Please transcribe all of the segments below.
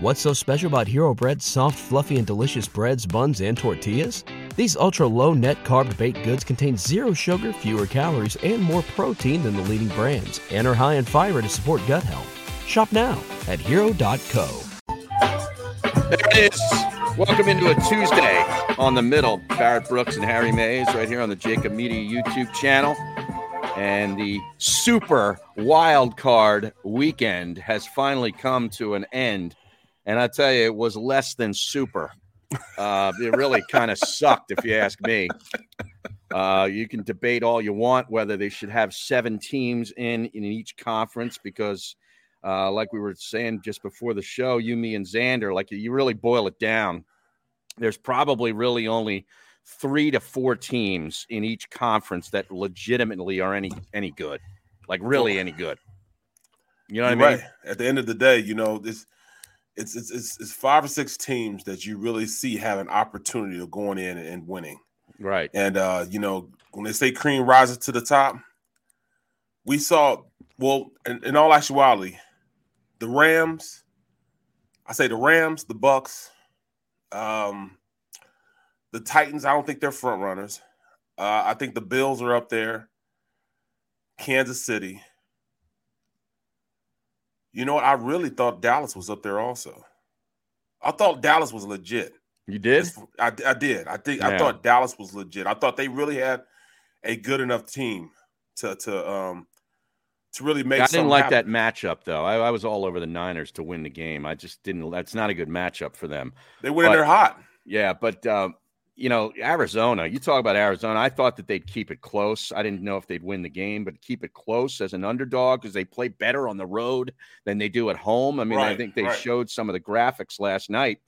What's so special about Hero Bread's soft, fluffy, and delicious breads, buns, and tortillas? These ultra low net carb baked goods contain zero sugar, fewer calories, and more protein than the leading brands, and are high in fiber to support gut health. Shop now at hero.co. There it is. Welcome into a Tuesday on the middle. Barrett Brooks and Harry Mayes right here on the JAKIB Media YouTube channel. And the super wild card weekend has finally come to an end. And I tell you, it was less than super. Uh, it really kind of sucked, if you ask me. Uh, you can debate all you want whether they should have seven teams in in each conference because, uh, like we were saying just before the show, you, me, and Xander, like you really boil it down. There's probably really only three to four teams in each conference that legitimately are any any good, like really any good. You know what You're I mean? right. At the end of the day, you know, this it's, it's it's it's five or six teams that you really see have an opportunity of going in and winning. Right. And uh, you know, when they say cream rises to the top, we saw well, in, in all actuality, the Rams, I say the Rams, the Bucks, um, the Titans, I don't think they're front runners. Uh, I think the Bills are up there. Kansas City. You know what? I really thought Dallas was up there also. I thought Dallas was legit. You did? I, I did. I think I thought Dallas was legit. I thought they really had a good enough team to to um to really make. I didn't like happen. that matchup though. I, I was all over the Niners to win the game. I just didn't. That's not a good matchup for them. They went in But- there hot. Yeah, but um, you know, Arizona. You talk about Arizona. I thought that they'd keep it close. I didn't know if they'd win the game, but keep it close as an underdog because they play better on the road than they do at home. I mean, I think they right. showed some of the graphics last night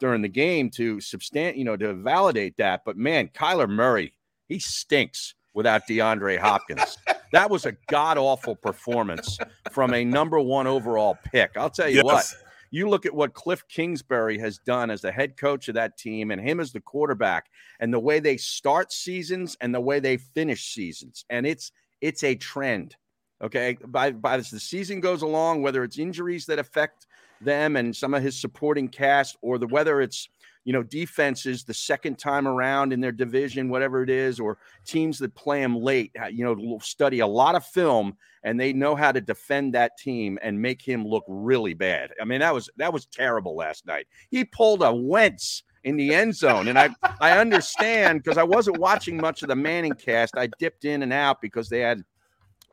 during the game to substant, you know, to validate that. But man, Kyler Murray, he stinks without DeAndre Hopkins. that was a god awful performance from a number one overall pick. I'll tell you what. You look at what Cliff Kingsbury has done as the head coach of that team and him as the quarterback and the way they start seasons and the way they finish seasons. And it's it's a trend. Okay. By by as the season goes along, whether it's injuries that affect them and some of his supporting cast, or the whether it's you know defenses the second time around in their division, whatever it is, or teams that play them late, you know, study a lot of film and they know how to defend that team and make him look really bad. I mean, that was that was terrible last night. He pulled a Wentz in the end zone, and I I understand because I wasn't watching much of the Manning cast. I dipped in and out because they had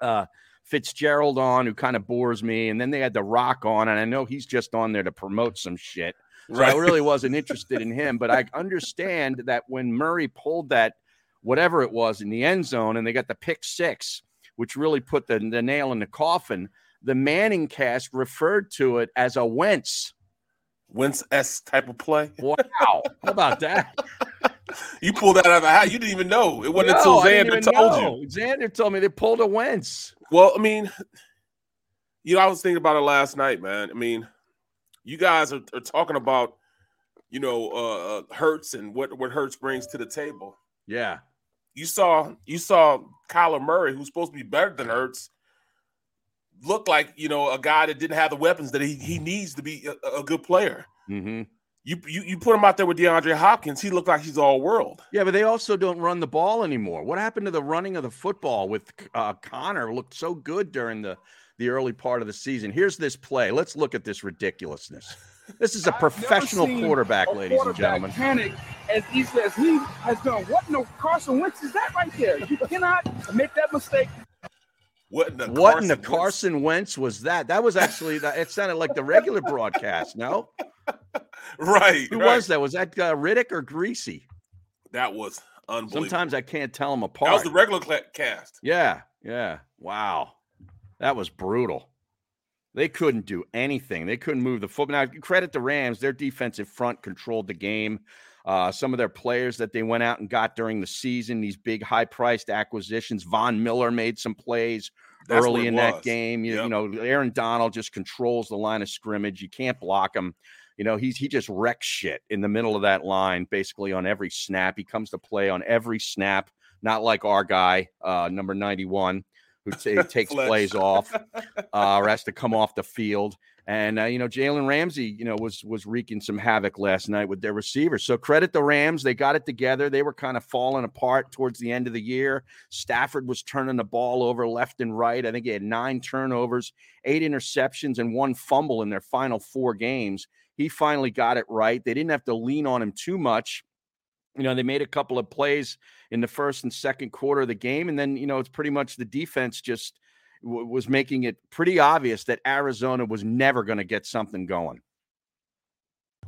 uh, Fitzgerald on, who kind of bores me, and then they had the Rock on, and I know he's just on there to promote some shit. So I really wasn't interested in him, but I understand that when Murray pulled that whatever it was in the end zone and they got the pick six, which really put the, the nail in the coffin, the Manning cast referred to it as a Wentz. Wentz S type of play. Wow. How about that? You pulled that out of the hat. You didn't even know. It wasn't No, until Xander told know. you. Xander told me they pulled a Wentz. Well, I mean, you know, I was thinking about it last night, man. I mean, you guys are, are talking about, you know, uh, uh Hurts and what what Hurts brings to the table. Yeah. You saw you saw Kyler Murray, who's supposed to be better than Hurts, look like you know a guy that didn't have the weapons that he, he needs to be a, a good player. hmm You, you you put him out there with DeAndre Hopkins, he looked like he's all world. Yeah, but they also don't run the ball anymore. What happened to the running of the football with uh, Connor? Looked so good during the the early part of the season. Here's this play. Let's look at this ridiculousness. This is a I've professional quarterback, a ladies and gentlemen. Panic as easily as he has done. What no Carson Wentz is that right there? You cannot make that mistake. What in the What in the Wentz? Carson Wentz was that? That was actually that. It sounded like the regular broadcast. No, Right. who right. was that? Was that uh, Riddick or Griese? That was unbelievable. Sometimes I can't tell them apart. that was the regular cast. Yeah, yeah. Wow. That was brutal. They couldn't do anything. They couldn't move the football. Now, credit the Rams. Their defensive front controlled the game. Uh, some of their players that they went out and got during the season, these big high priced acquisitions. Von Miller made some plays That's early in that game. You, you know, Aaron Donald just controls the line of scrimmage. You can't block him. You know, he's he just wrecks shit in the middle of that line, basically on every snap. He comes to play on every snap, not like our guy, uh, number 91, who ta- takes plays off uh, or has to come off the field. And uh, you know, Jalen Ramsey, you know, was was wreaking some havoc last night with their receivers. So credit the Rams; they got it together. They were kind of falling apart towards the end of the year. Stafford was turning the ball over left and right. I think he had nine turnovers, eight interceptions, and one fumble in their final four games. He finally got it right. They didn't have to lean on him too much. You know, they made a couple of plays in the first and second quarter of the game, and then you know it's pretty much the defense just w- was making it pretty obvious that Arizona was never going to get something going.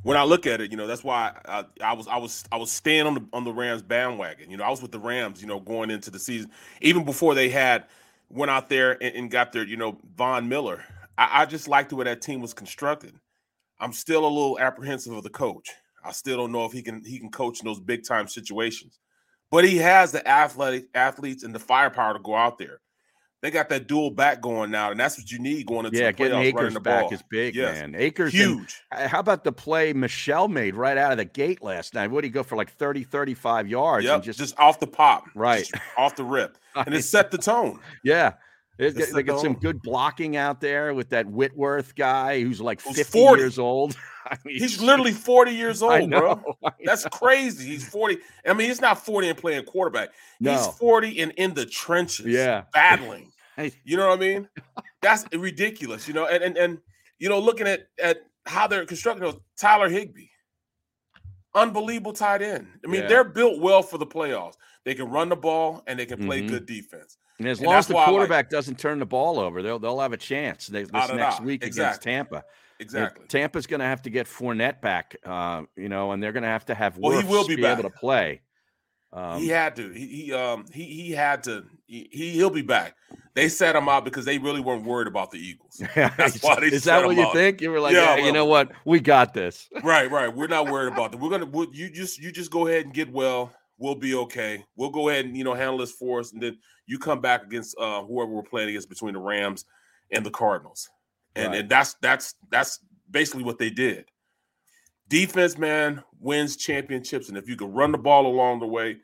When I look at it, you know, that's why I, I, was I was I was staying on the on the Rams bandwagon. You know, I was with the Rams, you know, going into the season, even before they had went out there and, and got their, you know, Von Miller. I, I just liked the way that team was constructed. I'm still a little apprehensive of the coach. I still don't know if he can he can coach in those big time situations. But he has the athletic athletes and the firepower to go out there they got that dual back going now, and that's what you need going into yeah, the playoffs. Getting Akers the back ball. is big, yes. man. Akers huge. And, how about the play Michel made right out of the gate last night? What did he go for like 30, 35 yards? Yep, and just, just off the pop, right, off the rip, and it set the tone. Yeah. It, they got some good blocking out there with that Whitworth guy who's like Who's 50 40. years old. I mean, He's literally 40 years old, know, bro. That's crazy. He's 40. I mean, he's not 40 and playing quarterback. He's 40 and in the trenches, Yeah. battling. You know what I mean? That's ridiculous, you know. And and and you know, looking at at how they're constructing those, Tyler Higbee, unbelievable tight end. I mean, Yeah. they're built well for the playoffs. They can run the ball and they can play Mhm. good defense. And as And long as the I like- quarterback doesn't turn the ball over, they'll they'll have a chance this next week against Tampa. Exactly. Tampa's going to have to get Fournette back, uh, you know, and they're going to have to have Well, he will be be able to play. Um, he had to. He, he um he he had to. He, he he'll be back. They set him out because they really weren't worried about the Eagles. That's why they Is that what you up. think? You were like, Yeah, yeah, you know what? We got this. right, right. We're not worried about that. We're gonna. we you just you just go ahead and get well. We'll be okay. We'll go ahead and you know handle this for us, and then you come back against uh whoever we're playing against between the Rams and the Cardinals, and Right. and that's that's that's basically what they did. Defense, man, wins championships, and if you can run the ball along the way,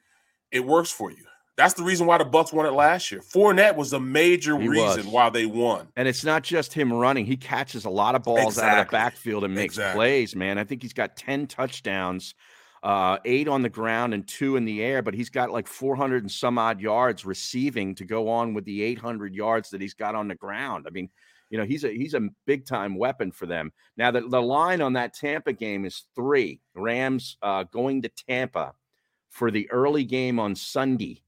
it works for you. That's the reason why the Bucks won it last year. Fournette was a major He reason was. why they won. And it's not just him running; he catches a lot of balls out of the backfield and makes Exactly. plays. Man, I think he's got ten touchdowns, uh, eight on the ground and two in the air. But he's got like four hundred and some odd yards receiving to go on with the eight hundred yards that he's got on the ground. I mean, you know, he's a he's a big time weapon for them. Now the, the line on that Tampa game is three. Rams uh, going to Tampa for the early game on Sunday,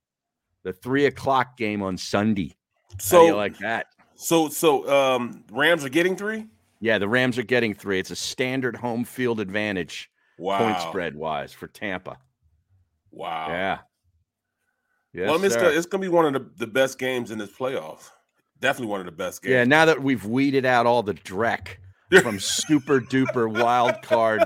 the three o'clock game on Sunday. So like that? so so um Rams are getting three. Yeah, the Rams are getting three. It's a standard home field advantage Wow. point spread wise for Tampa. Wow. Yeah. Yes, well, I mean, it's, gonna, it's gonna be one of the, the best games in this playoff. Definitely one of the best games. yeah, now that we've weeded out all the dreck from super duper wild card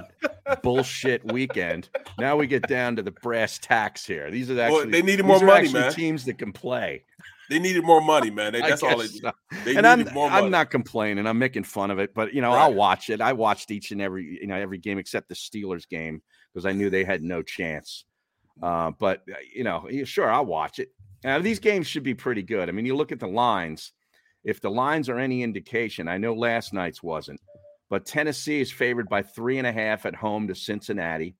bullshit weekend, now we get down to the brass tacks here. These are Well, actually they needed these more are money, actually man. teams that can play. They needed more money, man. They, that's all they did. so. They and I'm more money. I'm not complaining. I'm making fun of it, but you know, Right. I'll watch it. I watched each and every you know every game except the Steelers game because I knew they had no chance. Uh, but uh, you know, sure, I'll watch it. Now these games should be pretty good. I mean, you look at the lines. If the lines are any indication, I know last night's wasn't, but Tennessee is favored by three and a half at home to Cincinnati.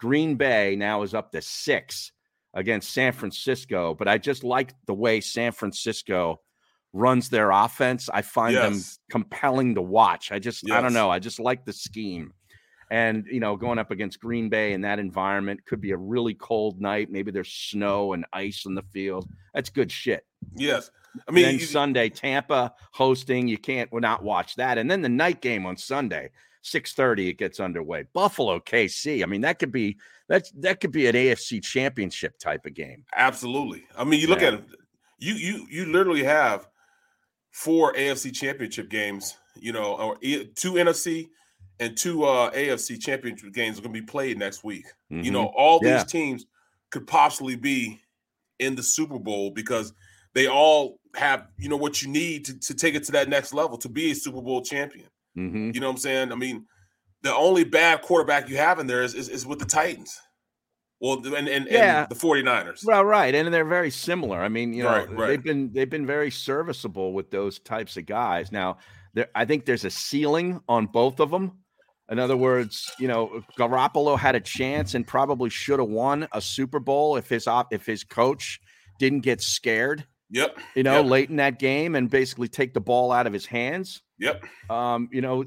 Green Bay now is up to six against San Francisco, but I just like the way San Francisco runs their offense. I find them compelling to watch. I just, I don't know. I just like the scheme. And, you know, going up against Green Bay in that environment could be a really cold night. Maybe there's snow and ice on the field. That's good shit. Yes. I mean, mean, then you- Sunday, Tampa hosting. You can't well, not watch that. And then the night game on Sunday, 6:30, it gets underway. Buffalo, KC. I mean, that could be that's that could be an AFC championship type of game. absolutely. I mean, you look Yeah. at it. You you you literally have four AFC championship games. You know, or two NFC and two uh AFC championship games are going to be played next week. You know, all these teams could possibly be in the Super Bowl because they all have, you know, what you need to, to take it to that next level to be a Super Bowl champion. hmm You know what I'm saying? I mean, the only bad quarterback you have in there is is, is with the Titans. Well, and, and, Yeah. and the 49ers. Well, right, and they're very similar. I mean, you know, Right, right. they've been they've been very serviceable with those types of guys. Now, there, I think there's a ceiling on both of them. In other words, you know, Garoppolo had a chance and probably should have won a Super Bowl if his op, if his coach didn't get scared. Yep. You know, Yep. late in that game and basically take the ball out of his hands. Yep. Um, you know,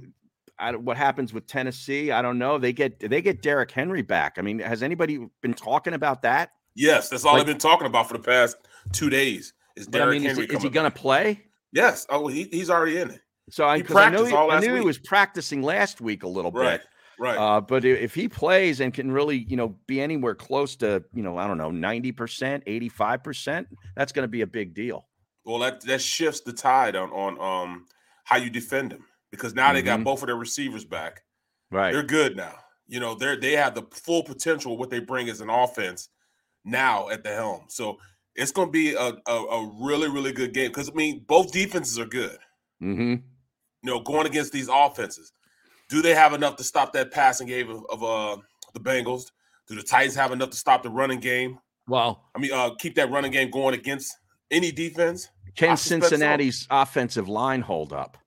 I, what happens with Tennessee? I don't know. They get they get Derrick Henry back. I mean, has anybody been talking about that? Yes, that's all Like- I've been talking about for the past two days. Is But I Derrick mean, is, Henry he- is he going to play? Yes. Oh, he, he's already in it. So I, I know he, I knew he was practicing last week a little Right. bit. Right. Uh, but if he plays and can really, you know, be anywhere close to, you know, I don't know, 90%, 85%, that's going to be a big deal. well, that that shifts the tide on on um how you defend him because now they got Mhm. both of their receivers back. Right. They're good now. You know, they're they have the full potential of what they bring as an offense now at the helm. So it's going to be a, a a really really good game because I mean both defenses are good. Mm-hmm. You know, going against these offenses, do they have enough to stop that passing game of, of uh the Bengals? Do the Titans have enough to stop the running game? Well, I mean, uh, keep that running game going against any defense. can I so. Cincinnati's offensive line hold up?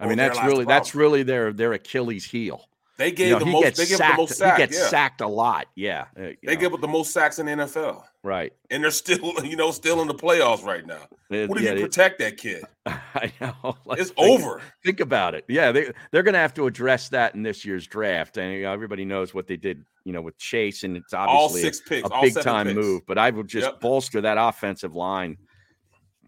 I mean, that's really that's really their their Achilles heel. They You gave know, the he most. They sacked. the most sacks. he gets yeah. sacked a lot. Yeah. uh, you They know, give up the most sacks in the NFL, right. and they're still, you know, still in the playoffs right now. Uh, What do yeah, you protect that kid? I know. Like, It's think- over. Think about it. Yeah, they they're going to have to address that in this year's draft, and you know, everybody knows what they did. You know, with Chase, and it's All obviously six picks, a all big time picks. move. But I would just Yep. bolster that offensive line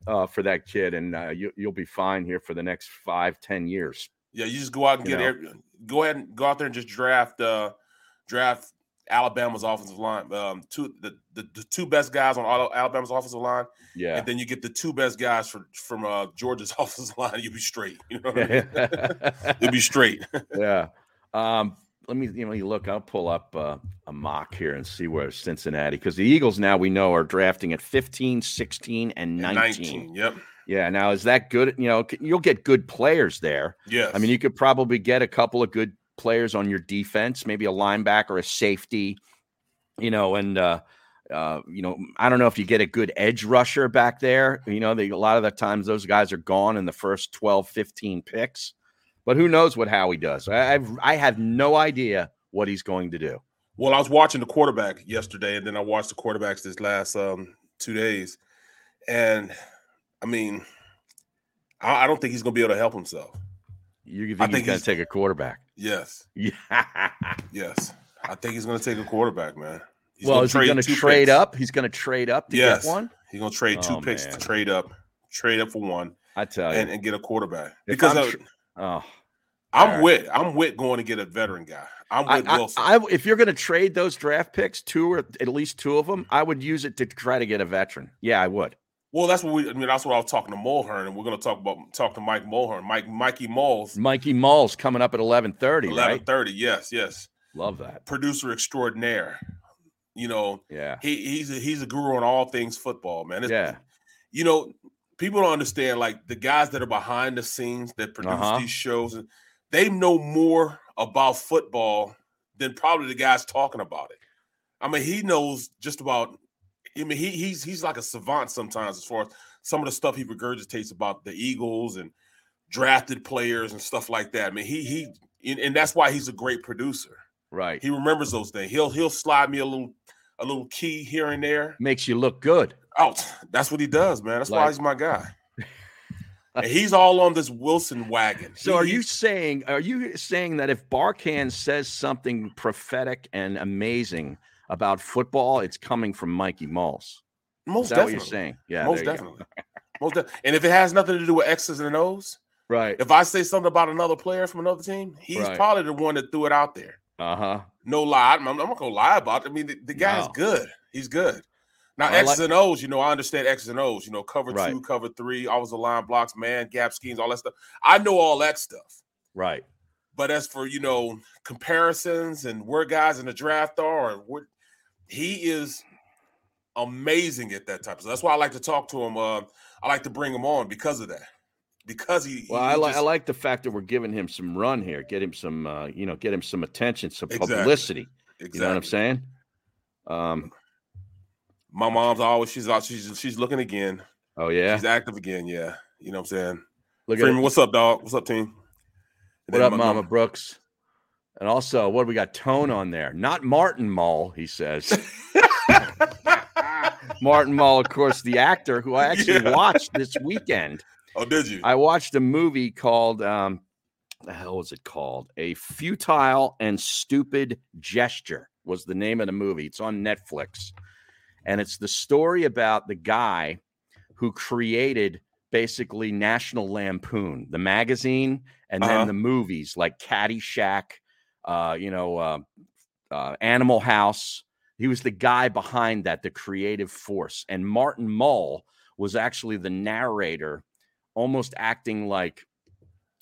uh, for that kid, and uh, you, you'll be fine here for the next five, ten years. Yeah, you just go out and You get every, go ahead and go out there and just draft uh draft Alabama's offensive line. Um, two the, the, the two best guys on all Alabama's offensive line, Yeah. and then you get the two best guys from from uh, Georgia's offensive line. You'll be straight. You know, what I mean? you'll be straight. yeah. Um, let me you know you look. I'll pull up uh, a mock here and see where Cincinnati because the Eagles now we know are drafting at 15, 16, and 19. 19. Yep. Yeah. Now is that good? You know, you'll get good players there. Yes. I mean, you could probably get a couple of good players on your defense, maybe a linebacker, or a safety, you know, and uh, uh, you know, I don't know if you get a good edge rusher back there. You know, they, a lot of the times those guys are gone in the first 12, 15 picks. But who knows what Howie does? I, I've I have no idea what he's going to do. Well, I was watching the quarterback yesterday, and then I watched the quarterbacks this last um, two days, and I mean, I, I don't think he's going to be able to help himself. You think, I he's going to take a quarterback? Yes, yes, I think he's going to take a quarterback, man. He's well, is he going to trade picks. up? He's going to trade up to Yes. get one. He's going to trade two Oh, picks man. to trade up, trade up for one, I tell you, and, and get a quarterback. If Because I'm of- tr- oh, I'm Alright. with I'm with going to get a veteran guy. I'm with I- Wilson. I- if you're going to trade those draft picks, two or at least two of them, I would use it to try to get a veteran. Yeah, I would. well, that's what we. I mean, that's what I was talking to Mulhern, and we're going to talk about talk to Mike Mulhern, Mike Mikey Moles, Mikey Mull's coming up at eleven thirty, eleven right? thirty. Yes, yes, Love that. producer extraordinaire. You know, Yeah, he he's a, he's a guru on all things football, man. It's- yeah, you know, people don't understand like the guys that are behind the scenes that produce Uh-huh. these shows, and they know more about football than probably the guys talking about it. I mean, he knows just about. I mean, he he's he's like a savant sometimes as far as some of the stuff he regurgitates about the Eagles and drafted players and stuff like that. I mean, he he and, and that's why he's a great producer. right. He remembers those things. He'll he'll slide me a little a little key here and there. Makes you look good. Oh, that's what he does, man. That's why he's my guy. and he's all on this Wilson wagon. So, He- are you saying? Are you saying that if Barkan says something prophetic and amazing about football, it's coming from Mikey Mulls? most definitely? what you're saying? Yeah, most there you go. definitely. most de- and if it has nothing to do with X's and O's, Right. if I say something about another player from another team, he's Right. probably the one that threw it out there. Uh huh. No lie, I'm, I'm not gonna lie about it. I mean, the, the guy's No. good. He's good. Now I X's like- and O's, you know, I understand X's and O's. You know, cover Right. two, cover three, always the line blocks, man, gap schemes, all that stuff. I know all that stuff. Right. But as for you know comparisons and where guys in the draft are, or what he is amazing at that type. So that's why I like to talk to him. Uh, I like to bring him on because of that. Because he, Well, he I like I like the fact that we're giving him some run here, get him some, uh, you know, get him some attention, some Exactly. publicity. exactly. You know what I'm saying? Um. My mom's always she's out. She's she's looking again. Oh yeah. She's active again. Yeah, you know what I'm saying. Look Freeman, what's up, dog? What's up, team? And What up, Mama Brooks? And also, what do we got? Tone on there, not Martin Mull. He says Martin Mull, of course, the actor who I actually Yeah. watched this weekend. Oh, did you? I watched a movie called um, the hell was it called? A futile and stupid gesture was the name of the movie. It's on Netflix, and it's the story about the guy who created basically National Lampoon, the magazine, and then Uh-huh. the movies like Caddyshack, uh, you know, uh, uh, Animal House. He was the guy behind that, the creative force. And Martin Mull was actually the narrator, almost acting like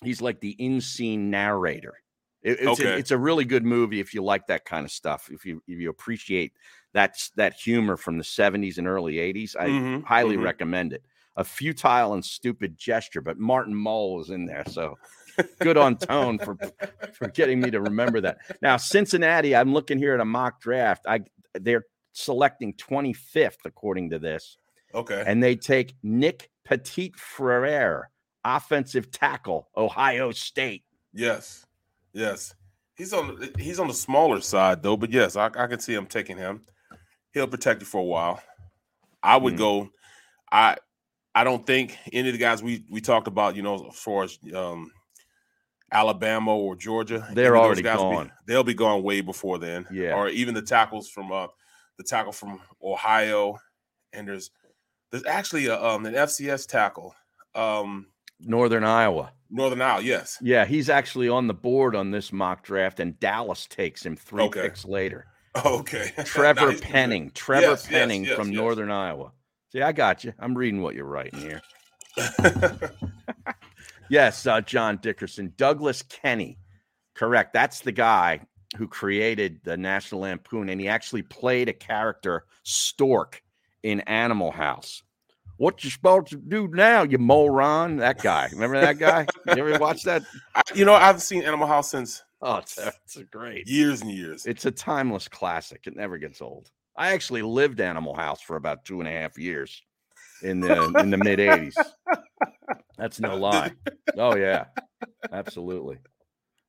he's like the in scene narrator. It- it's, a, Okay. it's a really good movie if you like that kind of stuff. If you if you appreciate that that humor from the 70s and early 80s, I Mhm, highly mhm. recommend it. A futile and stupid gesture, but Martin Mull was in there, so good on tone for for getting me to remember that. Now, Cincinnati, I'm looking here at a mock draft. I they're selecting 25th according to this, Okay. and they take Nick Petit Frere, offensive tackle, Ohio State. Yes, yes. He's on he's on the smaller side though, but yes, I, I can see him taking him. He'll protect it for a while. I would Mm. go. I I don't think any of the guys we we talked about, you know, as far as um, Alabama or Georgia, they're already gone. be- they'll be gone way before then. Yeah. or even the tackles from uh the tackle from Ohio, and there's there's actually a, um an FCS tackle, um Northern Iowa. Northern Iowa. Yes, Yeah, he's actually on the board on this mock draft, and Dallas takes him three Okay. picks later. Okay. Trevor Nice. Penning. Trevor Yes, Penning yes, from yes. Northern Iowa. See, I got you. I'm reading what you're writing here. Yes, uh, John Dickerson. Douglas Kenney. Correct. That's the guy who created the National Lampoon, and he actually played a character, Stork, in Animal House. What you supposed to do now, you moron? That guy. Remember that guy? You ever watch that? I, you know, I've seen Animal House since Oh, it's, uh, it's great. years and years. It's a timeless classic. It never gets old. I actually lived Animal House for about two and a half years in the in the mid '80s. That's no lie. Oh yeah, absolutely.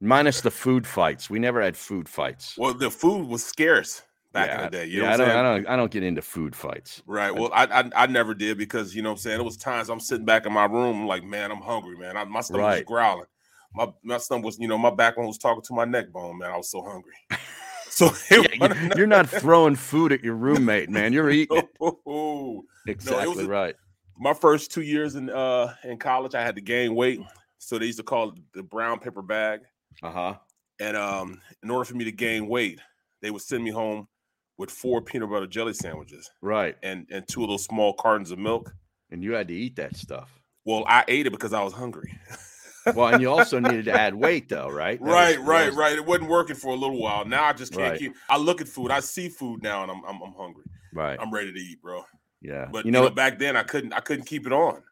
Minus the food fights. We never had food fights. Well, the food was scarce back yeah, in the day. You yeah, know I what don't, I'm saying? don't. I don't get into food fights. Right. Well, I, I I never did because you know what I'm saying. It was times I'm sitting back in my room, like, man, I'm hungry, man. I, my stomach's Right. growling. My my stomach was, you know, my backbone was talking to my neck bone, man. I was so hungry. So Yeah, you're not throwing food at your roommate, man. You're eating. Oh, Exactly a- right. my first two years in uh in college, I had to gain weight. So they used to call it the brown paper bag. Uh huh. And um, in order for me to gain weight, they would send me home with four peanut butter jelly sandwiches Right. and and two of those small cartons of milk. And you had to eat that stuff. Well, I ate it because I was hungry. Well, and you also needed to add weight, though, right? That right, was- right, was- right. It wasn't working for a little while. Now I just can't Right. keep. I look at food. I see food now, and I'm I'm, I'm hungry. Right. I'm ready to eat, bro. Yeah. But you know, back then I couldn't. I couldn't keep it on.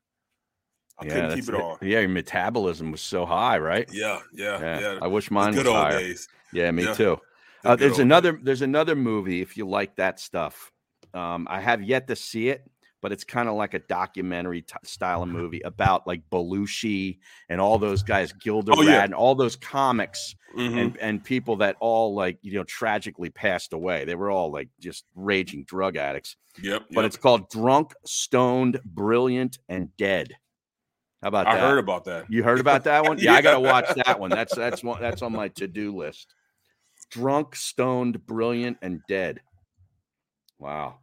I couldn't keep it on. Yeah, your metabolism was so high, right? Yeah, yeah, Yeah. yeah. I wish mine was good old higher. days. Yeah, me Yeah. too. The Uh, there's another. There's another movie if you like that stuff. Um, I have yet to see it, but it's kind of like a documentary t- style of movie about like Belushi and all those guys, Gilda Oh, yeah. Radner, all those comics Mhm. and and people that all like you know tragically passed away. They were all like just raging drug addicts. Yep. But yep. it's called Drunk, Stoned, Brilliant, and Dead. How about I that? heard about that. You heard about that one? Yeah, I gotta watch that one. That's that's one that's on my to-do list. Drunk, stoned, brilliant, and dead. Wow.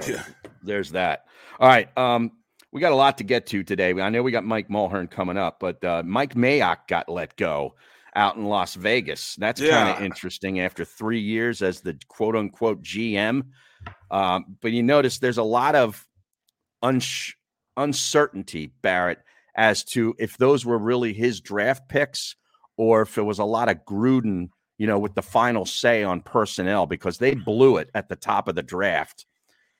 So, yeah. There's that. All right. Um, we got a lot to get to today. I know we got Mike Mulhern coming up, but uh, Mike Mayock got let go out in Las Vegas. That's kind of interesting after three years as the quote unquote GM. Um, but you notice there's a lot of uns- uncertainty, Barrett, as to if those were really his draft picks or if it was a lot of Gruden, you know, with the final say on personnel because they blew it at the top of the draft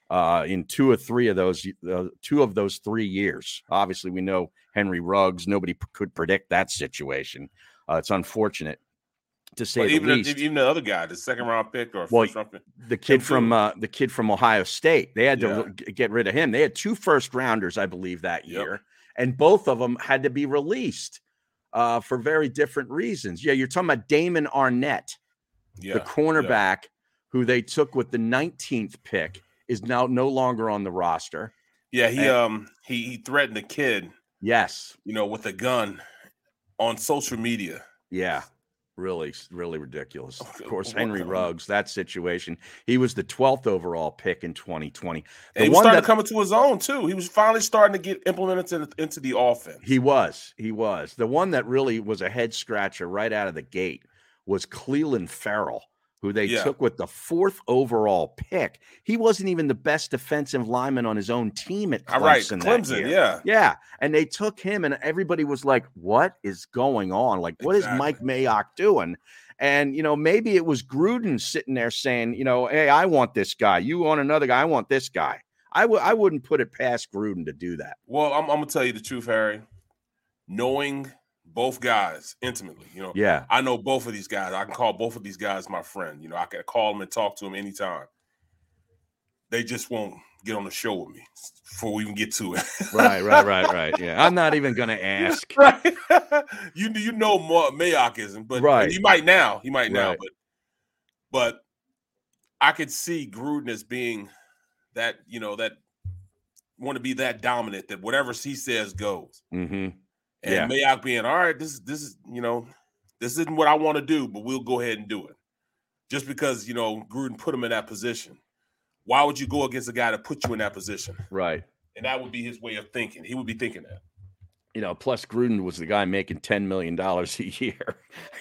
uh, in two or three of those, uh, two of those three years. Obviously, we know Henry Ruggs. Nobody p- could predict that situation. Uh, it's unfortunate to say the even the, least. even the other guy, the second round pick or Well, first round pick. the kid him from uh, the kid from Ohio State. They had to Yeah. l- get rid of him. They had two first rounders, I believe, that Yep. year, and both of them had to be released uh, for very different reasons. Yeah, you're talking about Damon Arnette, Yeah. the cornerback who they took with the 19th pick, is now no longer on the roster. Yeah, he And- um he he threatened a kid, Yes, you know, with a gun on social media. yeah, really, really ridiculous. Of Okay, course, Henry Ruggs, that situation. He was the 12th overall pick in 2020. And he was starting to come into his own too. He was finally starting to get implemented into, into the offense. He was. He was. The one that really was a head scratcher right out of the gate was Clelin Ferrell, who they Yeah. took with the fourth overall pick. He wasn't even the best defensive lineman on his own team at Clemson. All right, Clemson, yeah. Yeah. And they took him, and everybody was like, What is going on? Like, what is Mike Mayock doing? And, you know, maybe it was Gruden sitting there saying, you know, hey, I want this guy. You want another guy. I want this guy. I w- I wouldn't put it past Gruden to do that. Well, I'm, I'm gonna tell you the truth, Harry. Knowing both guys intimately, you know, Yeah. I know both of these guys. I can call both of these guys my friend. You know, I can call them and talk to them anytime. They just won't get on the show with me before we even get to it. right, right, right, right. Yeah, I'm not even to ask. right. you you know more Mayock isn't, but Right. he might now. He might now, Right. but but I could see Gruden as being that, you know, that want to be that dominant that whatever he says goes. hmm And Mayock being, all right, this is this is, you know, this isn't what I want to do, but we'll go ahead and do it. Just because, you know, Gruden put him in that position. Why would you go against a guy that put you in that position? Right. And that would be his way of thinking. He would be thinking that. You know, plus Gruden was the guy making ten million dollars a year.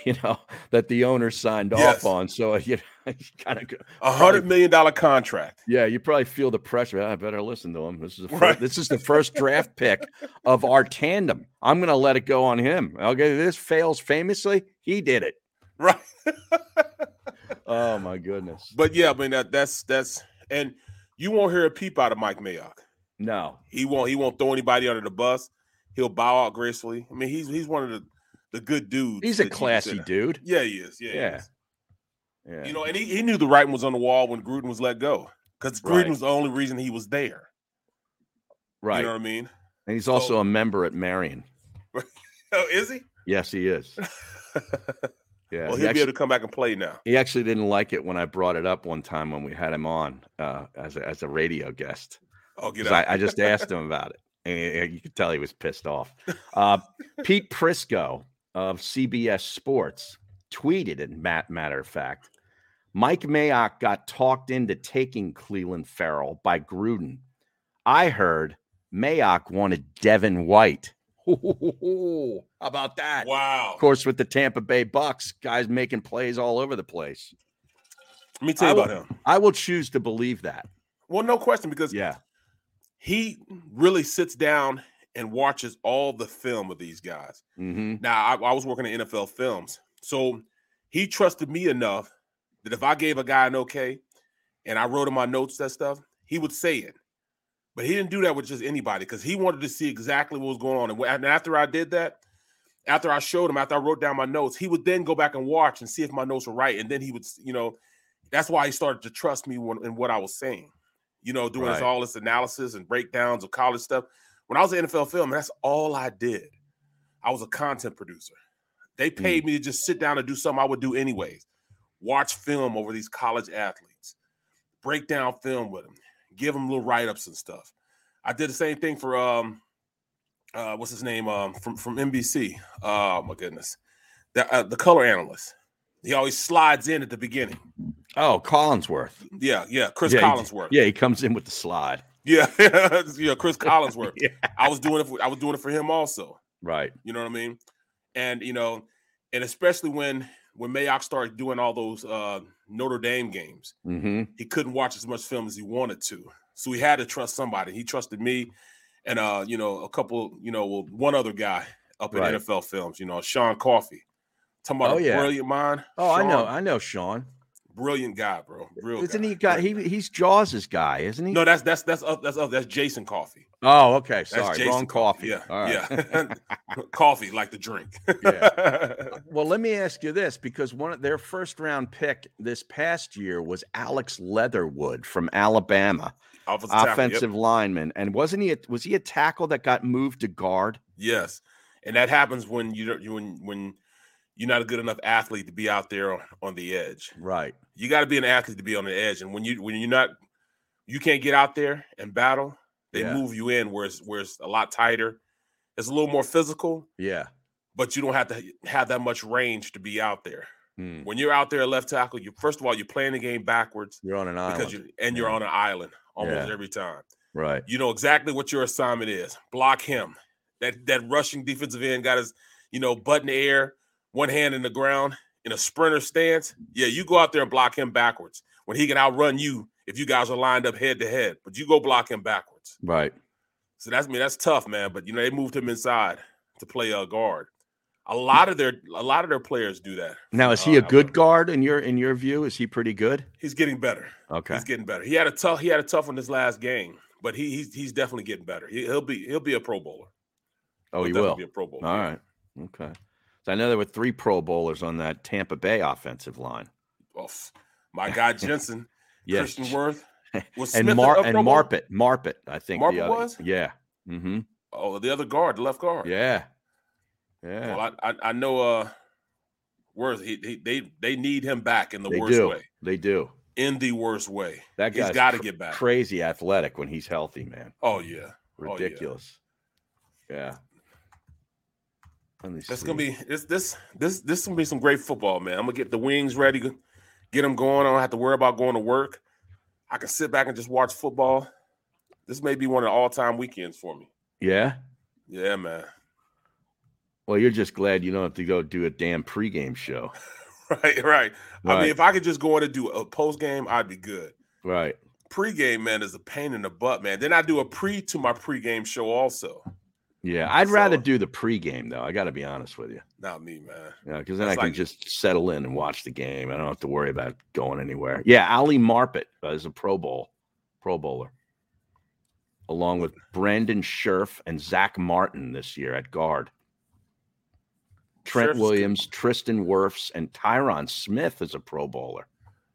You know that the owner signed Yes. off on. So you, know, you kind of A hundred million dollar contract. Yeah, you probably feel the pressure. Ah, I better listen to him. This is the Right. first, this is the first draft pick of our tandem. I'm going to let it go on him. Okay, this fails famously. He did it. Right. Oh my goodness. But yeah, I mean that that's that's and you won't hear a peep out of Mike Mayock. No. He won't he won't throw anybody under the bus. He'll bow out gracefully. I mean, he's he's one of the the good dudes. He's a classy dude. Yeah, he is. Yeah, Yeah. is. Yeah. You know, and he, he knew the writing was on the wall when Gruden was let go. Because Gruden Right. was the only reason he was there. right. You know what I mean? and he's also so- a member at Merion. Oh, is he? Yes, he is. Yeah. well, he, he'll be actually, able to come back and play now. he actually didn't like it when I brought it up one time when we had him on uh, as a, as a radio guest. Oh, get. I, I just asked him about it, and you could tell he was pissed off. Uh, Pete Prisco of CBS Sports tweeted, in mat- matter of fact, Mike Mayock got talked into taking Clelin Ferrell by Gruden. I heard Mayock wanted Devin White. How about that? wow. Of course, with the Tampa Bay Bucks, guys making plays all over the place. Let me tell you I will- about him. I will choose to believe that. Well, no question, because Yeah. He really sits down and watches all the film of these guys. hmm Now, I, I was working in NFL films, so he trusted me enough that if I gave a guy an okay and I wrote in my notes that stuff, he would say it. But he didn't do that with just anybody because he wanted to see exactly what was going on. And And after I did that, after I showed him, after I wrote down my notes, he would then go back and watch and see if my notes were right. And then he would, you know, that's why he started to trust me when, in what I was saying. You know, doing this, all this analysis and breakdowns of college stuff. When I was in NFL film, that's all I did. I was a content producer. They paid me to just sit down and do something I would do anyways. Watch film over these college athletes, break down film with them, give them little write-ups and stuff. I did the same thing for um uh what's his name um from from NBC. Oh my goodness. The uh, the color analyst. He always slides in at the beginning. Oh, Collinsworth. Yeah, yeah, Chris Yeah, he- Collinsworth. Yeah, he comes in with the slide. Yeah, yeah, Chris Collinsworth. Yeah. I was doing it for I was doing it for him also. Right. You know what I mean? And you know, and especially when when Mayock started doing all those uh Notre Dame games, hmm he couldn't watch as much film as he wanted to. So he had to trust somebody. He trusted me and uh, you know, a couple, you know, well, one other guy up in Right. NFL films, you know, Sean Coffey. Talking about Oh, yeah. brilliant mind. Oh, I know. I know Sean. brilliant guy, bro. Real Isn't guy. he got he he's Jaws's guy, isn't he? No, that's that's that's up that's up that's Jason Coffee. Oh, okay. Sorry, Jason wrong coffee. Yeah, right. yeah. coffee like the drink. Yeah. Well, let me ask you this because one of their first round pick this past year was Alex Leatherwood from Alabama, Offensive yep. lineman. And wasn't he a, was he a tackle that got moved to guard? Yes, and that happens when you don't you when when you're not a good enough athlete to be out there on, on the edge. Right. You got to be an athlete to be on the edge, and when you when you're not, you can't get out there and battle. They Yeah. move you in where it's where it's a lot tighter. It's a little more physical, Yeah. but you don't have to have that much range to be out there. Hmm. When you're out there at left tackle, you first of all you're playing the game backwards You're on an island. because you and you're Yeah. on an island almost Yeah. every time. right. You know exactly what your assignment is. Block him. That that rushing defensive end got his, you know, butt in the air, one hand in the ground in a sprinter stance. Yeah, you go out there and block him backwards when he can outrun you if you guys are lined up head to head. But you go block him backwards. Right. So that's me. That's tough, man. But you know they moved him inside to play a guard. A lot of their a lot of their players do that. Now is Uh, he a I good guard in your in your view? Is he pretty good? He's getting better. Okay. He's getting better. He had a tough. He had a tough one this last game, but he, he's he's definitely getting better. He, he'll be he'll be a Pro Bowler. Oh, he'll he will be a Pro Bowler. All right. Okay. So I know there were three Pro Bowlers on that Tampa Bay offensive line. F- my guy Jensen, Yes. Tristan Wirfs, was and Mar and? Marpet, Marpet, I think. the Marpet other- was? Yeah. Mm-hmm. Oh, the other guard, the left guard. Yeah. Yeah. Well, I, I I know uh Wirfs. He, he they they need him back in the they worst do. way. They do. In the worst way. That guy's got to cr- get back. Crazy athletic when he's healthy, man. Oh yeah. Oh, yeah. Ridiculous. yeah. Let me That's see. gonna be this this this this gonna be some great football, man. I'm gonna get the wings ready, get them going. I don't have to worry about going to work. I can sit back and just watch football. This may be one of the all-time weekends for me. Yeah. Yeah, man. Well, you're just glad you don't have to go do a damn pregame show. Right, right. I mean, if I could just go in and do a post game, I'd be good. Right. Pre-game, man, is a pain in the butt, man. Then I do a pre to my pre-game show also. Yeah. I'd rather do the pregame though. I got to be honest with you. Not me, man. Yeah, because then That's I can like- just settle in and watch the game. I don't have to worry about going anywhere. Yeah, Ali Marpet uh, is a Pro Bowl, Pro Bowler, along with Brandon Scherff and Zach Martin this year at guard. Trent Scherff's good. Williams, Tristan Wirfs, and Tyron Smith is a Pro Bowler.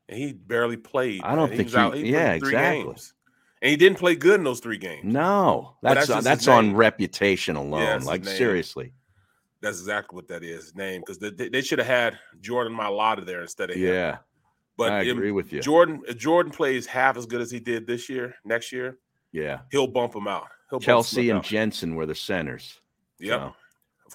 And he barely played. I don't man. think was he- out- played yeah, exactly. games. And he didn't play good in those three games. No, Well, that's that's uh, that's, on reputation alone. his like seriously, That's exactly what that is. Name because they, they should have had Jordan Mailata there instead of him. yeah, but I if agree with you. Jordan if Jordan plays half as good as he did this year. Next year, yeah, he'll bump him out. He'll bump Kelce Smith and out. Jensen were the centers. Yeah, so.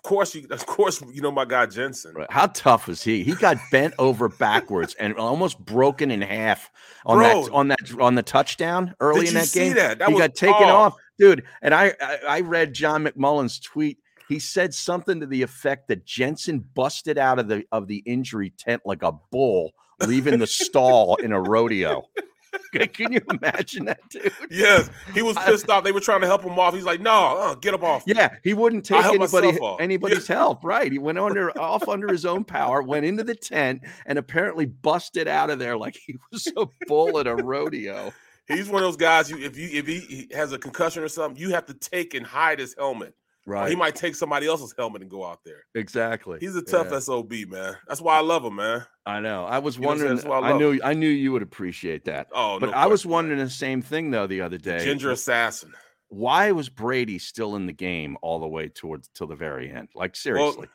Of course, you. Of course, you know my guy Jensen. Right. How tough was he? He got bent over backwards and almost broken in half on Bro. that on that on the touchdown early in that see game. that? That he was got taken oh, off, dude. And I, I I read John McMullen's tweet. He said something to the effect that Jensen busted out of the of the injury tent like a bull, leaving the stall in a rodeo. Can you imagine that, dude? Yes, he was pissed off. They were trying to help him off. He's like, "No, uh, get him off." Yeah, he wouldn't take anybody anybody's help. Right. He went under off under his own power, went into the tent, and apparently busted out of there like he was a bull at a rodeo. He's one of those guys. You, if you if he, he has a concussion or something, you have to take and hide his helmet. Or Right. he might take somebody else's helmet and go out there. exactly. He's a tough Yeah. sob, man. That's why I love him, man. I know. I was You know what I'm saying? wondering. I I, knew. I knew you would appreciate that. Oh, But no I was wondering the same thing though the other day. Ginger assassin. Why was Brady still in the game all the way towards till the very end? Like seriously.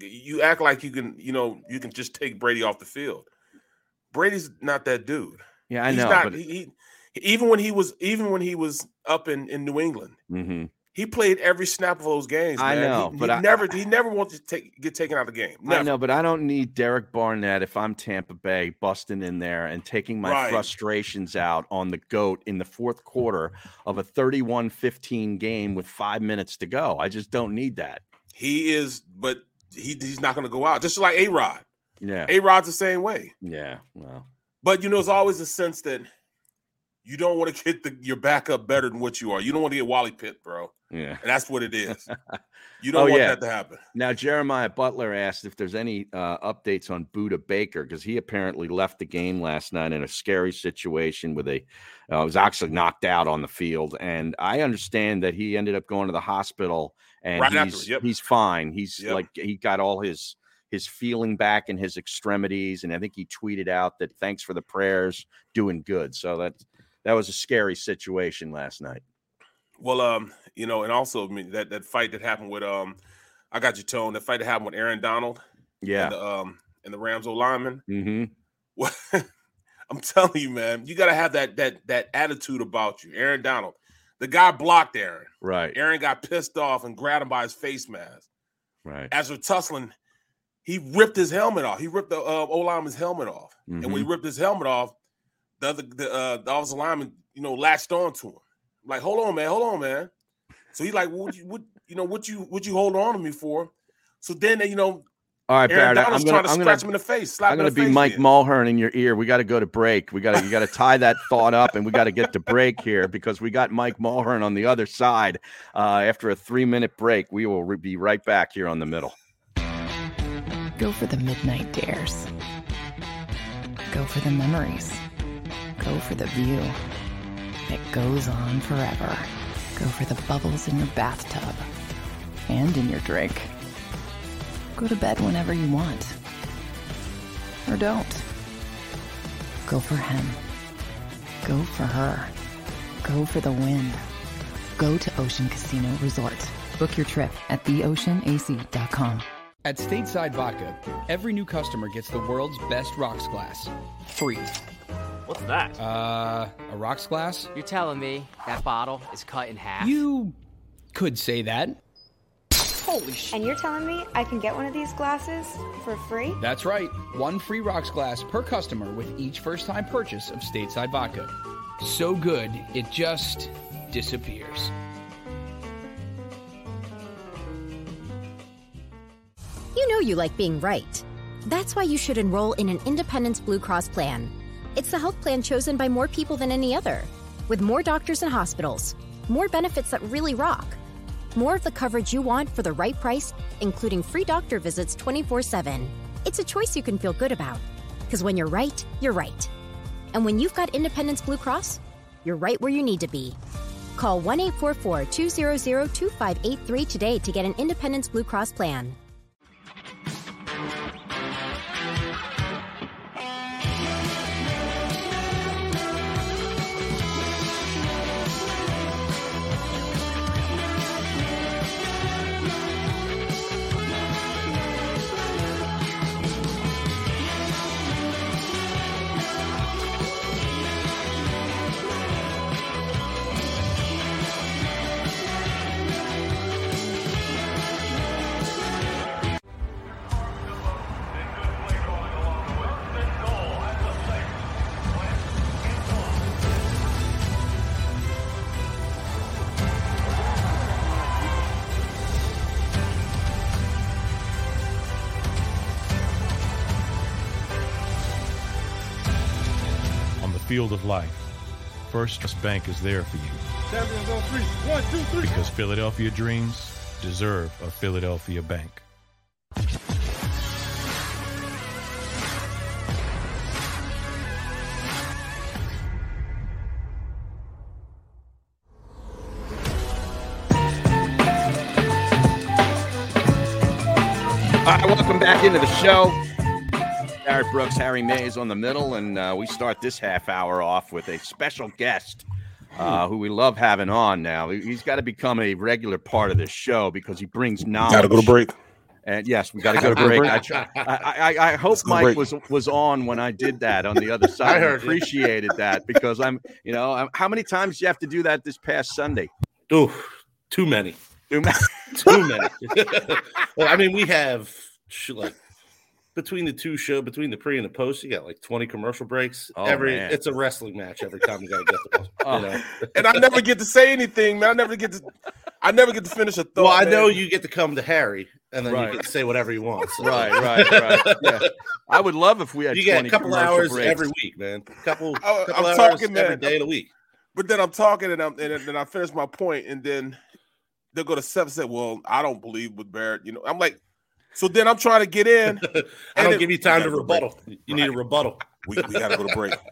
You act like you can, you know, you can just take Brady off the field. Brady's not that dude. yeah, I He's know. not. but he, he- even when he was even when he was up in in New England, Mhm. He played every snap of those games. I know, he, but he I- never he never wanted to take get taken out of the game. I know, but I don't need Derek Barnett if I'm Tampa Bay busting in there and taking my Right. frustrations out on the GOAT in the fourth quarter of a 31 15 game with five minutes to go. I just don't need that. He is, but he, he's not going to go out. Just like A Rod. Yeah. A Rod's the same way. Yeah. Well, But you know, it's always a sense that you don't want to get the, your backup better than what you are. You don't want to get Wally Pipp, bro. Yeah. And that's what it is. You don't Oh, want yeah. that to happen. Now, Jeremiah Butler asked if there's any uh, updates on Budda Baker because he apparently left the game last night in a scary situation with a uh, was actually knocked out on the field, and I understand that he ended up going to the hospital and Right he's yep. he's fine. He's Yep. like he got all his his feeling back in his extremities, and I think he tweeted out that thanks for the prayers, doing good. So that that was a scary situation last night. Well, um, you know, and also I mean, that that fight that happened with um, I got your tone. That fight that happened with Aaron Donald Yeah. and the um and the Rams O lineman. hmm Well, I'm telling you, man, you gotta have that that that attitude about you. Aaron Donald, the guy blocked Aaron. Right. Aaron got pissed off and grabbed him by his face mask. Right. As they're tussling, he ripped his helmet off. He ripped the uh, O lineman's helmet off. And when he Mhm. ripped his helmet off, the other the uh the offensive lineman, you know, latched on to him. Like, hold on, man, hold on, man. So he's like, what you what you know, what you what you hold on to me for? So then you know, All right, Aaron Barrett. I'm gonna, trying to I'm scratch gonna, him in the face, slap I'm gonna be Mike again. Mulhern in your ear. We got to go to break. We got to you got to tie that thought up, and we got to get to break here because we got Mike Mulhern on the other side. Uh, after a three minute break, we will re- be right back here on the middle. Go for the midnight dares. Go for the memories. Go for the view that goes on forever. Go for the bubbles in your bathtub and in your drink. Go to bed whenever you want. Or don't. Go for him. Go for her. Go for the win. Go to Ocean Casino Resort. Book your trip at theoceanac.com. At Stateside Vodka, every new customer gets the world's best rocks glass. Free. What's that? Uh, a rocks glass? You're telling me that bottle is cut in half? You could say that. Holy sh! And you're telling me I can get one of these glasses for free? That's right. One free rocks glass per customer with each first time purchase of Stateside Vodka. So good, it just disappears. You know you like being right. That's why you should enroll in an Independence Blue Cross plan. It's the health plan chosen by more people than any other, with more doctors and hospitals, more benefits that really rock, more of the coverage you want for the right price, including free doctor visits 24 7. It's a choice you can feel good about. Because when you're right, you're right. And when you've got Independence Blue Cross, you're right where you need to be. Call 1 844 200 2583 today to get an Independence Blue Cross plan. Field of life, First Trust Bank is there for you Champions on three. One, two, three. because Philadelphia dreams deserve a Philadelphia bank. All right, welcome back into the show. Barrett Brooks, Harry Mayes on the middle, and uh, we start this half hour off with a special guest uh, who we love having on now. He- He's got to become a regular part of this show because he brings knowledge. Gotta go to break. And yes, we got to go to break. I, try- I, I, I hope Let's go to Mike break. was was on when I did that on the other side. I heard you. appreciated that because I'm, you know, I'm, how many times do you have to do that this past Sunday? Ooh, too many. Too many. Too many. well, I mean, we have like between the two show, between the pre and the post, you got like 20 commercial breaks. Oh, every man. it's a wrestling match every time you gotta get the you Oh. know. And I never get to say anything, man. I never get to I never get to finish a thought. Well, I man. know you get to come to Harry and then Right. you get to say whatever you want. so- Right, right, right. Yeah. I would love if we had You get a couple hours breaks. every week, man. Couple, I- couple I'm hours talking, every man. day of the week. But then I'm talking and I'm and then I finish my point, and then they'll go to seven. Say, well, I don't believe with Barrett. You know, I'm like, so then I'm trying to get in. I don't it- give you time to We gotta go to rebuttal. You need a rebuttal. We, we got to go to break.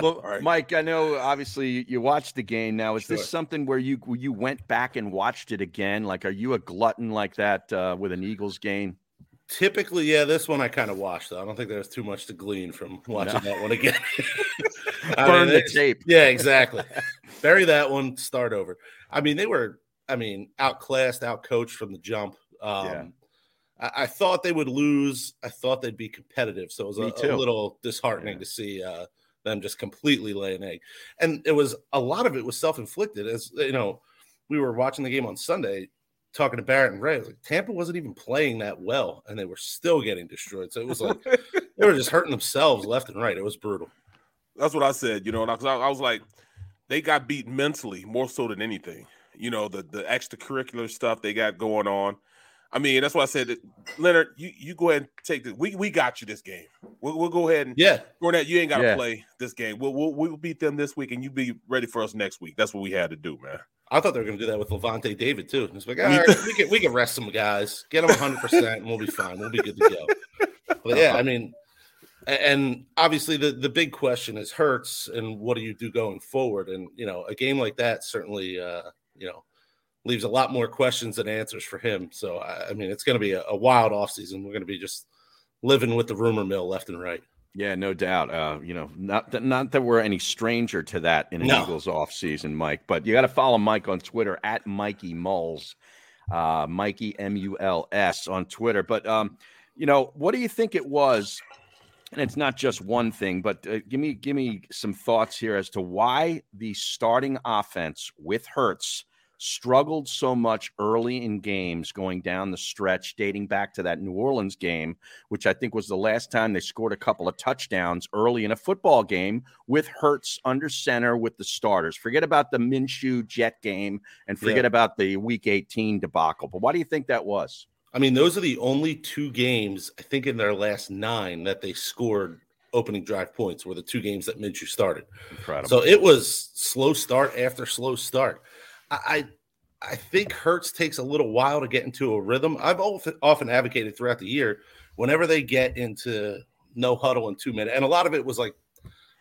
Well, right. Mike, I know obviously you- watched the game. Now, is Sure. this something where you you went back and watched it again? Like, are you a glutton like that uh, with an Eagles game? Typically, yeah, this one I kind of watched. Though I don't think there's too much to glean from watching that one again. Burn the tape. Yeah, exactly. Bury that one. Start over. I mean, they were. I mean, outclassed, outcoached from the jump. Um, Yeah. I, I thought they would lose. I thought they'd be competitive. So it was a, a little disheartening Yeah. to see uh, them just completely lay an egg. And it was a lot of it was self inflicted. As you know, we were watching the game on Sunday, talking to Barrett and Ray. Like Tampa wasn't even playing that well, and they were still getting destroyed. So it was like they were just hurting themselves left and right. It was brutal. That's what I said. You know, because I, I was like, they got beat mentally more so than anything. You know, the the extracurricular stuff they got going on. I mean, that's why I said, that, Leonard, you, you go ahead and take this. We we got you this game. We'll, we'll go ahead and Yeah, Fournette, you ain't got to Yeah. play this game. We'll, we'll we'll beat them this week, and you be ready for us next week. That's what we had to do, man. I thought they were going to do that with Lavonte David too. It's like, all right, we can we can rest some guys, get them 100, percent and we'll be fine. We'll be good to go. But yeah, I mean, and obviously the the big question is Hurts and what do you do going forward? And you know, a game like that certainly, uh, you know, leaves a lot more questions than answers for him. So I, I mean, it's going to be a, a wild offseason. We're going to be just living with the rumor mill left and right. Yeah, no doubt. Uh, you know, not that not that we're any stranger to that in an No. Eagles off season, Mike. But you got to follow Mike on Twitter at Mikey Mulls, uh, Mikey M U L S on Twitter. But um, you know, what do you think it was? And it's not just one thing, but uh, give me give me some thoughts here as to why the starting offense with Hurts struggled so much early in games going down the stretch, dating back to that New Orleans game, which I think was the last time they scored a couple of touchdowns early in a football game with Hurts under center with the starters. Forget about the Minshew Jet game and forget Yeah. about the Week 18 debacle. But why do you think that was? I mean, those are the only two games I think in their last nine that they scored opening drive points were the two games that Minshew started. Incredible. So it was slow start after slow start. I I think Hurts takes a little while to get into a rhythm. I've often, advocated throughout the year whenever they get into no huddle and two minute, and a lot of it was like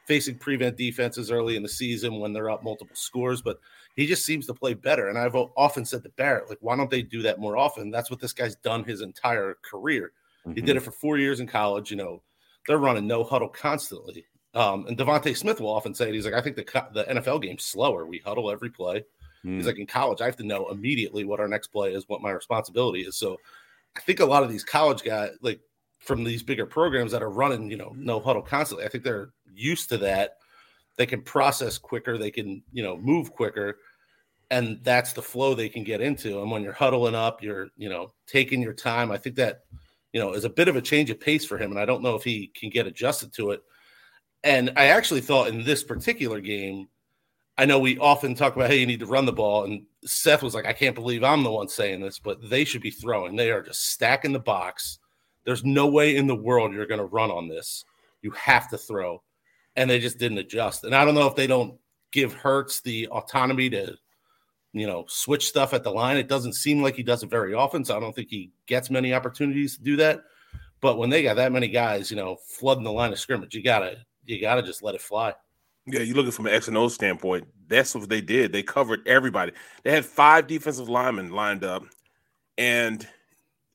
facing prevent defenses early in the season when they're up multiple scores, but he just seems to play better. And I've often said to Barrett, like, why don't they do that more often? That's what this guy's done his entire career. He did it for four years in college. You know, they're running no huddle constantly. Um, and DeVonta Smith will often say it. He's like, I think the the NFL game's slower. We huddle every play. Hmm. He's like, in college, I have to know immediately what our next play is, what my responsibility is. So I think a lot of these college guys, like from these bigger programs that are running, you know, no huddle constantly, I think they're used to that. They can process quicker. They can, you know, move quicker. And that's the flow they can get into. And when you're huddling up, you're, you know, taking your time. I think that, you know, is a bit of a change of pace for him. And I don't know if he can get adjusted to it. And I actually thought in this particular game, I know we often talk about, hey, you need to run the ball. And Seth was like, I can't believe I'm the one saying this, but they should be throwing. They are just stacking the box. There's no way in the world you're going to run on this. You have to throw. And they just didn't adjust. And I don't know if they don't give Hurts the autonomy to, you know, switch stuff at the line. It doesn't seem like he does it very often. So I don't think he gets many opportunities to do that. But when they got that many guys, you know, flooding the line of scrimmage, you gotta you gotta just let it fly. Yeah, you're looking from an X and O standpoint. That's what they did. They covered everybody. They had five defensive linemen lined up, and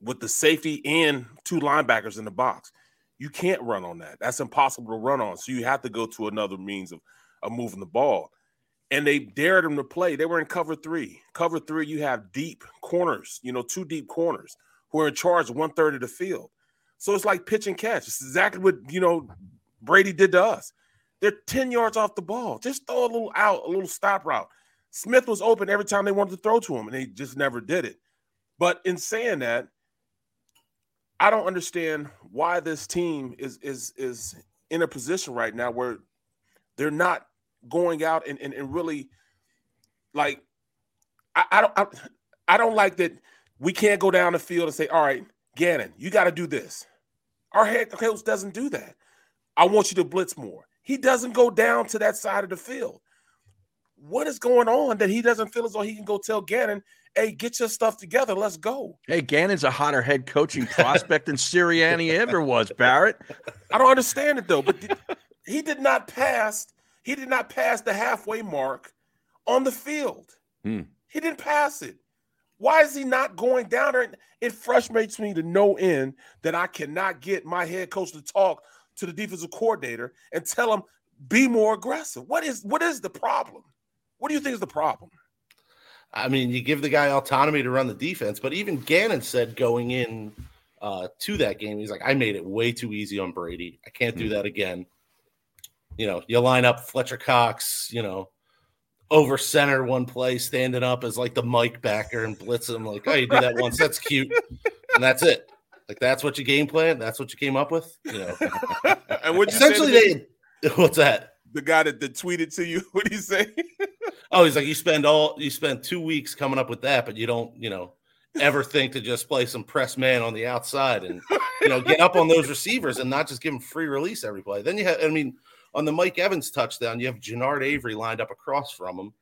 with the safety and two linebackers in the box, you can't run on that. That's impossible to run on. So you have to go to another means of, of moving the ball. And they dared them to play. They were in cover three. Cover three, you have deep corners, you know, two deep corners who are in charge one third of the field. So it's like pitch and catch. It's exactly what you know Brady did to us. They're 10 yards off the ball. Just throw a little out, a little stop route. Smith was open every time they wanted to throw to him, and they just never did it. But in saying that, I don't understand why this team is is is in a position right now where they're not going out and, and, and really like I, I don't I, I don't like that we can't go down the field and say, all right, Gannon, you got to do this. Our head coach doesn't do that. I want you to blitz more. He doesn't go down to that side of the field. what is going on that he doesn't feel as though he can go tell Gannon, hey, get your stuff together. Let's go. Hey, Gannon's a hotter head coaching prospect than Sirianni ever was, Barrett. I don't understand it though, but did, he did not pass. He did not pass the halfway mark on the field. Hmm. He didn't pass it. Why is he not going down there? It frustrates me to no end that I cannot get my head coach to talk to the defensive coordinator and tell him be more aggressive. What is what is the problem? What do you think is the problem? I mean, you give the guy autonomy to run the defense, but even Gannon said going in uh, to that game, he's like, I made it way too easy on Brady. I can't do that again. You know, you line up Fletcher Cox, you know, over center one play, standing up as like the Mike backer and blitz him. Like, oh, you do that once, that's cute, and that's it. Like that's what you game plan. That's what you came up with. You know, and what essentially they. What's that? The guy that, that tweeted to you, what do you say? Oh, he's like, you spend all you spend two weeks coming up with that, but you don't, you know, ever think to just play some press man on the outside and you know get up on those receivers and not just give them free release every play. Then you have, I mean, on the Mike Evans touchdown, you have Genard Avery lined up across from him,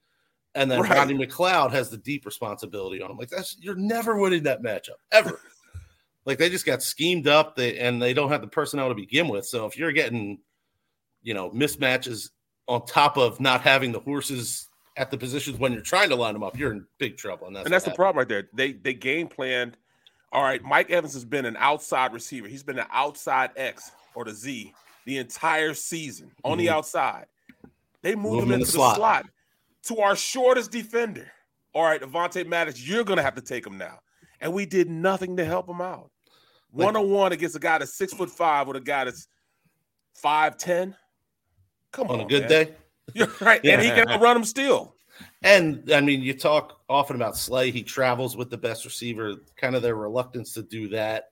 and then Right. Rodney McLeod has the deep responsibility on him. Like that's you're never winning that matchup ever. Like they just got schemed up, they and they don't have the personnel to begin with. So if you're getting, you know, mismatches on top of not having the horses at the positions when you're trying to line them up, you're in big trouble. And that's and that's the problem right there. They they game planned. All right, Mike Evans has been an outside receiver. He's been an outside X or the Z the entire season on the Mhm. outside. They moved Move him him in into the the slot. slot. to our shortest defender. All right, Avonte Maddox, you're gonna have to take him now. And we did nothing to help him out. One on one against a guy that's six foot five with a guy that's five ten. Come on, on a good man. day. You're right, and he can run him still. And I mean, you talk often about Slay. He travels with the best receiver, kind of their reluctance to do that.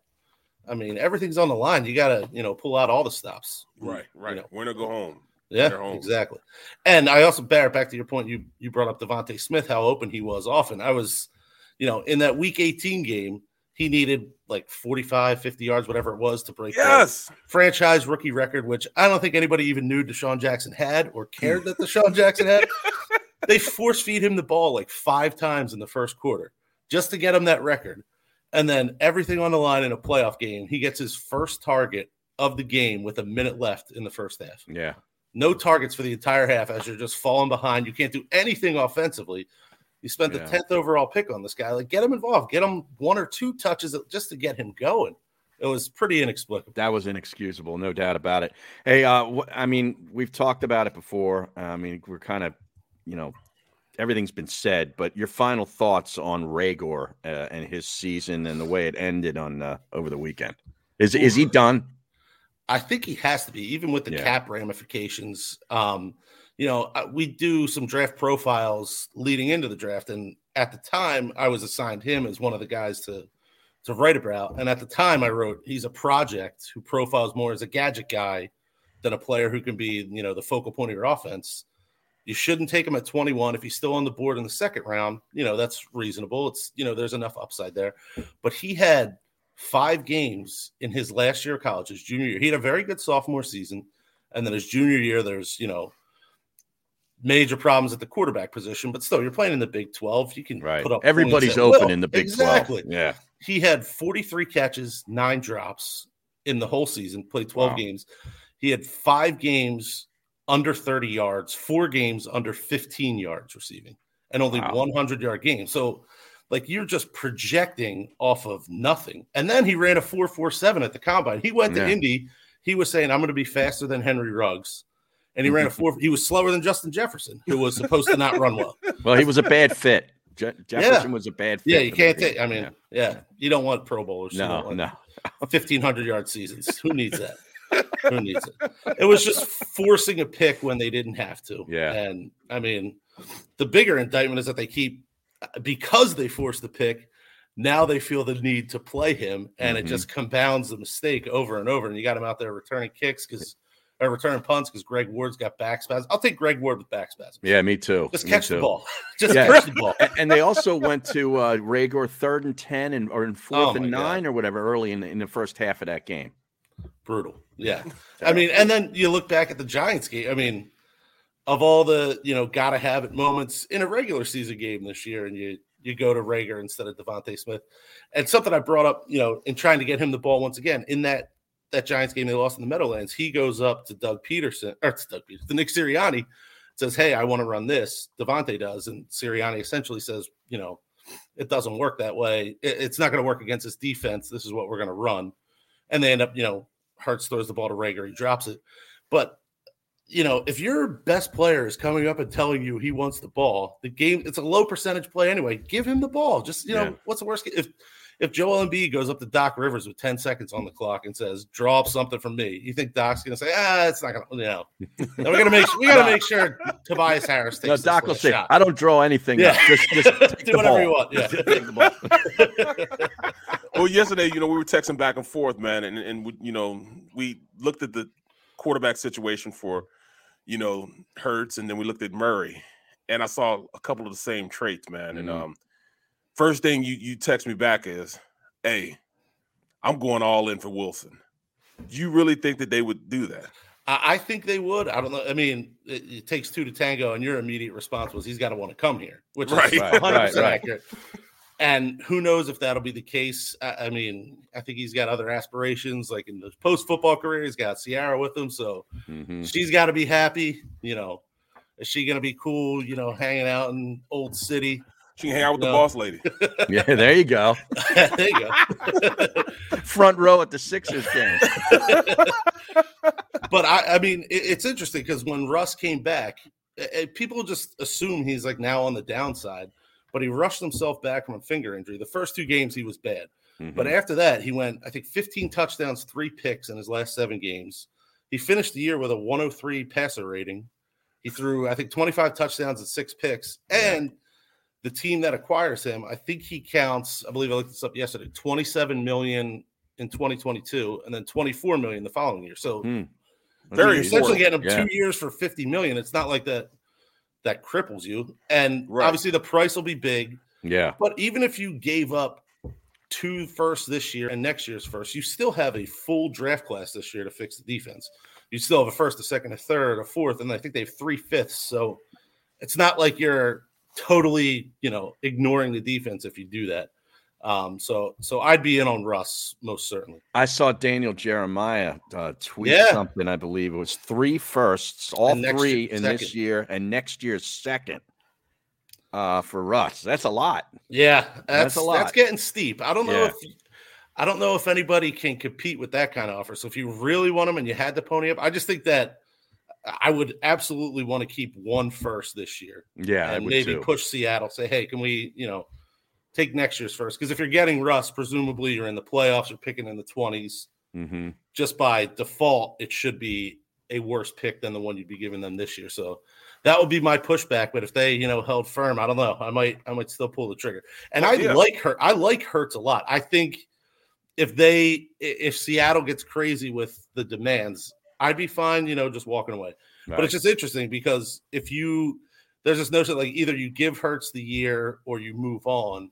I mean, everything's on the line. You got to, you know, pull out all the stops. Right, right. You know. Winner go home. Yeah, home. exactly. And I also, Barrett, back to your point, you you brought up DeVonta Smith, how open he was often. I was, you know, in that week 18 game, he needed like 45, 50 yards, whatever it was, to break the Yes. franchise rookie record, which I don't think anybody even knew DeSean Jackson had or cared that DeSean Jackson had. They force feed him the ball like five times in the first quarter just to get him that record. And then everything on the line in a playoff game, he gets his first target of the game with a minute left in the first half. Yeah. No targets for the entire half as you're just falling behind. You can't do anything offensively. You spent Yeah. the 10th overall pick on this guy. Like, get him involved, get him one or two touches just to get him going. It was pretty inexplicable. That was inexcusable, no doubt about it. Hey, uh, wh- I mean, we've talked about it before. I mean, we're kind of, you know, everything's been said, but your final thoughts on Reagor uh, and his season and the way it ended on uh, over the weekend. Is is he done? I think he has to be, even with the Yeah. cap ramifications. Um, you know, uh, we do some draft profiles leading into the draft, and at the time, I was assigned him as one of the guys to to write about. And at the time, I wrote he's a project who profiles more as a gadget guy than a player who can be, you know, the focal point of your offense. You shouldn't take him at 21 if he's still on the board in the second round. You know, that's reasonable. It's, you know, there's enough upside there. But he had five games in his last year of college, his junior year. He had a very good sophomore season. And then his junior year, there's, you know, major problems at the quarterback position, but still, you're playing in the Big 12. You can Right. put up Everybody's open will. in the Big exactly. 12. Yeah. He had 43 catches, nine drops in the whole season, played 12 Wow. games. He had five games under 30 yards, four games under 15 yards receiving, and only Wow. 100 yard game. So, like, you're just projecting off of nothing. And then he ran a 4.47 at the combine. He went to Yeah. Indy. He was saying, I'm going to be faster than Henry Ruggs. And he ran a four. He was slower than Justin Jefferson, who was supposed to not run well. Well, he was a bad fit. Je- Jefferson was a bad fit. Yeah, you can't take. I mean, yeah. you don't want Pro Bowlers. No, no. fifteen hundred yard seasons. Who needs that? Who needs it? It was just forcing a pick when they didn't have to. Yeah. and I mean, the bigger indictment is that they keep because they forced the pick. Now they feel the need to play him, and Mhm. it just compounds the mistake over and over. And you got him out there returning kicks because. Or returning punts because Greg Ward's got back spasms. I'll take Greg Ward with back spasms. Yeah, me too. Just Me catch the ball. Just Yeah. catch the ball. And they also went to uh, Reagor third and ten and or in fourth Oh, and my God. nine or whatever early in the, in the first half of that game. brutal. Yeah. I mean, and then you look back at the Giants game. I mean, of all the you know gotta have it moments in a regular season game this year, and you you go to Reagor instead of DeVonta Smith, and something I brought up, you know, in trying to get him the ball once again in that that Giants game they lost in the Meadowlands, he goes up to Doug Peterson or to Doug Pederson, to Nick Sirianni, says, "Hey, I want to run this." DeVonta does, and Sirianni essentially says, "You know, it doesn't work that way. It, it's not going to work against this defense. This is what we're going to run." And they end up, you know, Hurts throws the ball to Reagor, he drops it, but you know, if your best player is coming up and telling you he wants the ball, the game it's a low percentage play anyway. Give him the ball. Just you know, Yeah. what's the worst? If if Joel Embiid goes up to Doc Rivers with 10 seconds on the clock and says, draw up something from me, you think Doc's gonna say, ah, it's not gonna you know. And we're gonna make we gotta make sure Tobias Harris takes No, this Doc will say, shot. "I don't draw anything. Yeah. up. Just, just take Do the whatever ball. you want, yeah. Just take the ball." well, yesterday, you know, we were texting back and forth, man, and and we, you know, we looked at the quarterback situation for, you know, Hurts, and then we looked at Murray, and I saw a couple of the same traits, man. And Mhm. um, first thing you you text me back is, "Hey, I'm going all in for Wilson." Do you really think that they would do that? I, I think they would. I don't know. I mean, it, it takes two to tango, and your immediate response was he's got to want to come here, which Right, is 100% right, right. accurate. And who knows if that'll be the case? I, I mean, I think he's got other aspirations, like in the post football career. He's got Sierra with him, so Mhm. she's got to be happy. You know, is she going to be cool? You know, hanging out in Old City. She can hang out with the boss lady. Yeah, there you go. there you go. Front row at the Sixers game. but I, I mean, it, it's interesting because when Russ came back, eh, eh, people just assume he's like now on the downside, but he rushed himself back from a finger injury. The first two games he was bad, but Mhm. after that he went, I think, 15 touchdowns, three picks in his last seven games. He finished the year with a 103 passer rating. He threw, I think, 25 touchdowns and six picks, and the team that acquires him, I think he counts. I believe I looked this up yesterday. 27 million in 2022, and then 24 million the following year. So Hmm. Very you're essentially getting him Yeah. two years for 50 million. It's not like that that cripples you. And Right. obviously the price will be big. Yeah. But even if you gave up two first this year and next year's first, you still have a full draft class this year to fix the defense. You still have a first, a second, a third, a fourth, and I think they have three fifths. So it's not like you're totally, you know, ignoring the defense if you do that. Um, so so I'd be in on Russ most certainly. I saw Daniel Jeremiah uh, tweet Yeah. something. I believe it was three firsts, all three year- in this year, and next year's second uh, for Russ. That's a lot. Yeah, that's That's a lot. That's getting steep. I don't know Yeah. if I don't know if anybody can compete with that kind of offer. So if you really want them and you had to pony up, I just think that I would absolutely want to keep one first this year. Yeah, and maybe too. push Seattle. Say, hey, can we, you know, take next year's first? Because if you're getting Russ, presumably you're in the playoffs or picking in the twenties. hmm Just by default, it should be a worse pick than the one you'd be giving them this year. So that would be my pushback. But if they, you know, held firm, I don't know. I might, I might still pull the trigger. And I Yeah. like her. I like Hurts a lot. I think if they, if Seattle gets crazy with the demands, I'd be fine. You know, just walking away. But it's just interesting because if you there's this notion like either you give Hurts the year or you move on,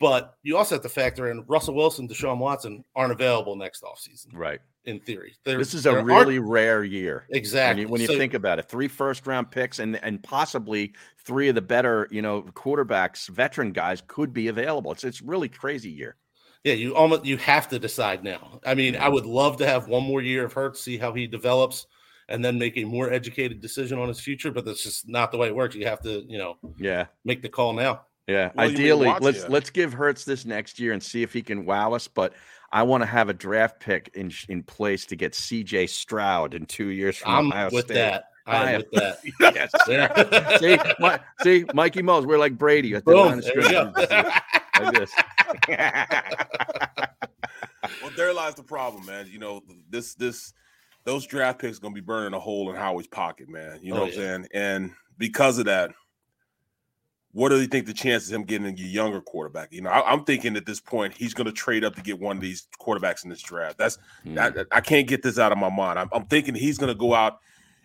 but you also have to factor in Russell Wilson, Deshaun Watson aren't available next offseason right. in theory. There- This is a really rare year. exactly When you, when you So- think about it, three first round picks and and possibly three of the better, you know, quarterbacks, veteran guys could be available. It's it's really crazy year. Yeah, you almost you have to decide now. I mean, I mm-hmm. would love to have one more year of Hurts, see how he develops, and then make a more educated decision on his future. But that's just not the way it works. You have to, you know, Yeah. make the call now. Yeah, Well, you mean ideally, let's yeah. let's give Hurts this next year and see if he can wow us. But I want to have a draft pick in in place to get C.J. Stroud in two years from I'm Ohio with State. that. I I am am- with that. yes. Yeah. see, Mi- see, Mikey Mo's. We're like Brady at the Boom. line of There we go. Like this. Well, there lies the problem, man. You know, this this those draft picks gonna be burning a hole in Howie's pocket, man. You know Oh, what I'm saying? And because of that, what do you think the chances of him getting a younger quarterback? You know, I, am thinking at this point he's gonna trade up to get one of these quarterbacks in this draft. That's Hmm. I, I can't get this out of my mind. I'm, I'm thinking he's gonna go out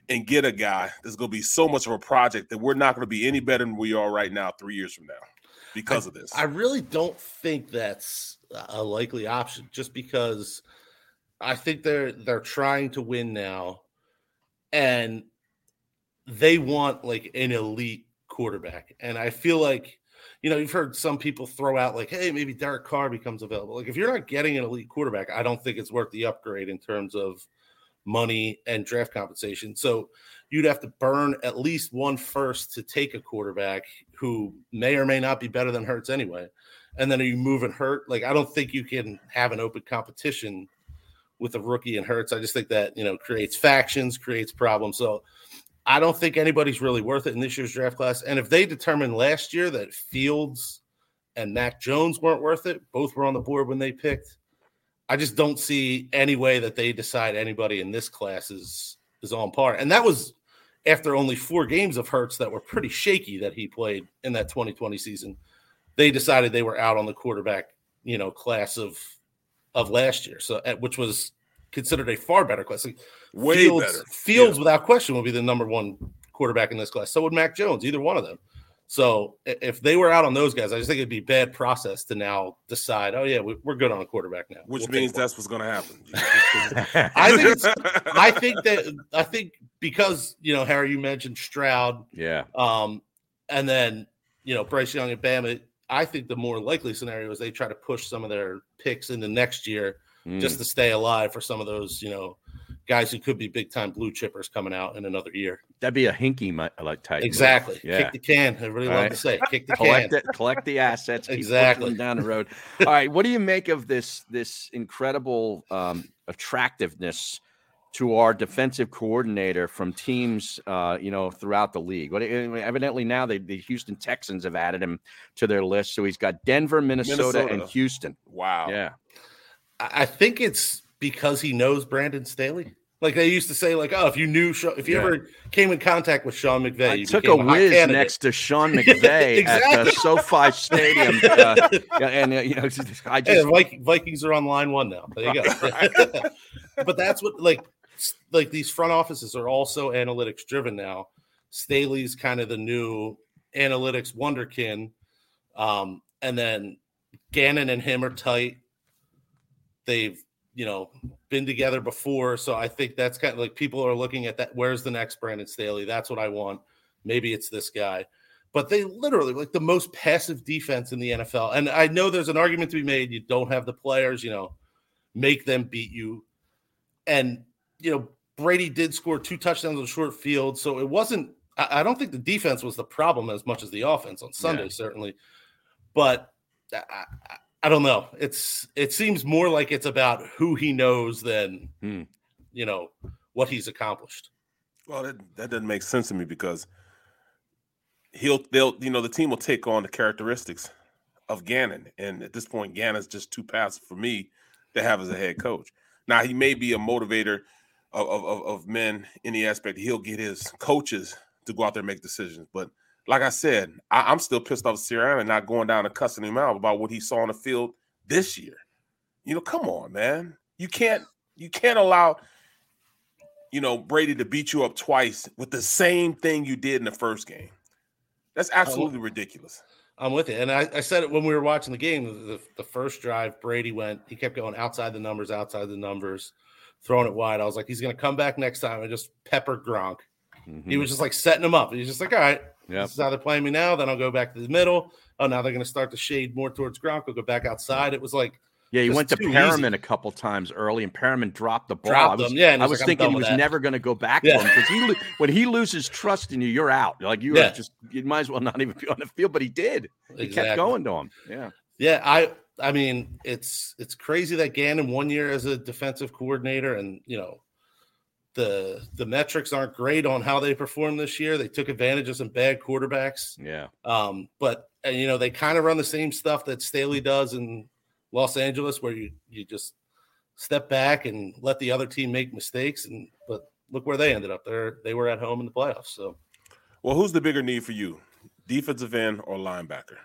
and get a guy that's gonna be so much of a project that we're not gonna be any better than we are right now three years from now because of this. I really don't think that's a likely option just because I think they're they're trying to win now and they want like an elite quarterback. And I feel like, you know, you've heard some people throw out like, hey, maybe Derek Carr becomes available. Like, if you're not getting an elite quarterback, I don't think it's worth the upgrade in terms of money and draft compensation. So you'd have to burn at least one first to take a quarterback who may or may not be better than Hurts anyway. And then you moving Hurt? Like, I don't think you can have an open competition with a rookie and Hurts. I just think that, you know, creates factions, creates problems. So I don't think anybody's really worth it in this year's draft class. And if they determined last year that Fields and Mac Jones weren't worth it, both were on the board when they picked. I just don't see any way that they decide anybody in this class is is on par. And that was after only four games of Hurts that were pretty shaky that he played in that 2020 season. They decided they were out on the quarterback, you know, class of of last year. So at, which was considered a far better class. Like Way Fields, better. Fields, without question, will be the number one quarterback in this class. So would Mac Jones, either one of them. So if they were out on those guys, I just think it'd be bad process to now decide, oh yeah, we- we're good on a quarterback now. Which We'll means that's what's going to happen. I think it's, I think that I think because you know Harry, you mentioned Stroud, Yeah. um, and then you know Bryce Young and Bama. I think the more likely scenario is they try to push some of their picks into next year Mm. just to stay alive for some of those you know guys who could be big time blue chippers coming out in another year. That'd be a hinky mi- like type. move. Exactly. Yeah. Kick the can. I really All love right. to say kick the collect can. it, collect the assets, Exactly. down the road. All right, what do you make of this this incredible um, attractiveness to our defensive coordinator from teams, uh, you know, throughout the league? What evidently now they, the Houston Texans have added him to their list, so he's got Denver, Minnesota, and Houston. Wow. Yeah, I I think it's because he knows Brandon Staley. Like they used to say, like, oh, if you knew, if you Yeah. ever came in contact with Sean McVay, I you took a whiz candidate. next to Sean McVay at the Exactly. SoFi Stadium, uh, and uh, you know, I just Vik- Vikings are on line one now. There you go. but that's what like like these front offices are also analytics driven now. Staley's kind of the new analytics wonderkin, um, and then Gannon and him are tight. They've you know been together before, so I think that's kind of like people are looking at that. Where's the next Brandon Staley? That's what I want. Maybe it's this guy. But they literally like the most passive defense in the NFL. And I know there's an argument to be made. You don't have the players, you know, make them beat you. And, you know, Brady did score two touchdowns on short field. So it wasn't, I, don't think the defense was the problem as much as the offense on Sunday, Yeah. certainly. But I, I, I don't know. It's, it seems more like it's about who he knows than, Hmm. you know, what he's accomplished. Well, that, that doesn't make sense to me because he'll they'll you know the team will take on the characteristics of Gannon, and at this point, Gannon's just too passive for me to have as a head coach. Now he may be a motivator of of, of, of men in the aspect he'll get his coaches to go out there and make decisions, but like I said, I, I'm still pissed off with Sirianni not going down and cussing him out about what he saw on the field this year. You know, come on, man. You can't you can't allow you know Brady to beat you up twice with the same thing you did in the first game. That's absolutely ridiculous. I'm with it. And I, I said it when we were watching the game. The, the first drive, Brady went, he kept going outside the numbers, outside the numbers, throwing it wide. I was like, he's going to come back next time and just pepper Gronk. He was just like setting him up. He's just like, all right, Mm-hmm. Yep. this is how they're playing me now. Then I'll go back to the middle. Oh, now they're going to start to shade more towards Gronk. I'll go back outside. It was like, Yeah, he went to Perriman easy. a couple times early, and Perriman dropped the ball. Dropped I was, yeah, and I was like, thinking he was that." never going to go back Yeah. to him because he when he loses trust in you, you're out. Like you Yeah. just you might as well not even be on the field. But he did. He kept going to him. Yeah. Yeah, I I mean, it's it's crazy that Gannon one year as a defensive coordinator and you know the the metrics aren't great on how they performed this year. They took advantage of some bad quarterbacks. Yeah. Um, but and you know, they kind of run the same stuff that Staley does in Los Angeles where you you just step back and let the other team make mistakes and but look where they ended up. They're they were at home in the playoffs. So Well, who's the bigger need for you, defensive end or linebacker?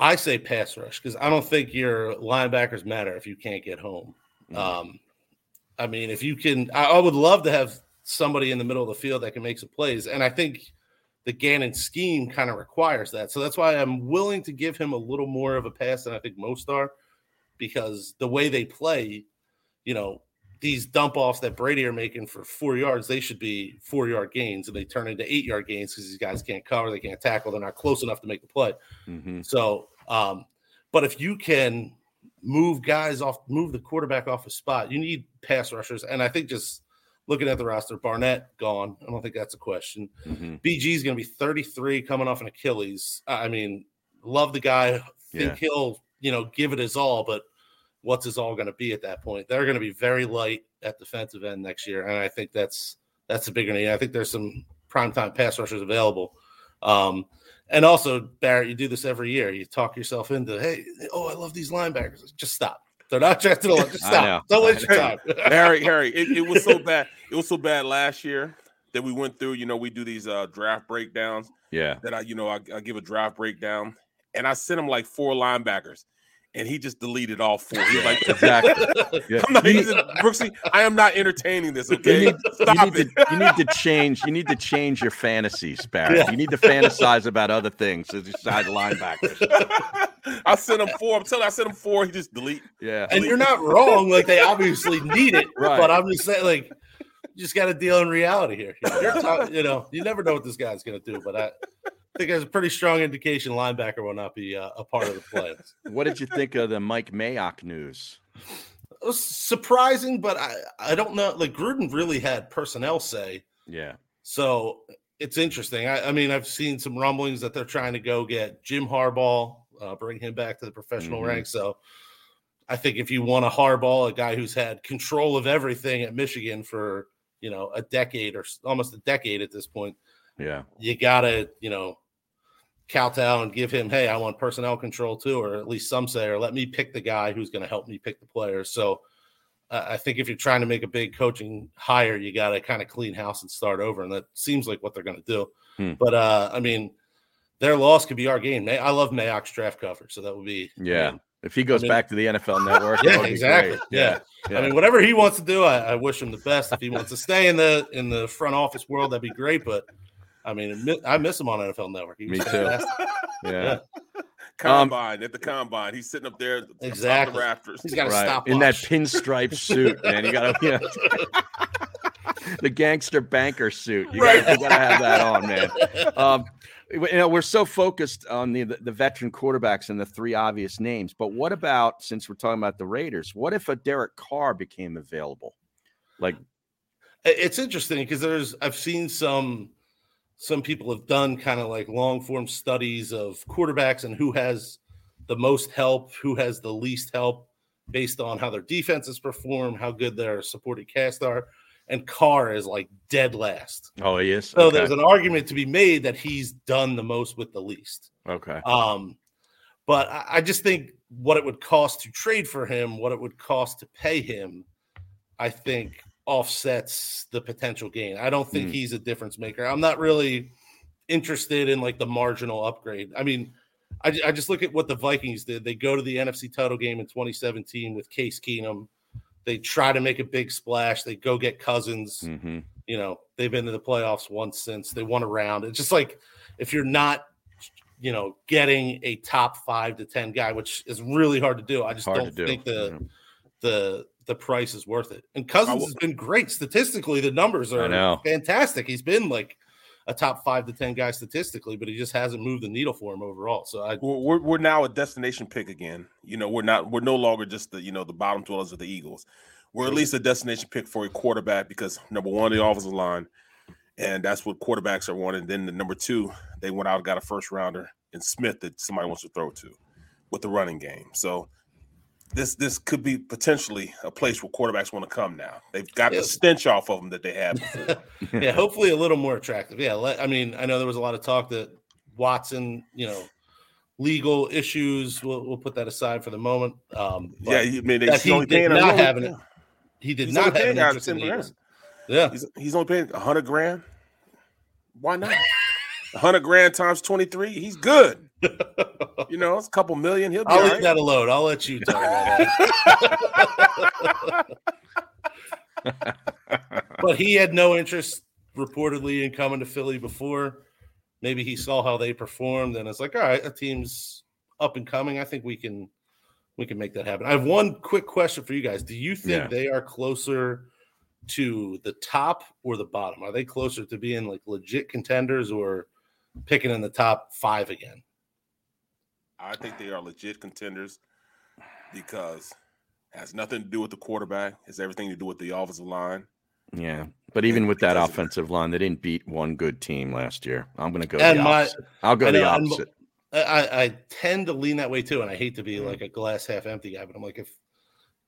I say pass rush because I don't think your linebackers matter if you can't get home. Um, I mean, if you can, I, I would love to have somebody in the middle of the field that can make some plays, and I think the Gannon scheme kind of requires that. So that's why I'm willing to give him a little more of a pass than I think most are, because the way they play, you know, these dump offs that Brady are making for four yards, they should be four yard gains, and they turn into eight yard gains because these guys can't cover, they can't tackle, they're not close enough to make the play. Mhm. So, um, but if you can move guys off, move the quarterback off a spot, you need pass rushers, and I think just looking at the roster, Barnett gone. I don't think that's a question. Mhm. BG is going to be 33 coming off an Achilles. I I mean, love the guy. Think Yeah. he'll, you know, give it his all, but what's his all going to be at that point? They're going to be very light at defensive end next year, and I think that's that's a bigger need. I think there's some primetime pass rushers available. Um, and also, Barrett, you do this every year. You talk yourself into, hey, oh, I love these linebackers. Just stop. They're not drafted alone. Just stop. Don't waste your time. Harry, Harry, it, it was so bad. It was so bad last year that we went through. You know, we do these uh, draft breakdowns. Yeah. That I, you know, I, I give a draft breakdown, and I sent him like four linebackers, and he just deleted all four. He's like, Exactly. Yeah. I'm not, You he's Brooksy, I am not entertaining this. You need, stop you, need it. to, you need to change. You need to change your fantasies, Barrett. Yeah. You need to fantasize about other things besides linebackers. I sent him four. I'm telling you, I sent him four. He just delete. Yeah. and you're not wrong. Like they obviously need it, Right. but I'm just saying, like, you just got to deal in reality here. You know, you're ta- you know, you never know what this guy's going to do, but I think there's a pretty strong indication linebacker will not be uh, a part of the plans. What did you think of the Mike Mayock news? It was surprising, but I I don't know. Like Gruden really had personnel say, Yeah. so it's interesting. I, I mean, I've seen some rumblings that they're trying to go get Jim Harbaugh, uh, bring him back to the professional Mhm. ranks. So I think if you want a Harbaugh, a guy who's had control of everything at Michigan for you know a decade or almost a decade at this point, Yeah. you gotta you know kowtow and give him, hey, I want personnel control too, or at least some say, or let me pick the guy who's going to help me pick the players. So uh, I think if you're trying to make a big coaching hire, you got to kind of clean house and start over, and that seems like what they're going to do. Hmm. But uh, I mean, their loss could be our gain. May- I love Mayock's draft cover, so that would be I Yeah. mean, if he goes I mean- back to the NFL network, yeah, would be exactly. Yeah. I mean, whatever he wants to do, I, I wish him the best. If he wants to stay in the in the front office world, that'd be great. But I mean, mi- I miss him on NFL Network. He was Me too. fantastic. yeah. Combine at the combine. He's sitting up there Exactly. the rafters. He's got a Right. stopwatch. in that pinstripe suit, man. You got to, you know, the gangster banker suit. You Right. got to have that on, man. Um, you know, we're so focused on the, the veteran quarterbacks and the three obvious names, but what about since we're talking about the Raiders? What if a Derek Carr became available? Like, It's interesting because there's I've seen some some people have done kind of like long form studies of quarterbacks and who has the most help, who has the least help based on how their defenses perform, how good their supporting cast are. And Carr is like dead last. oh, he is. So okay. there's an argument to be made that he's done the most with the least. okay. Um, but I, I just think what it would cost to trade for him, what it would cost to pay him, I think offsets the potential gain. I don't think Hmm. he's a difference maker. I'm not really interested in like the marginal upgrade. I mean, I, I just look at what the Vikings did. They go to the NFC title game in 2017 with Case Keenum. They try to make a big splash. They go get Cousins hmm you know they've been to the playoffs once since they won a round it's just like if you're not you know getting a top five to ten guy which is really hard to do i just Hard don't do, think the yeah. The the price is worth it and cousins has been great statistically the numbers are fantastic he's been like a top five to ten guy statistically but he just hasn't moved the needle for him overall so i We're, we're, now a destination pick again. You know, we're not. We're no longer just the you know the bottom dwellers of the Eagles. We're at least a destination pick for a quarterback because number one, the offensive line, and that's what quarterbacks are wanting. Then the number two, they went out and got a first rounder and Smith that somebody wants to throw to with the running game. So this this could be potentially a place where quarterbacks want to come now. They've got the stench off of them that they had before. yeah, hopefully a little more attractive. Yeah, let, I mean, I know there was a lot of talk that Watson, you know, legal issues. We'll, we'll put that aside for the moment. Um, yeah, I mean, they, he's he only did paying not have an, he did he's not have an interest in grand. Yeah, He's, he's only paying a hundred grand. Why not? A hundred grand times twenty three. He's good. You know, it's a couple million. He'll be I'll all leave right. that alone. I'll let you talk about that. but he had no interest reportedly in coming to Philly before. Maybe he saw how they performed and it's like, all right, a team's up and coming. I think we can we can make that happen. I have one quick question for you guys. Do you think Yeah. they are closer to the top or the bottom? Are they closer to being like legit contenders or picking in the top five again? I think they are legit contenders because it has nothing to do with the quarterback. It's everything to do with the offensive line. Yeah, but even with that because of- offensive line, they didn't beat one good team last year. I'm going to go And the my- opposite. I'll go I the and opposite. I, I, I tend to lean that way too, and I hate to be Mm. like a glass half empty guy, but I'm like, if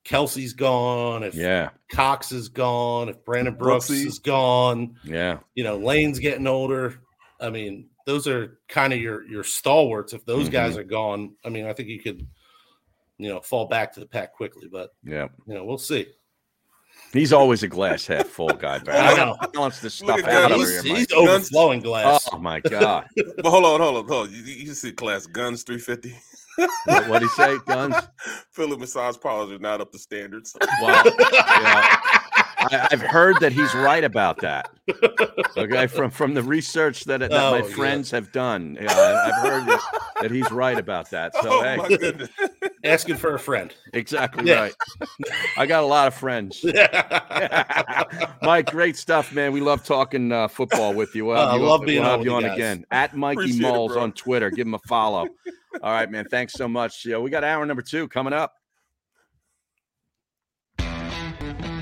Kelce's gone, if Yeah, Cox is gone, if Brandon Brooks Brooksy. is gone, yeah, you know, Lane's getting older. I mean, those are kind of your your stalwarts. If those guys Mm-hmm. are gone, I mean, I think you could, you know, fall back to the pack quickly. But yeah. you know, we'll see. He's always a glass half full guy. But I I know. got balance this Look stuff out of over He's, here, he's Mike. overflowing glass. Oh my god! But hold on, hold on, hold on. You, you see class guns 350. what would he say? Guns? Philip massage parlors are not up to standards. Well, yeah. I, I've heard that he's right about that. Okay, from from the research that, that Oh, my yeah. friends have done, yeah, I- I've heard that, that he's right about that. So oh hey, my goodness. Asking for a friend. exactly Yeah. right. I got a lot of friends. Mike, great stuff, man. We love talking uh, football with you. We'll Uh, I love being we'll on you you on guys. again at Mikey Appreciate it, on Twitter. Give him a follow. All right, man. Thanks so much. Yeah, we got hour number two coming up.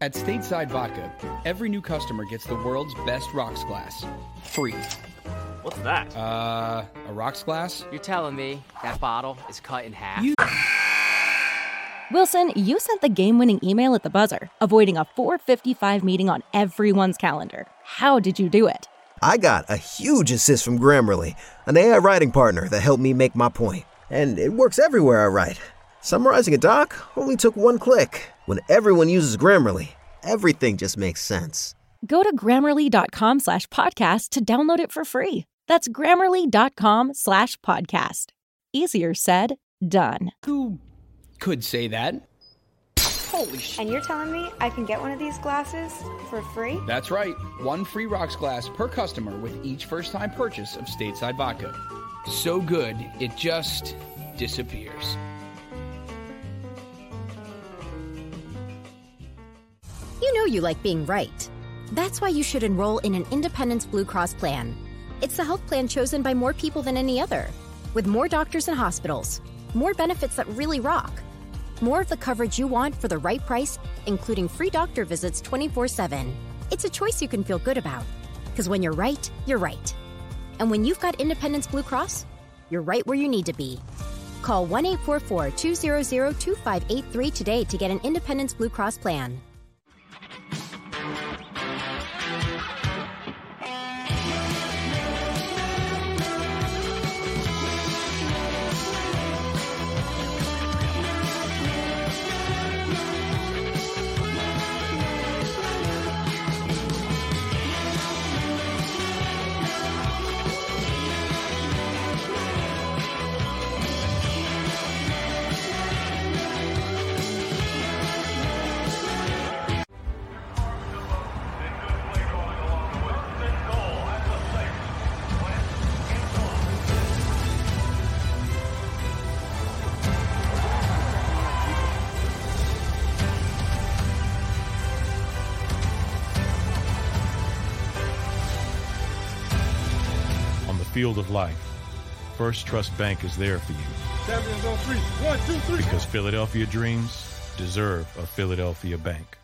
At Stateside Vodka, every new customer gets the world's best rocks glass. Free. What's that? Uh, a rocks glass? You're telling me that bottle is cut in half? Wilson, you sent the game winning email at the buzzer, avoiding a 455 meeting on everyone's calendar. How did you do it? I got a huge assist from Grammarly, an AI writing partner that helped me make my point. And it works everywhere I write. Summarizing a doc only took one click. When everyone uses Grammarly, everything just makes sense. Go to grammarly.com slash podcast to download it for free. That's grammarly.com slash podcast. Easier said, done. Who could say that? Holy sh! And you're telling me I can get one of these glasses for free? That's right. One free rocks glass per customer with each first time purchase of stateside vodka. So good, it just disappears. You know you like being right. That's why you should enroll in an Independence Blue Cross plan. It's the health plan chosen by more people than any other, with more doctors and hospitals, more benefits that really rock, more of the coverage you want for the right price, including free doctor visits 24 7. It's a choice you can feel good about. Because when you're right, you're right. And when you've got Independence Blue Cross, you're right where you need to be. Call 1 844 200 2583 today to get an Independence Blue Cross plan. On the field of life, First Trust Bank is there for you Champions on three. One, two, three. because Philadelphia dreams deserve a Philadelphia bank.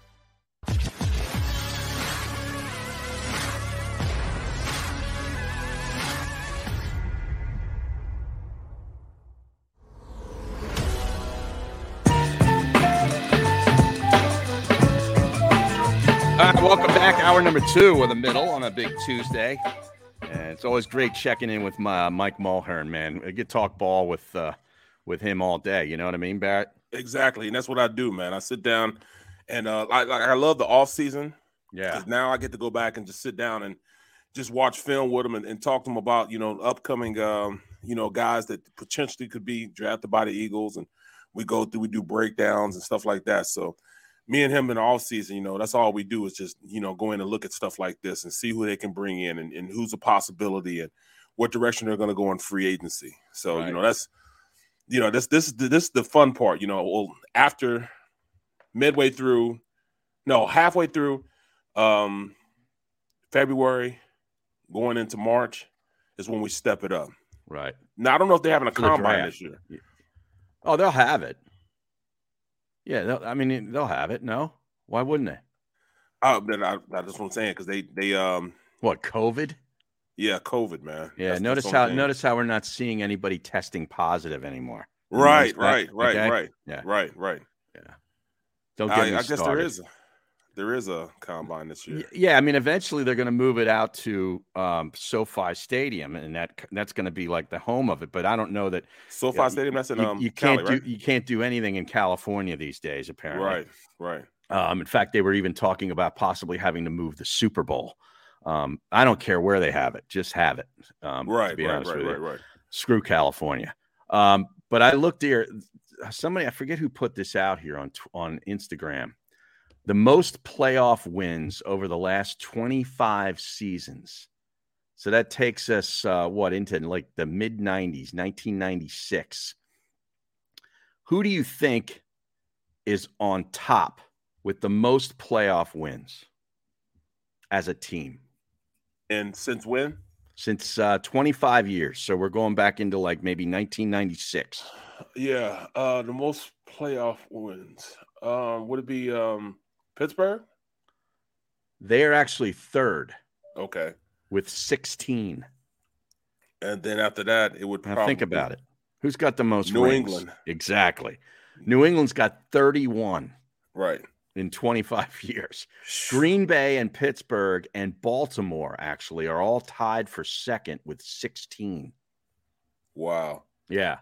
All right, welcome back. Hour number two of the middle on a big Tuesday. And it's always great checking in with my Mike Mulhern, man. I get talk ball with uh, with him all day. You know what I mean, Barrett? Exactly, and that's what I do, man. I sit down, and uh, I like I love the off season. Yeah. now I get to go back and just sit down and just watch film with them and, and talk to them about you know upcoming um, you know guys that potentially could be drafted by the Eagles, and we go through we do breakdowns and stuff like that. So me and him in the off season, you know, that's all we do is just you know go in and look at stuff like this and see who they can bring in and, and who's a possibility and what direction they're going to go in free agency. So you know that's you know this this this is the fun part. You know, well after midway through, no halfway through, um, February, going into March is when we step it up. Right. Now I don't know if they're having a combine this year. Oh, they'll have it. Yeah, I mean they'll have it. No, why wouldn't they? Uh, then I, that's what I'm saying because they they um What COVID? yeah COVID man Yeah, That's- notice that's how notice how we're not seeing anybody testing positive anymore. Right right right Okay? right Yeah. right right yeah Don't get I, me I guess there started. is there is a combine this year Yeah, I mean, eventually they're going to move it out to um, SoFi Stadium, and that that's going to be like the home of it. But I don't know that SoFi uh, Stadium, that's in, you, um, you can't Cali, do you can't do anything in California these days. Apparently, right right Um, in fact, they were even talking about possibly having to move the Super Bowl. Um, I don't care where they have it, just have it. Um, to right be right honest right with you. right right Screw California. Um, but I looked here. Somebody I forget who put this out here on on Instagram. The most playoff wins over the last 25 seasons. So that takes us uh, what into like the mid 90s, 1996. Who do you think is on top with the most playoff wins as a team? and since when Since uh, 25 years. So we're going back into like maybe 1996. yeah uh the most playoff wins um would it be um Pittsburgh They're actually third okay with 16. and then after that it would Now probably think about it. Who's got the most New rings? England. Exactly. New England's got 31 right in 25 years. Green Bay and Pittsburgh and Baltimore actually are all tied for second with 16. wow Yeah.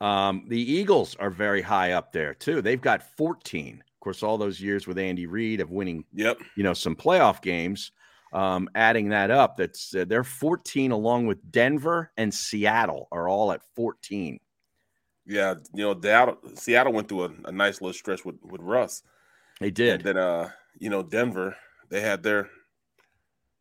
Um, the Eagles are very high up there too. They've got 14. Of course, all those years with Andy Reid of winning, yep you know, some playoff games. Um, adding that up, that's uh, they're 14 along with Denver and Seattle are all at 14. yeah you know Seattle, Seattle went through a, a nice little stretch with with Russ They did. and then uh you know Denver they had their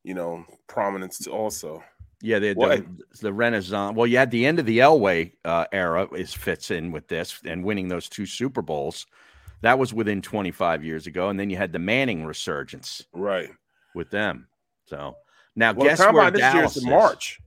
you know prominence also Yeah, the, What- the, the Renaissance. Well, you had the end of the Elway uh, era is fits in with this and winning those two Super Bowls. That was within 25 years ago, and then you had the Manning resurgence right with them. So now, well, guess the combine where this year is in is. March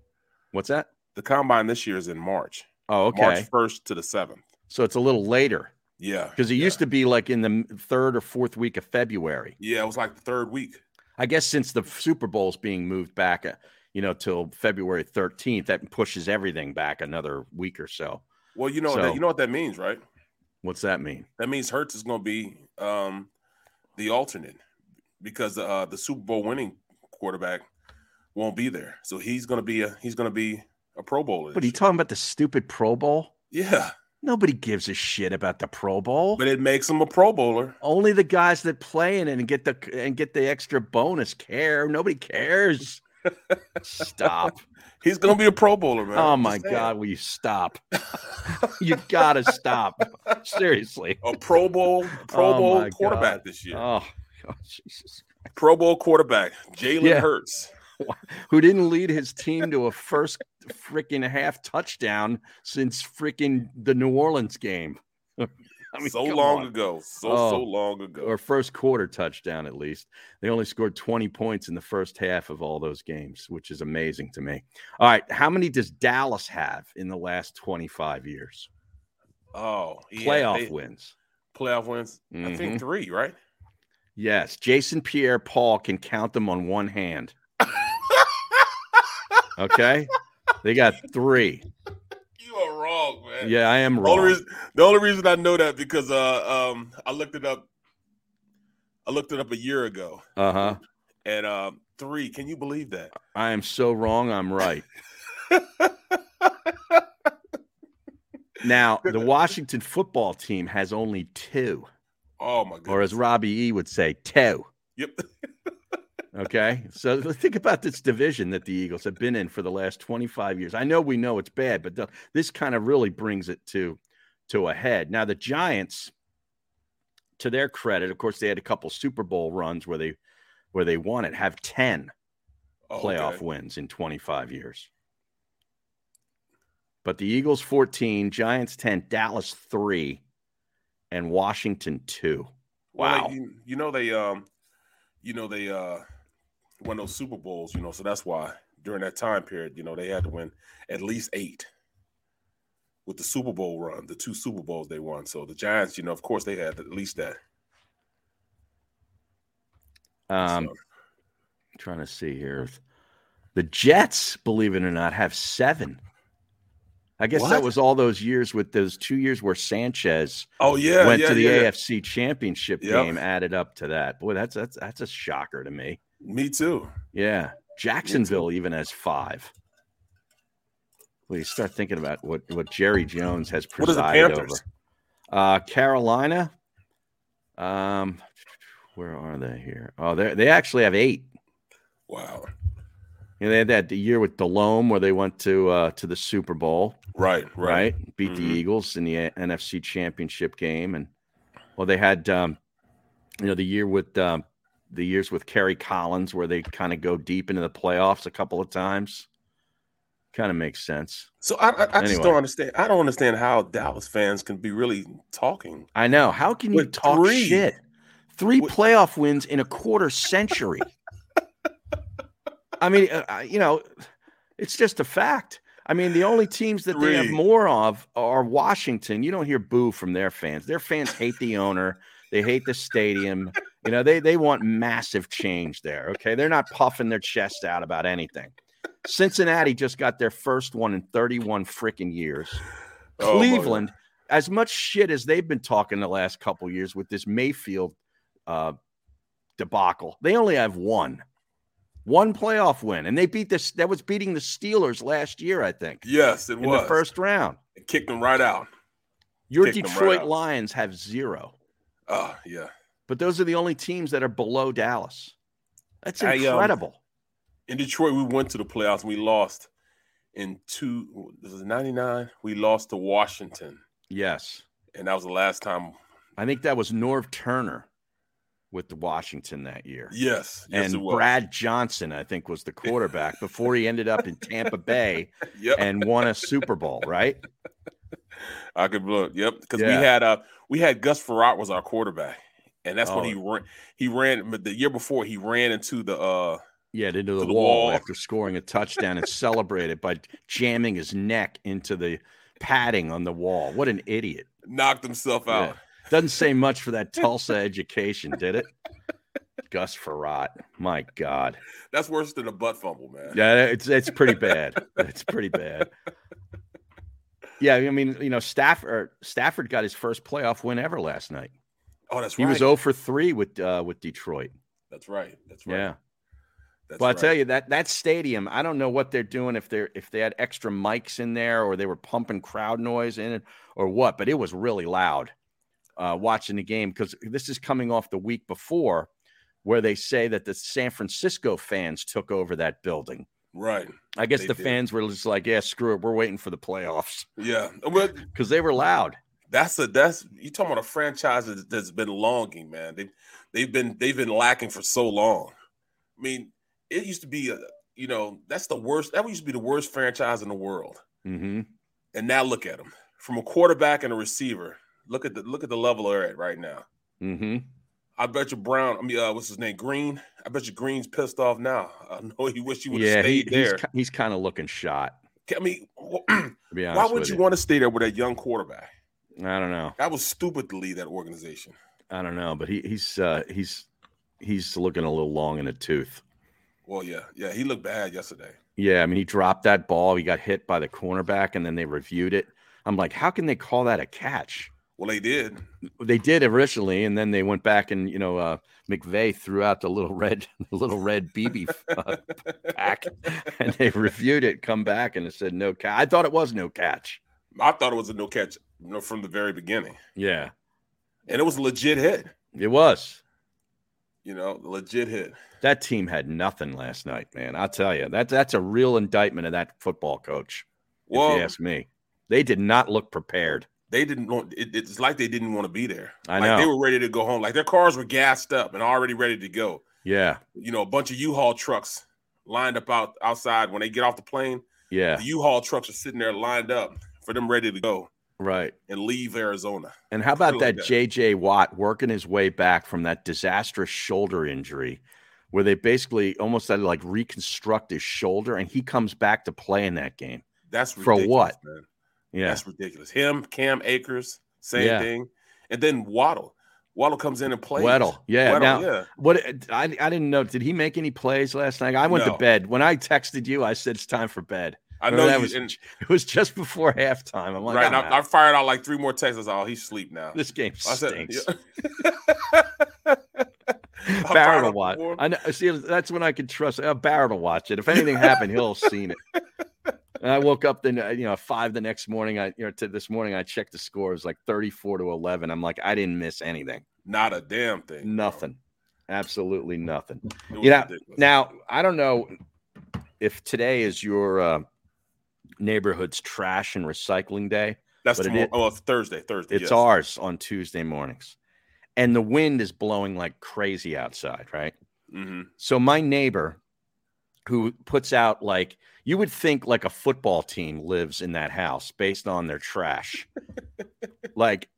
What's that? the combine this year is in March Oh, okay. March 1st to the 7th So it's a little later yeah because it used to be like in the third or fourth week of February. yeah it was like the third week I guess since the Super Bowl's being moved back, uh, you know, till February 13th, that pushes everything back another week or so. well you know So- that, you know what that means right What's that mean? that means Hurts is going to be um the alternate because uh the Super Bowl winning quarterback won't be there so he's going to be a he's going to be a Pro Bowler But are you talking about the stupid Pro Bowl? yeah Nobody gives a shit about the Pro Bowl. but it makes him a Pro Bowler Only the guys that play in it and get the and get the extra bonus care. Nobody cares. Stop. He's going to be a Pro Bowler man Oh my. God, will you stop? you gotta stop. Seriously. a Pro Bowl Pro Oh Bowl quarterback God. this year Oh, God, Jesus. Pro Bowl quarterback Jalen Yeah. Hurts Who didn't lead his team to a first freaking half touchdown since freaking the New Orleans game? I mean, so long on. ago so Oh. so long ago or first quarter touchdown at least. They only scored 20 points in the first half of all those games, which is amazing to me. All right, how many does Dallas have in the last 25 years? oh yeah, Playoff they- wins. playoff wins I Mhm. think three right Yes, Jason Pierre Paul can count them on one hand. okay? They got 3. You are wrong man Yeah, I am The only, wrong. reason, the only reason I know that because uh um I looked it up I looked it up a year ago Uh-huh. and um three can you believe that I am so wrong, I'm right. Now, the Washington football team has only two, Oh my god. or as Robbie E would say, two. Yep. Okay. So think about this division that the Eagles have been in for the last 25 years. I know we know it's bad, but the, this kind of really brings it to to a head. Now the Giants to their credit, of course they had a couple Super Bowl runs where they where they won it, have 10 Oh, playoff okay. wins in 25 years. But the Eagles 14, Giants 10, Dallas 3 and Washington 2. Well, they- Wow. you, you know they um, you know they uh, won those Super Bowls. You know, so that's why during that time period, you know, they had to win at least eight with the Super Bowl run, the two Super Bowls they won. So the Giants, you know, of course, they had at least that. Um, trying to see here. The Jets, believe it or not, have seven. I guess that was all those years with those two years where Sanchez Oh yeah, went yeah, to the yeah. AFC championship Yep. game added up to that. Boy, that's that's that's a shocker to me. Me too. Yeah. Jacksonville even has five. Well, you start thinking about what, what Jerry Jones has What are the presided over. Uh, Carolina. Um, where are they here? Oh, they they actually have eight. Wow. You know, they had that year with Delhomme where they went to uh, to the Super Bowl. Right, right. Beat the Eagles in the A- NFC Championship game, and well, they had um, you know the year with um, the years with Kerry Collins where they kind of go deep into the playoffs a couple of times. Kind of makes sense. So I, I, I just don't understand. I don't understand how Dallas fans can be really talking. I know. How can you talk three. shit? Three playoff wins in a quarter century. I mean, uh, uh, you know, it's just a fact. I mean, the only teams that they have more of are Washington. You don't hear boo from their fans. Their fans hate the owner. They hate the stadium. You know, they they want massive change there. Okay, they're not puffing their chest out about anything. Cincinnati just got their first one in 31 freaking years. Oh, Cleveland, as much shit as they've been talking the last couple years with this Mayfield uh, debacle, they only have one, one playoff win, and they beat this. That was beating the Steelers last year, I think. Yes, it in was the first round. It kicked them right out. Your Kicked right Detroit out. Lions have zero, Oh yeah. But those are the only teams that are below Dallas. That's I, um, incredible. In Detroit, we went to the playoffs and we lost in two. This is ninety nine. We lost to Washington, yes, and that was the last time. I think that was Norv Turner with the Washington that year. Yes, yes, and. Brad Johnson, I think, was the quarterback before he ended up in Tampa Bay Yep. and won a Super Bowl, right? I could look. Yep, because Yeah. we had uh we had Gus Frerotte was our quarterback, and that's when Oh. he ran. He ran, but the year before he ran into the uh Yeah, into the, the wall, wall. after scoring a touchdown and celebrated by jamming his neck into the padding on the wall. What an idiot. knocked himself out. Yeah. Doesn't say much for that Tulsa education, did it? Gus Frerotte. My God. That's worse than a butt fumble, man. Yeah, it's it's pretty bad. It's pretty bad. Yeah, I mean, you know, Stafford Stafford got his first playoff win ever last night. Oh, that's He right. He was 0 for 3 with uh with Detroit. That's right. That's right. Yeah. That's But I right. tell you that that stadium, I don't know what they're doing if they're if they had extra mics in there or they were pumping crowd noise in it or what, but it was really loud uh, watching the game because this is coming off the week before where they say that the San Francisco fans took over that building. Right. I guess They the did. fans were just like, yeah, screw it, we're waiting for the playoffs Yeah. Because they were loud. That's a that's you talking about a franchise that- that's been longing, man. They they've been they've been lacking for so long. I mean, it used to be a you know that's the worst. That used to be the worst franchise in the world. hmm And now look at them from a quarterback and a receiver. Look at the look at the level they're at right now. hmm I bet you Brown. I mean, uh, what's his name? Green. I bet you Green's pissed off now. I know he wish he would have Yeah, stayed he's, there. ki- he's kind of looking shot. I mean, wh- To be honest why would you want to stay there with that young quarterback? I don't know. That was stupid to leave that organization. I don't know, but he, he's uh, he's he's looking a little long in the tooth. Well, yeah, yeah, he looked bad yesterday. Yeah, I mean, he dropped that ball. He got hit by the cornerback, and then they reviewed it. I'm like, how can they call that a catch? Well, they did. They did originally, and then they went back and you know uh, McVay threw out the little red, the little red BB uh, pack, and they reviewed it. Come back and it said no catch. I thought it was no catch. I thought it was a no catch you know, from the very beginning. Yeah. And it was a legit hit. It was. You know, legit hit. That team had nothing last night, man. I'll tell you. That that's a real indictment of that football coach. Well, if you ask me. They did not look prepared. They didn't want it, it's like they didn't want to be there. I like know. they were ready to go home. Like their cars were gassed up and already ready to go. Yeah. You know, a bunch of U-Haul trucks lined up out outside when they get off the plane. Yeah. The U-Haul trucks are sitting there lined up for them ready to go Right. and leave Arizona. And how about that like JJ Watt working his way back from that disastrous shoulder injury where they basically almost had to like reconstruct his shoulder and he comes back to play in that game. That's For ridiculous, what? man. Yeah. That's ridiculous. Him, Cam Akers, same Yeah. thing. And then Waddle. Waddle comes in and plays. Waddle, Yeah. Weddle, now, yeah. what I, I didn't know. Did he make any plays last night? I went No. to bed. When I texted you, I said it's time for bed. I know that was and- it was just before halftime. I'm like, right. I. I fired out like three more texts. I was, oh, he's asleep now. this game I said, stinks. yeah. Barrett will watch. before. I know. See, that's when I can trust. Uh, Barrett will watch it. If anything happened, he'll have seen it. And I woke up then, you know, at five the next morning. I, you know, to this morning, I checked the score. It was like thirty-four to eleven. I'm like, I didn't miss anything. Not a damn thing. Nothing. Absolutely nothing. You know, ridiculous. now I don't know if today is your uh, neighborhood's trash and recycling day. That's but it oh, it's Thursday. Thursday. it's yes. ours on Tuesday mornings. And the wind is blowing like crazy outside, right? hmm So my neighbor who puts out like you would think like a football team lives in that house based on their trash. like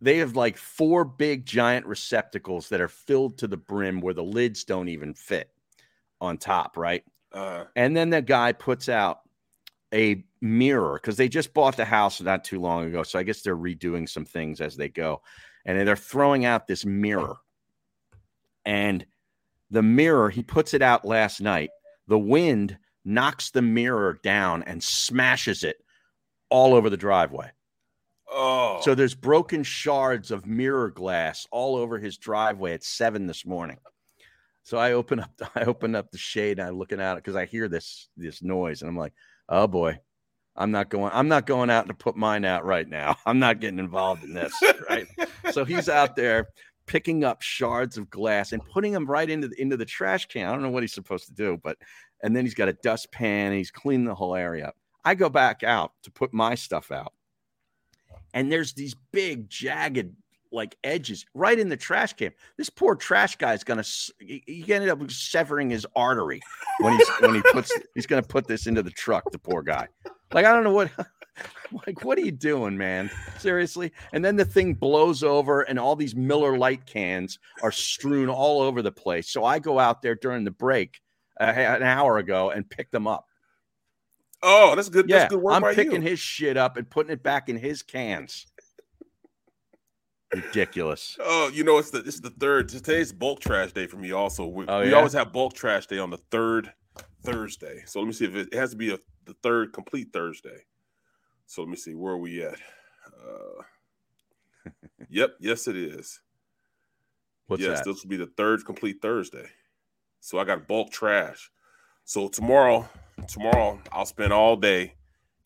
they have like four big giant receptacles that are filled to the brim where the lids don't even fit on top, right? Uh, And then the guy puts out a mirror because they just bought the house not too long ago. So I guess they're redoing some things as they go. And they're throwing out this mirror. And the mirror, he puts it out last night. The wind knocks the mirror down and smashes it all over the driveway. oh, So there's broken shards of mirror glass all over his driveway at seven this morning. So I open up, I open up the shade and I'm looking out because I hear this this noise and I'm like, oh boy, I'm not going, I'm not going out to put mine out right now. I'm not getting involved in this, right? so he's out there picking up shards of glass and putting them right into the, into the trash can. I don't know what he's supposed to do, but and then he's got a dustpan and he's cleaning the whole area up. I go back out to put my stuff out and there's these big jagged like edges right in the trash can. This poor trash guy is gonna he ended up severing his artery when he's when he puts he's gonna put this into the truck. The poor guy, like I don't know what. Like, what are you doing, man? Seriously? And then the thing blows over, and all these Miller Lite cans are strewn all over the place. So I go out there during the break uh, an hour ago and pick them up. oh, that's good. Yeah, that's good work I'm picking you. his shit up and putting it back in his cans. Ridiculous. Oh, you know, it's the it's the third. Today's bulk trash day for me. Also, we, Oh, we yeah? always have bulk trash day on the third Thursday. So let me see if it, it has to be a the third complete Thursday. So let me see where are we at. Uh, yep, yes, it is. What's yes, that? this will be the third complete Thursday. So I got bulk trash. So tomorrow, tomorrow I'll spend all day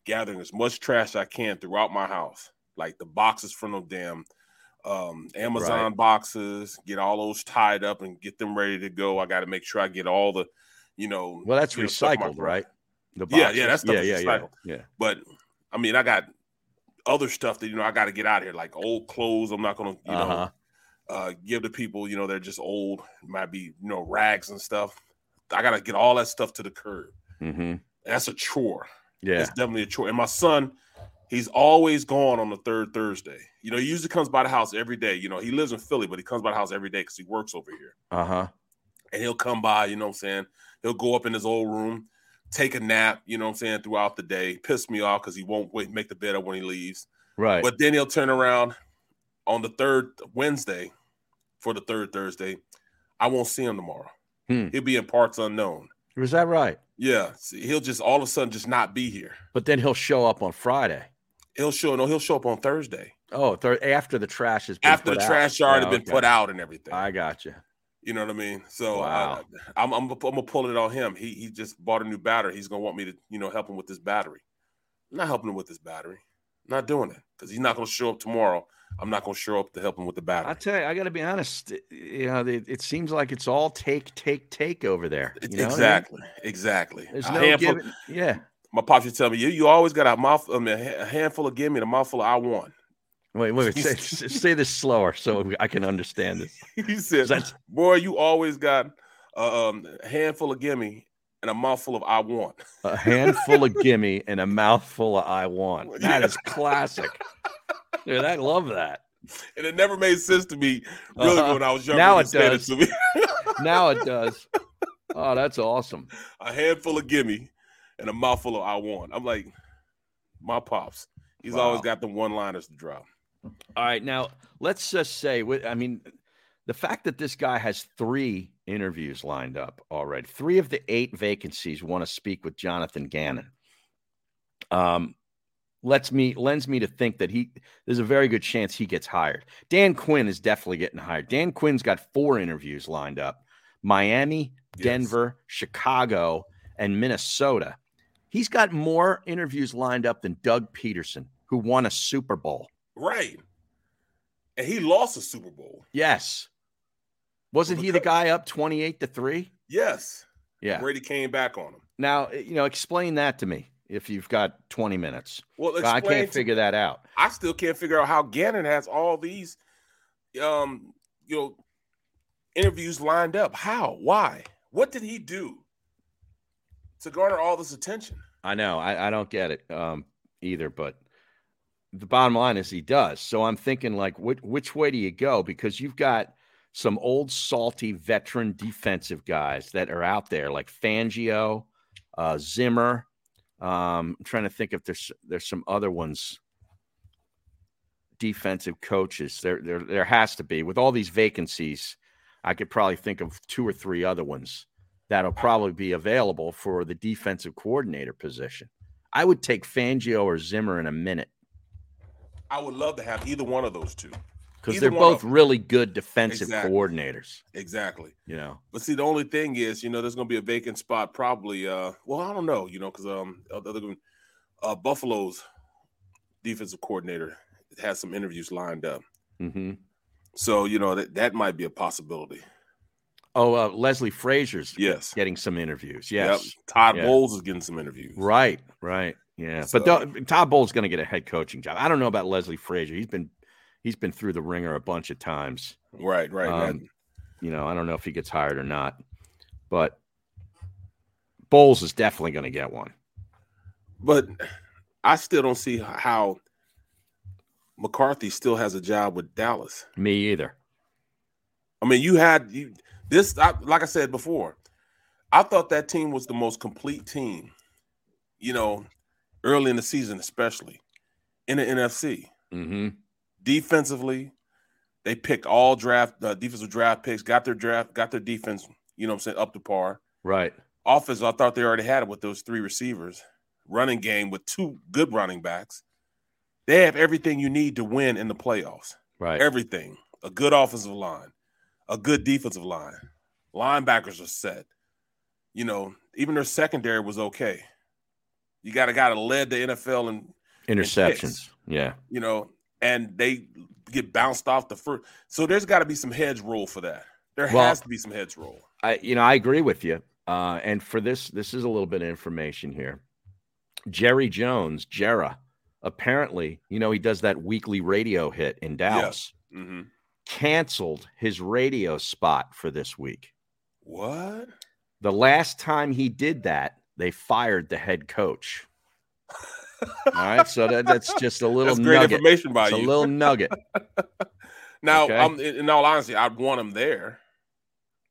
gathering as much trash I can throughout my house, like the boxes from the damn um, Amazon Right. boxes. Get all those tied up and get them ready to go. I got to make sure I get all the, you know. Well, that's you know, stuff in my recycled, right? The Yeah, yeah, boxes. that yeah, is yeah, yeah, recycled. yeah. But I mean, I got other stuff that you know I got to get out of here, like old clothes. I'm not gonna, you know, Uh-huh. uh, give to people. You know, they're just old. Might be, you know, rags and stuff. I got to get all that stuff to the curb. Mm-hmm. That's a chore. Yeah. It's definitely a chore. And my son, he's always gone on the third Thursday. You know, he usually comes by the house every day. You know, he lives in Philly, but he comes by the house every day because he works over here. Uh huh. And he'll come by, you know what I'm saying? He'll go up in his old room, take a nap, you know what I'm saying, throughout the day, piss me off because he won't wait, make the bed up when he leaves. Right. But then he'll turn around on the third Wednesday for the third Thursday. I won't see him tomorrow. Hmm. He'll be in parts unknown. Was that right? Yeah. see, he'll just all of a sudden just not be here. But then he'll show up on Friday. He'll show no, he'll show up on Thursday. Oh, thir- after the trash has been After the out. trash yard Oh, had been okay. put out and everything. I got you. You know what I mean? So Wow. uh, I'm, I'm I'm gonna pull it on him. He he just bought a new battery. He's gonna want me to you know help him with this battery. I'm not helping him with this battery. I'm not doing it because he's not going to show up tomorrow. I'm not going to show up to help him with the battery. I tell you, I got to be honest. You know, it, it, seems like it's all take, take, take over there. You know exactly, I mean? exactly. There's no handful, giving. Yeah. My pops used to tell me, you you always got a mouth, I mean, a handful of gimme and a mouthful of I want. Wait, wait, wait say, say, this slower so I can understand this. he said, "Boy, you always got uh, um, a handful of gimme and a mouthful of I want. A handful of gimme and a mouthful of I want. That yeah. is classic. Dude, I love that. And it never made sense to me really uh, when I was younger. Now it does. It now it does. Oh, that's awesome. A handful of gimme and a mouthful of I want. I'm like, my pops. He's wow. always got the one liners to drop. All right, now let's just say, I mean, the fact that this guy has three interviews lined up already, three of the eight vacancies want to speak with Jonathan Gannon. Um, lets me lends me to think that he there's a very good chance he gets hired. Dan Quinn is definitely getting hired. Dan Quinn's got four interviews lined up: Miami, Denver. Chicago, and Minnesota. He's got more interviews lined up than Doug Pederson, who won a Super Bowl. Right. And he lost a Super Bowl. Yes. Wasn't he the guy up 28 to 3? Yes. Yeah. Brady came back on him. Now, eh, you know, explain that to me if you've got 20 minutes. Well, I can't figure that out. I still can't figure out how Gannon has all these um, you know, interviews lined up. How? Why? What did he do to garner all this attention? I know. I, I don't get it um, either, but the bottom line is he does. So I'm thinking like, which, which way do you go? Because you've got some old salty veteran defensive guys that are out there like Fangio, uh, Zimmer. Um, I'm trying to think if there's there's some other ones. Defensive coaches. There, there, there has to be with all these vacancies. I could probably think of two or three other ones that'll probably be available for the defensive coordinator position. I would take Fangio or Zimmer in a minute. I would love to have either one of those two because they're both really good defensive exactly. coordinators. Exactly. You know, but see, the only thing is, you know, there's going to be a vacant spot probably. Uh, well, I don't know, you know, because um, uh, Buffalo's defensive coordinator has some interviews lined up. Mm-hmm. So you know that that might be a possibility. Oh, uh, Leslie Frazier's yes getting some interviews. Yes, yep. Todd yeah. Bowles is getting some interviews. Right, right. Yeah, so, but Todd Bowles is going to get a head coaching job. I don't know about Leslie Frazier. He's been he's been through the ringer a bunch of times. Right, right, um, right. You know, I don't know if he gets hired or not, but Bowles is definitely going to get one. But I still don't see how McCarthy still has a job with Dallas. Me either. I mean, you had you, this. I, like I said before, I thought that team was the most complete team. You know, early in the season, especially in the NFC. Mm-hmm defensively, they picked all draft uh, defensive draft picks, got their draft, got their defense, you know I'm saying, up to par. Right. Offense, I thought they already had it with those three receivers. Running game with two good running backs. They have everything you need to win in the playoffs. Right. Everything. A good offensive line, a good defensive line. Linebackers are set. You know, even their secondary was okay. You got a guy that led the NFL in interceptions. In yeah. You know, and they get bounced off the first. So there's got to be some heads roll for that. There well, has to be some heads roll. I, you know, I agree with you. Uh, and for this, this is a little bit of information here. Jerry Jones, Jera, apparently, you know, he does that weekly radio hit in Dallas. Yeah. Mm-hmm. Canceled his radio spot for this week. What? The last time he did that, they fired the head coach. All right, so that, that's just a little that's great nugget. information by it's you. A little nugget. now, okay? um, in all honesty, I'd want him there.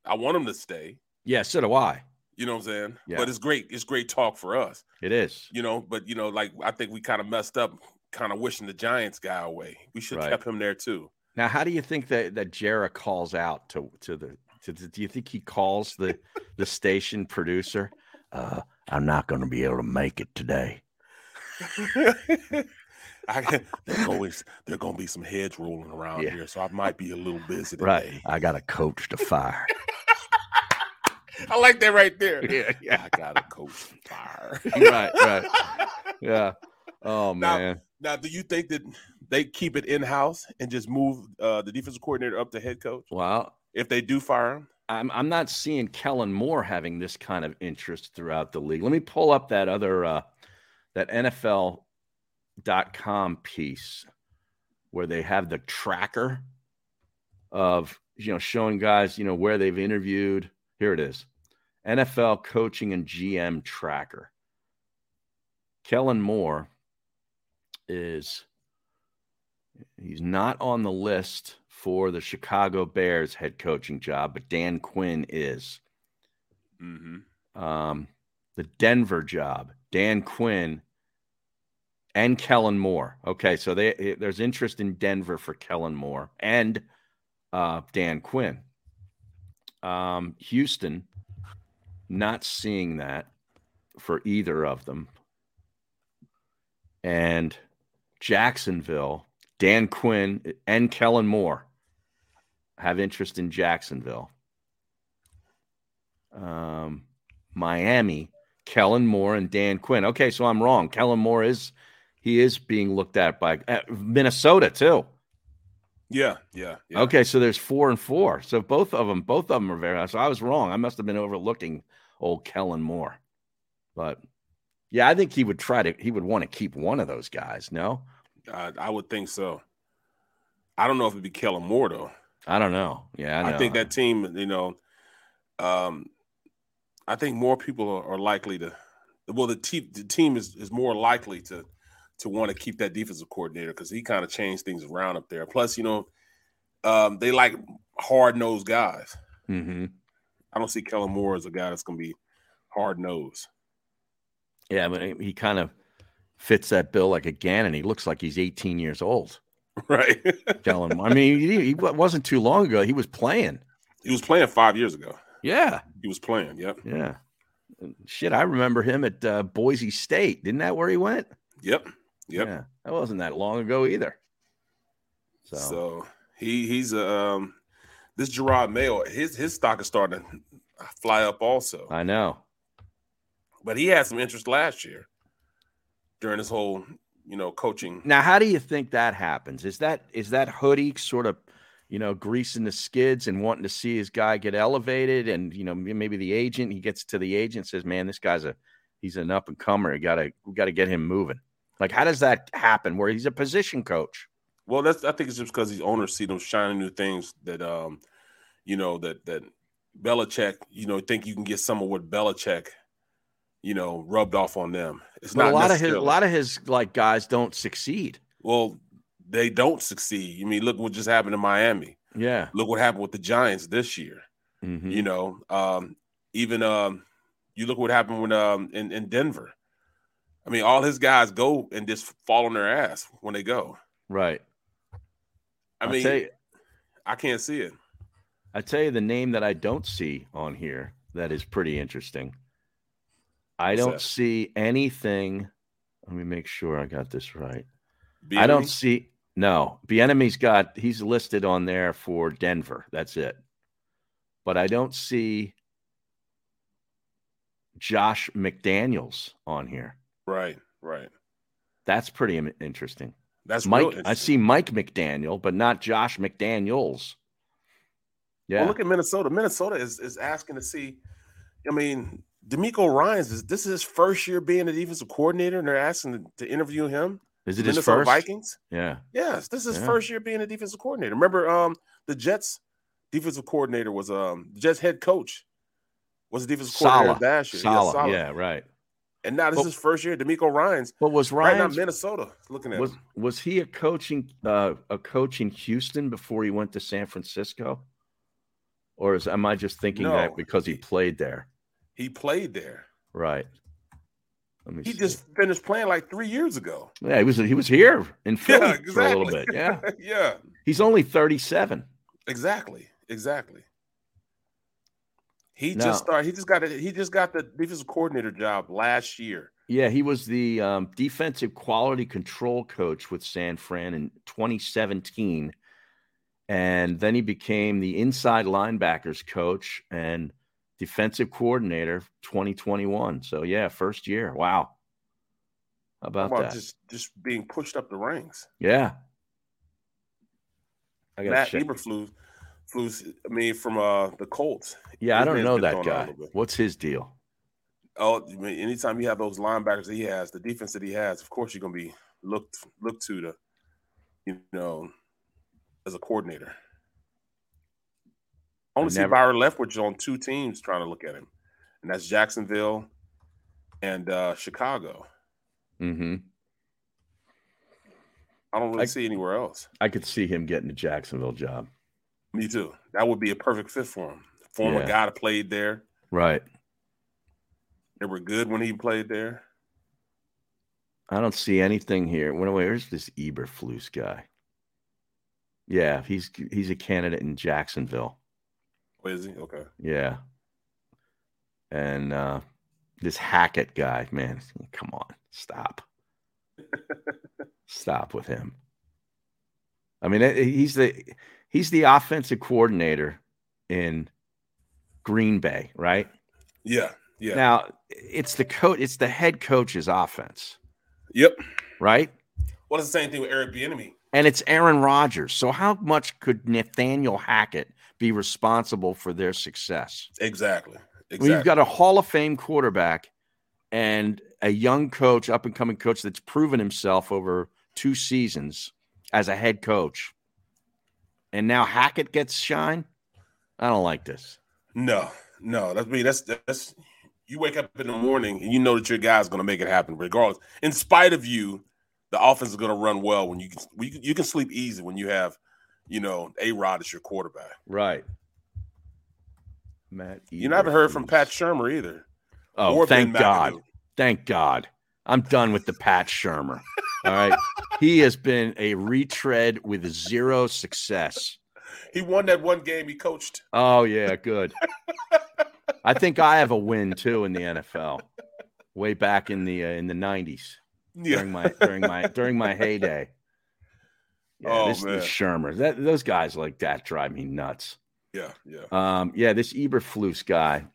I want him to stay. Yeah, so do I. You know what I'm saying? Yeah. But it's great. It's great talk for us. It is. You know, but you know, like I think we kind of messed up, kind of wishing the Giants guy away. We should have right. kept him there too. Now, how do you think that that Jera calls out to to the to, to do you think he calls the the station producer? Uh, I'm not going to be able to make it today. I, there's always there's gonna be some heads rolling around yeah. here, so I might be a little busy today. Right, I got a coach to fire. I like that right there. Yeah, yeah. I got a coach to fire. right, right. Yeah. Oh Now, man. now, do you think that they keep it in house and just move uh, the defensive coordinator up to head coach Well, if they do fire him? I'm I'm not seeing Kellen Moore having this kind of interest throughout the league. Let me pull up that other uh that NFL.com piece where they have the tracker of you know showing guys, you know, where they've interviewed. Here it is. NFL coaching and GM tracker. Kellen Moore is he's not on the list for the Chicago Bears head coaching job, but Dan Quinn is. Mm-hmm. Um, the Denver job, Dan Quinn and Kellen Moore. Okay, so they, there's interest in Denver for Kellen Moore and uh, Dan Quinn. Um, Houston, not seeing that for either of them. And Jacksonville, Dan Quinn and Kellen Moore have interest in Jacksonville. Um, Miami, Kellen Moore and Dan Quinn. Okay, so I'm wrong. Kellen Moore is he is being looked at by uh, Minnesota too. Yeah, yeah, yeah. Okay, so there's four and four. So both of them, both of them are very. So I was wrong. I must have been overlooking old Kellen Moore, but yeah, I think he would try to. He would want to keep one of those guys. No, Uh, I would think so. I don't know if it'd be Kellen Moore though. I don't know. Yeah, I, I, think that team, you know, um, I think more people are, are likely to. Well, the team the team is is more likely to to want to keep that defensive coordinator because he kind of changed things around up there. Plus, you know, um, they like hard nosed guys. Mm-hmm. I don't see Kellen Moore as a guy that's going to be hard nosed. Yeah, but he kind of fits that bill like a Gannon. He looks like he's 18 years old. Right. Kellen. Moore. I mean, he, he wasn't too long ago. He was playing. He was playing five years ago. Yeah. He was playing. Yep. Yeah. Shit, I remember him at uh, Boise State. Didn't that where he went? Yep. Yep. Yeah, that wasn't that long ago either. So, So he he's um this Jerod Mayo his his stock is starting to fly up also. I know. But he had some interest last year during this whole you know coaching. Now, how do you think that happens? Is that is that hoodie sort of, you know, greasing the skids and wanting to see his guy get elevated, and you know, maybe the agent he gets to the agent says, "Man, this guy's a he's an up and comer. You gotta we got to get him moving." Like, how does that happen? Where he's a position coach? Well, that's I think it's just because these owners see them shining new things that um you know that that Belichick you know think you can get some of what Belichick you know rubbed off on them. It's But not a lot of his a lot of his like guys don't succeed. Well, they don't succeed. I mean, look what just happened in Miami. Yeah. Look what happened with the Giants this year. Mhm. You know, um, even um, you look what happened when um in, in Denver. I mean, all his guys go and just fall on their ass when they go. Right. I I'll mean, you- I can't see it. I tell you the name that I don't see on here that is pretty interesting. I don't that? see anything. Let me make sure I got this right. I don't see no. Bieniemy's got he's listed on there for Denver. That's it. But I don't see Josh McDaniels on here. Right, right. That's pretty interesting. That's Mike. real I see Mike McDaniel, but not Josh McDaniels. Yeah. Well, look at Minnesota. Minnesota is is asking to see. I mean, DeMeco Ryans is this is his first year being a defensive coordinator, and they're asking to, to interview him. Is it The his Minnesota first? Vikings? Yeah. Yes, this is his Yeah. first year being a defensive coordinator. Remember, um, the Jets defensive coordinator was um the Jets head coach was the defensive coordinator Saleh. last year. Saleh. Saleh. Yeah, right. And now this But- is his first year. DeMeco Ryans. But was right now Minnesota looking at was him. was he a coaching uh, a coach in Houston before he went to San Francisco, or is am I just thinking No. that because he played there? He played there. Right. Let me He see. just finished playing like three years ago. yeah, he was he was here in Philly Yeah, for a little bit. Yeah, yeah, he's only thirty seven. exactly, exactly. He Now- just started. He just got. A, he just got the defensive coordinator job last year. Yeah, he was the um, defensive quality control coach with San Fran in 2017. And then he became the inside linebackers coach and defensive coordinator 2021. So, yeah, first year. Wow. How about, How that? just just being pushed up the ranks. yeah. I got Matt check. Eberflus, Flus, I mean, from uh the Colts. Yeah, I don't know that thrown out a guy. What's his deal? Oh, I mean, anytime you have those linebackers that he has, the defense that he has, of course you're gonna be looked looked to to, you know, as a coordinator. I only see never- Byron Leftwich on two teams trying to look at him, and that's Jacksonville and uh Chicago. Mm-hmm. I don't really I- see anywhere else. I could see him getting a Jacksonville job. Me too. That would be a perfect fit for him. Former Yeah. guy that played there. Right. They were good when he played there. I don't see anything here. Wait, where's this Eberflus guy? Yeah, he's he's a candidate in Jacksonville. Where is he? Okay. Yeah. And uh this Hackett guy, man, come on, stop. stop with him. I mean, he's the he's the offensive coordinator in Green Bay, right? Yeah. Yeah. Now, it's the coach, it's the head coach's offense, Yep. right? Well, it's the same thing with Eric Bieniemy. And it's Aaron Rodgers. So how much could Nathaniel Hackett be responsible for their success? Exactly. Exactly. You've got a Hall of Fame quarterback and a young coach, up and coming coach that's proven himself over two seasons as a head coach. And now Hackett gets shine. I don't like this. No, no. That's me. that's that's you wake up in the morning and you know that your guy's going to make it happen regardless. In spite of you, the offense is going to run well when you can you can, you can sleep easy when you have you know a Rod is your quarterback. Right. Matt, You never heard from Pat Shurmur either. Oh, or thank God. Thank God. I'm done with the Pat Shurmur. All right. he has been a retread with zero success. He won that one game he coached. Oh, yeah, good. I think I have a win too in the NFL. Way back in the uh, in the 90s. Yeah. During my during my during my heyday. Yeah, Oh, this, man. this Shurmur. That, those guys like that drive me nuts. Yeah, yeah. Um, yeah, this Eberflus guy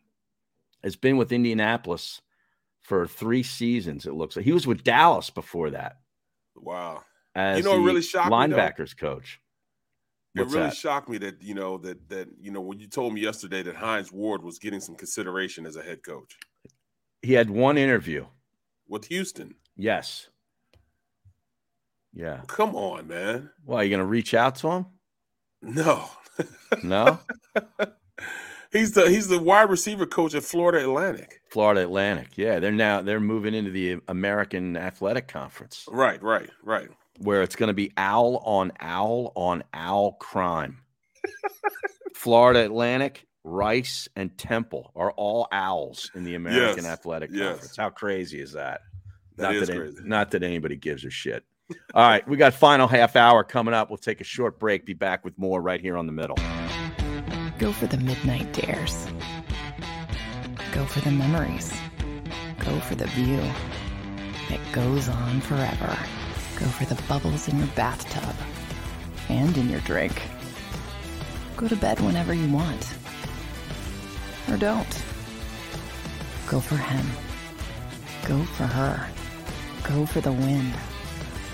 has been with Indianapolis for three seasons. It looks like he was with Dallas before that Wow. as You know the really shocked me, linebackers coach. It really that? shocked me that you know that that you know when you told me yesterday that Hines Ward was getting some consideration as a head coach He had one interview. with Houston. Yes. Yeah. Come on, man. Well, are you going to reach out to him? No, No. he's the he's the wide receiver coach at Florida Atlantic. Florida Atlantic. Yeah, they're now they're moving into the American Athletic Conference Right, right, right. where it's going to be owl on owl on owl crime. Florida Atlantic, Rice, and Temple are all owls in the American Yes, Athletic yes. Conference. How crazy is that? That not is that crazy. not that anybody gives a shit. All right, we got final half hour coming up. We'll take a short break. Be back with more right here on the middle. Go for the midnight dares. Go for the memories. Go for the view that goes on forever. Go for the bubbles in your bathtub and in your drink. Go to bed whenever you want. Or don't. Go for him. Go for her. Go for the win.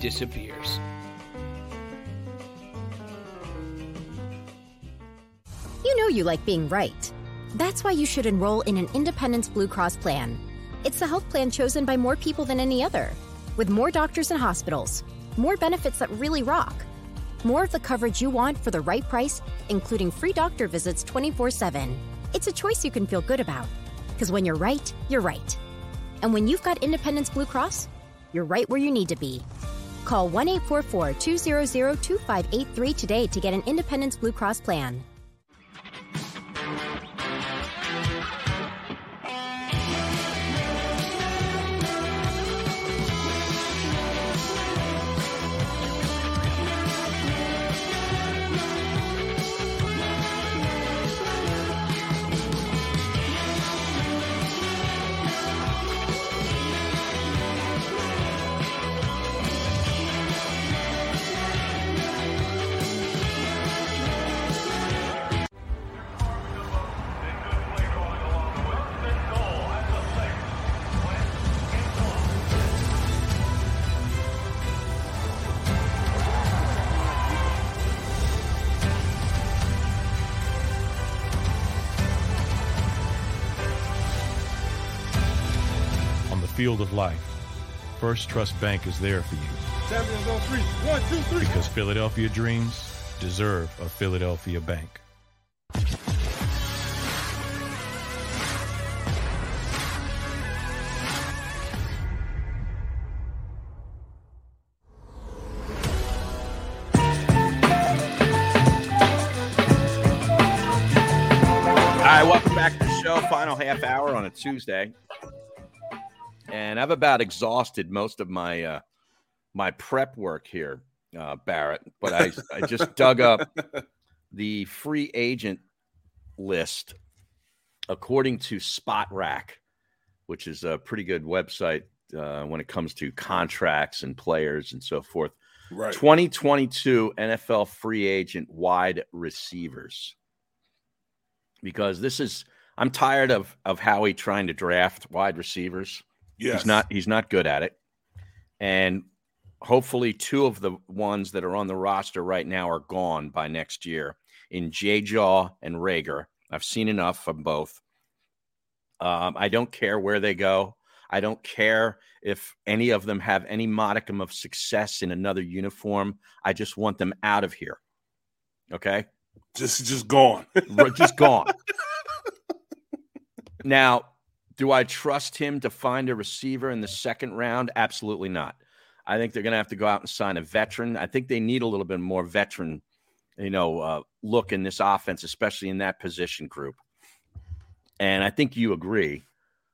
disappears. You know you like being right. That's why you should enroll in an Independence Blue Cross plan. It's the health plan chosen by more people than any other, with more doctors and hospitals, more benefits that really rock, more of the coverage you want for the right price, including free doctor visits 24 7. It's a choice you can feel good about. Because when you're right, you're right. And when you've got Independence Blue Cross, you're right where you need to be. Call 1 844 200 2583 today to get an Independence Blue Cross plan. Field of life, First Trust Bank is there for you. Champions on three. One, two, three. Because Philadelphia dreams deserve a Philadelphia bank. All right, welcome back to the show. Final half hour on a Tuesday, and I've about exhausted most of my uh, my prep work here, uh, Barrett. But I I just dug up the free agent list according to Spotrac, which is a pretty good website uh, when it comes to contracts and players and so forth. Right. 2022 NFL free agent wide receivers. Because this is I'm tired of of Howie trying to draft wide receivers. Yes. He's not he's not good at it. And hopefully two of the ones that are on the roster right now are gone by next year in J Jaw and Reagor. I've seen enough of both. Um, I don't care where they go. I don't care if any of them have any modicum of success in another uniform. I just want them out of here. Okay. Just just gone. Just gone. now, do I trust him to find a receiver in the second round? Absolutely not. I think they're going to have to go out and sign a veteran. I think they need a little bit more veteran, you know, uh, look in this offense, especially in that position group. And I think you agree.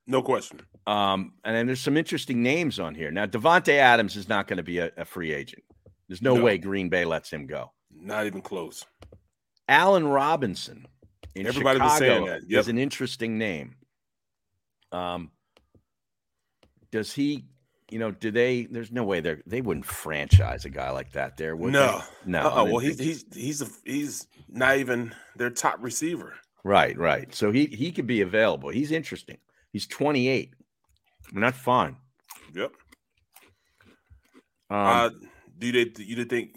No question. Um, and then there's some interesting names on here. Now, Davante Adams is not going to be a, a free agent. There's no, No. way Green Bay lets him go. Not even close. Allen Robinson in Everybody was Chicago saying that. Yep. is an interesting name. Um, does he? You know, do they? There's no way they they wouldn't franchise a guy like that. There, would No. they? no. I mean, Well, he's he's he's a, he's not even their top receiver. right, right. So he he could be available. He's interesting. He's 28. I mean, that's fine. Yep. Um, uh, do they Do you think?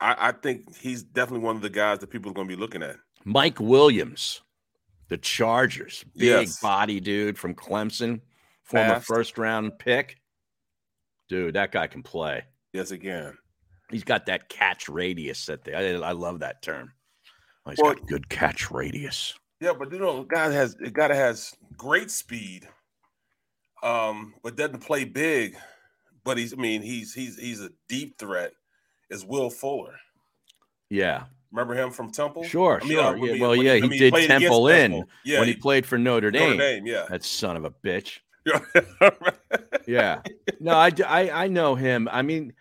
I, I think he's definitely one of the guys that people are going to be looking at. Mike Williams, the Chargers, big Yes. body dude from Clemson, former Fast. first round pick. Dude, that guy can play. Yes, again. He's got that catch radius that they. I, I love that term. Oh, he's Well- got good catch radius. Yeah, but you know, guy has guy that has great speed, um, but doesn't play big. But he's, I mean, he's he's he's a deep threat. Is Will Fuller? Yeah, Remember him from Temple? sure, I mean, sure. uh, when yeah, well, yeah, I he mean, did Temple in Temple. Yeah, when he, played for Notre Dame. Notre Dame, yeah. that son of a bitch. Yeah. No, I know him. I mean,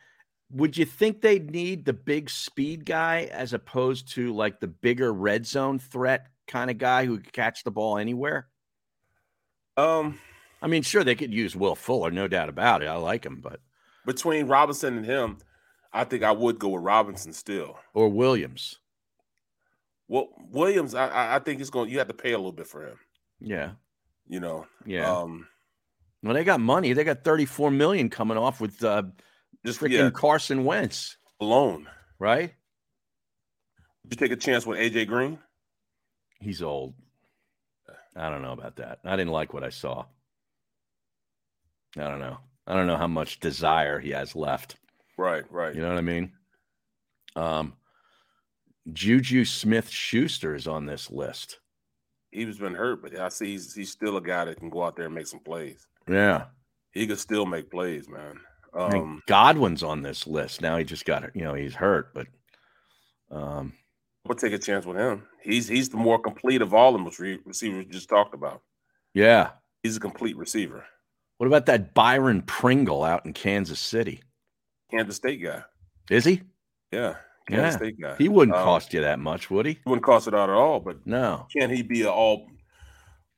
would you think they'd need the big speed guy as opposed to like the bigger red zone threat kind of guy who could catch the ball anywhere? um, I mean, sure, they could use Will Fuller, no doubt about it. I like him, but between Robinson and him, I think I would go with Robinson still. or Williams. Well, Williams, I- I, think it's going. You have to pay a little bit for him. Yeah, You know. yeah. Um, Well, they got money. They got 34 million coming off with uh, just freaking yeah, Carson Wentz, alone. right? Did you take a chance with AJ Green? He's old. I don't know about that. I didn't like what I saw. I don't know. I don't know how much desire he has left. Right, right. You know what I mean? Um, Juju Smith Schuster is on this list. He was been hurt, but I see he's he's still a guy that can go out there and make some plays. Yeah. He can still make plays, man. Um, Godwin's on this list. Now he just got it. You know, he's hurt, but um, we'll take a chance with him. He's he's the more complete of all the receivers we just talked about. yeah. He's a complete receiver. What about that Byron Pringle out in Kansas City? Kansas State guy. Is he? Yeah, Yeah. State guy. He wouldn't Um, cost you that much, would he? He wouldn't cost it out at all. But No. can he be an all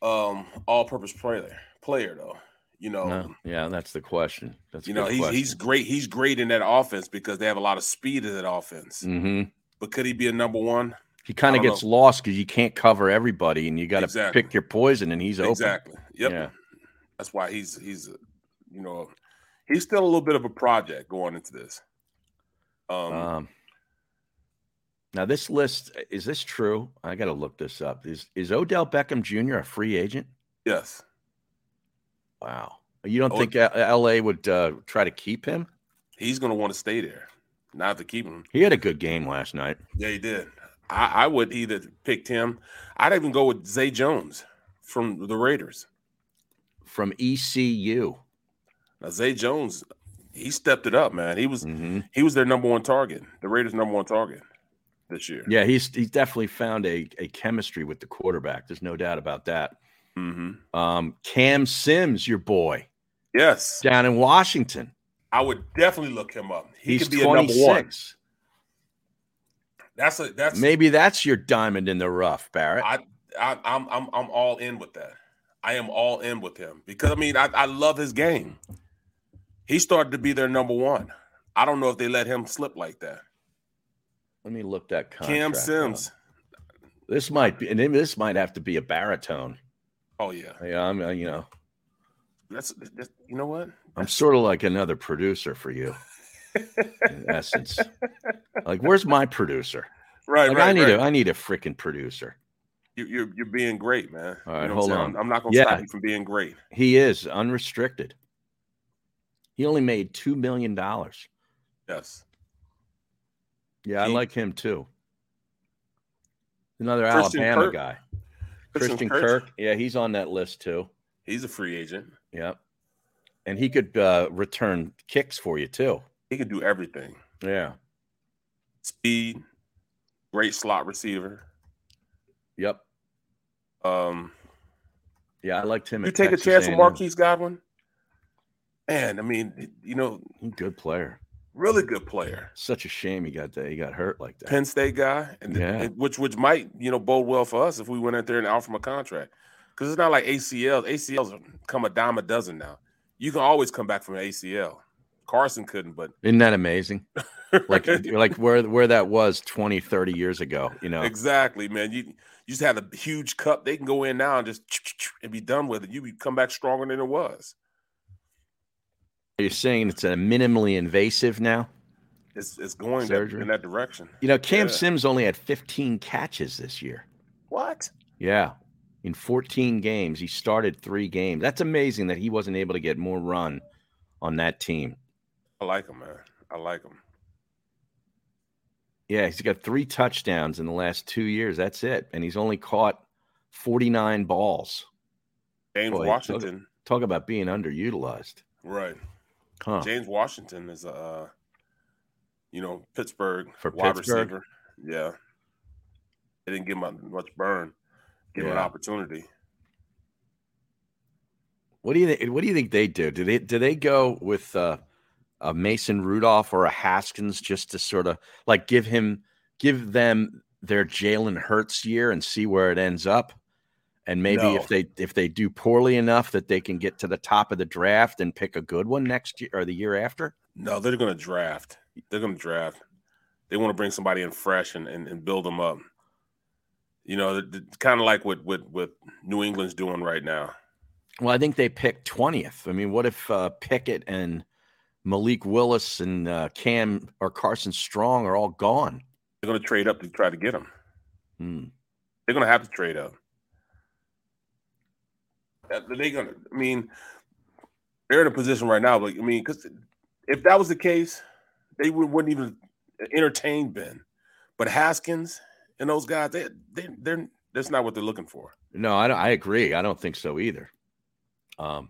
um all purpose player player though? You know, No. Yeah, that's the question. That's you know, he's question. he's great. He's great in that offense because they have a lot of speed in that offense. Mhm. But could he be a number one? He kind of gets know. lost because you can't cover everybody, and you got to Exactly. pick your poison, and he's open. Exactly. Yep. Yeah. That's why he's he's you know he's still a little bit of a project going into this. Um, Um, now this list is this true? I got to look this up. Is is Odell Beckham Jr. a free agent? yes. Wow. You don't Oh, think L.A. would uh, try to keep him? He's going to want to stay there, not to keep him. He had a good game last night. Yeah, he did. I, I would either pick him. I'd even go with Zay Jones from the Raiders. From ECU. Now Zay Jones, he stepped it up, man. He was Mm-hmm. he was their number one target, the Raiders' number one target this year. Yeah, he's he's definitely found a, a chemistry with the quarterback. There's no doubt about that. Mm-hmm. Um, Cam Sims, your boy, Yes, down in Washington. I would definitely look him up. He he's could be a number one. That's a that's Maybe that's your diamond in the rough, Barrett. I, I I'm I'm I'm all in with that. I am all in with him because I mean I, I love his game. He started to be their number one. I don't know if they let him slip like that. Let me look that Cam contract Sims. up. This might be, and this might have to be a baritone. Oh yeah, Yeah, I'm, uh, you know, that's, that's you know what? I'm sort of like another producer for you, in essence. Like, where's my producer? Right, Like, right. I need right. a, I need a freaking producer. You, you're you're being great, man. All right, you know hold on. I'm not gonna Yeah. stop you from being great. He is unrestricted. He only made two million dollars. Yes. Yeah, I like him too. Another Christian Alabama Kirk. guy. Christian Christian Kirk. Kirk. Yeah, he's on that list too. He's a free agent. Yep. And he could uh, return kicks for you too. He can do everything. Yeah. Speed, great slot receiver. Yep. Um, Yeah, I liked him. you take a chance with. Marquise Godwin. Man, I mean, you know, Good player. Really good player. Such a shame he got that. He got hurt like that. Penn State guy, and Yeah. and which which might you know bode well for us if we went out there and offered him a contract because it's not like ACLs. ACLs come a dime a dozen now. You can always come back from an ACL. Carson couldn't, but Isn't that amazing? Like like where where that was 20, 30 years ago, you know. exactly, man. You you just had a huge cup. They can go in now and just and be done with it. You come back stronger than it was. You're saying it's a minimally invasive now? It's it's going that, in that direction. You know, Cam Yeah. Sims only had 15 catches this year. What? Yeah. In 14 games, he started three games. That's amazing that he wasn't able to get more run on that team. I like him, man. I like him. Yeah, he's got three touchdowns in the last two years. That's it. And he's only caught 49 balls. James Boy, talk- Washington, Talk, about being underutilized. right? Huh. James Washington is a, uh, you know, Pittsburgh For wide Pittsburgh? receiver. Yeah, they didn't give him much burn. Give him an opportunity. What do you think? What do you think they do? Do they do they go with uh, a Mason Rudolph or a Haskins just to sort of like give him give them their Jalen Hurts year and see where it ends up? And maybe No. if they if they do poorly enough that they can get to the top of the draft and pick a good one next year or the year after. No, they're going to draft. They're going to draft. They want to bring somebody in fresh and, and, and build them up. You know, kind of like what, what what New England's doing right now. Well, I think they picked twentieth. I mean, what if uh, Pickett and Malik Willis and uh, Cam or Carson Strong are all gone? They're going to trade up to try to get them. Hmm. They're going to have to trade up. They're going to. I mean, they're in a position right now. Like, I mean, because if that was the case, they would, wouldn't even entertain Ben. But Haskins and those guys, they they they're that's not what they're looking for. No, I, don't- I agree. I don't think so either. Um,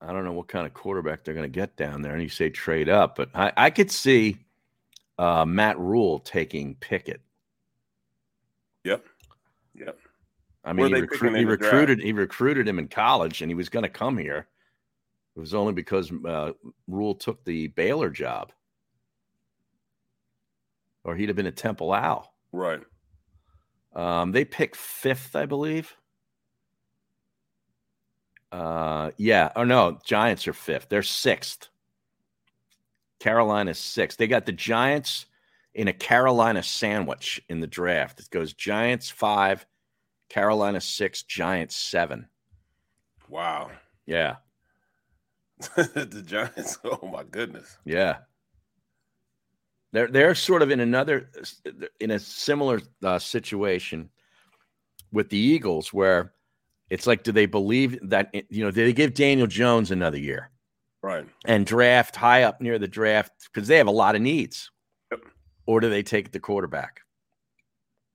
I don't know what kind of quarterback they're going to get down there. And you say trade up, but I, I could see uh, Matt Rhule taking Pickett. Yep. Yep. I mean, he, they picking recruit, in he the draft? recruited he recruited him in college, and he was going to come here. It was only because uh, Rhule took the Baylor job, or he'd have been a Temple Owl. Right. Um, they picked fifth, I believe. Uh, yeah. Oh no, Giants are fifth. They're sixth. Carolina's sixth. They got the Giants in a Carolina sandwich in the draft. It goes Giants five, Carolina six, Giants seven. Wow. Yeah, the Giants. Oh my goodness. yeah. They're they're sort of in another in a similar uh, situation with the Eagles where It's like, do they believe that you know? Do they give Daniel Jones another year Right. and draft high up near the draft because they have a lot of needs, or do they take the quarterback?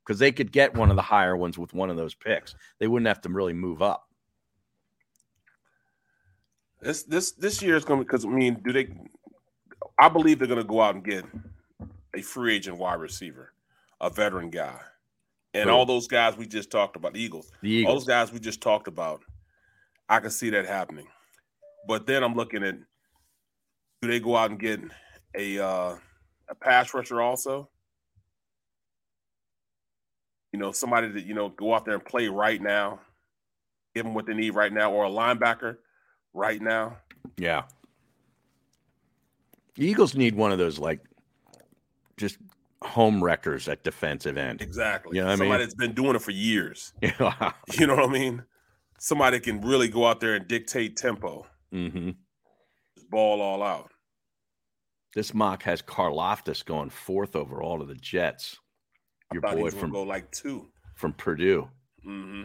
Because they could get one of the higher ones with one of those picks. They wouldn't have to really move up. This this this year is going to because I mean, do they? I believe they're going to go out and get a free agent wide receiver, a veteran guy, and Who? all those guys we just talked about, the Eagles, The all Eagles. those guys we just talked about. I can see that happening, but then I'm looking at do they go out and get a uh, a pass rusher also? You know, somebody that you know go out there and play right now, give them what they need right now, or a linebacker right now. Yeah. The Eagles need one of those like just home wreckers at defensive end. Exactly. You know what I Somebody mean? that's been doing it for years. Yeah. You know what I mean? Somebody can really go out there and dictate tempo, Mm-hmm. just ball all out. This mock has Karlaftis going fourth overall to the Jets. Your boy from go like two. from Purdue. hmm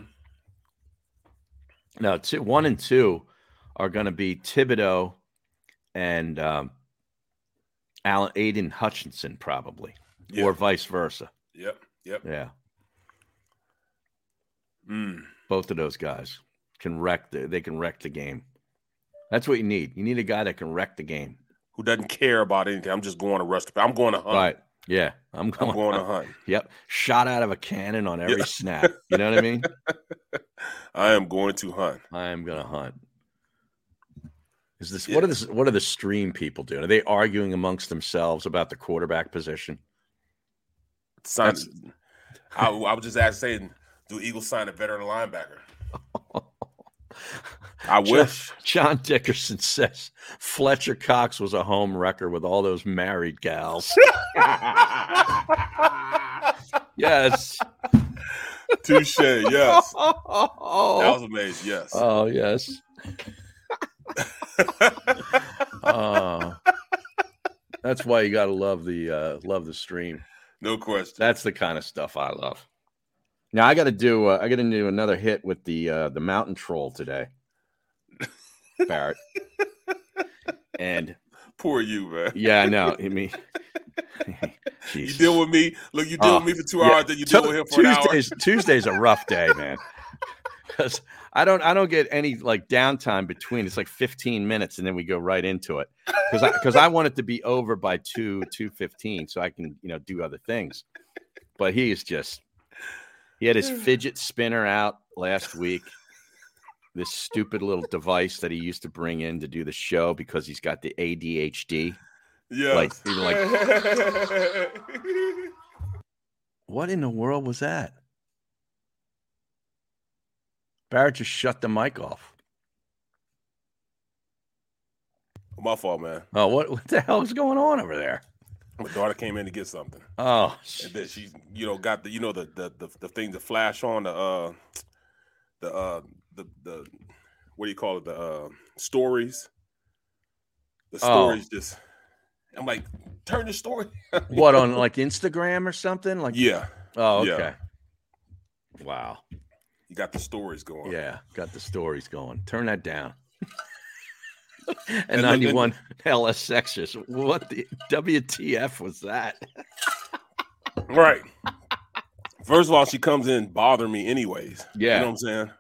No, two, one and two are going to be Thibodeaux and um, Alan Aiden Hutchinson, probably, Yeah. or vice versa. Yep. Yep. Yeah, Mm. both of those guys can wreck. The, they can wreck the game. That's what you need. You need a guy that can wreck the game. Who doesn't care about anything? I'm just going to rush. The, I'm going to hunt. Right. Yeah. I'm going, I'm going to hunt. Yep. Shot out of a cannon on every Yeah. snap. You know what I mean? I am going to hunt. I am going to hunt. Is this what are this what are the stream people doing? Are they arguing amongst themselves about the quarterback position? Sign, I, I was just asking, saying, do Eagles sign a veteran linebacker? I wish. John Dickerson says Fletcher Cox was a home wrecker with all those married gals. yes. Touche. Yes. That was amazing. Yes. Oh yes. oh, that's why you got to love the uh, love the stream. No question. That's the kind of stuff I love. Now I got to do uh, I got to do another hit with the uh, the mountain troll today, Barrett. and Poor you, man. yeah, I know. I mean, You deal with me. Look, you deal Oh, with me for two yeah. hours, then you deal Tu- with him for an hour. Tuesday's Tuesday's a rough day, man. Because I don't I don't get any like downtime between. It's like 15 minutes, and then we go right into it. Because I because I want it to be over by two two fifteen, so I can you know do other things. But he is just he had his fidget spinner out last week. This stupid little device that he used to bring in to do the show because he's got the ADHD. Yeah. Like, like What in the world was that? Barrett just shut the mic off. My fault, man. Oh, what, what the hell is going on over there? My daughter came in to get something. Oh, and then she, you know, got the, you know, the the the, the thing to flash on the uh the uh the the what do you call it? The uh stories. The Oh. stories just I'm like, turn the story. what on like Instagram or something? Like Yeah. Oh, Yeah. okay. Wow. You got the stories going. Yeah, got the stories going. Turn that down. And And look, 91 LSXers. What the WTF was that? Right. First of all, she comes in bother me anyways. Yeah. You know what I'm saying?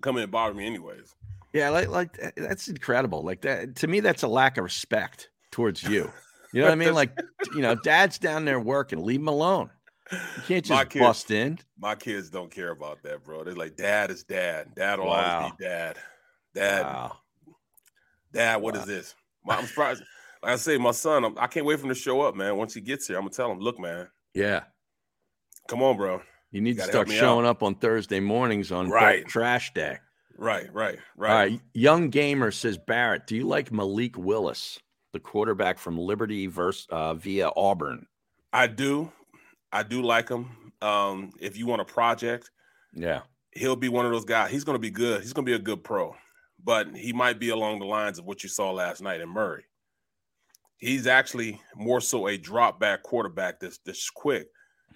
Come in and bother me anyways. Yeah, like like that's incredible. Like that to me, that's a lack of respect towards you. You know what I mean? Like, you know, dad's down there working. Leave him alone. You can't My just kids- bust in. My kids don't care about that, bro. They're like, Dad is dad. Dad will Wow. always be dad. Dad, Wow. Dad, what is this? My, I'm surprised. Like I say, my son, I'm, I can't wait for him to show up, man. Once he gets here, I'm gonna tell him, look, man, Yeah. come on, bro. You need to Gotta start showing out. up on Thursday mornings on Right. Trash Day. Right, right, right. All right. Young Gamer says, Barrett, do you like Malik Willis, the quarterback from Liberty versus, uh, via Auburn? I do. I do like him. Um, if you want a project, Yeah. he'll be one of those guys. He's going to be good. He's going to be a good pro, but he might be along the lines of what you saw last night in Murray. He's actually more so a drop back quarterback that's that's quick.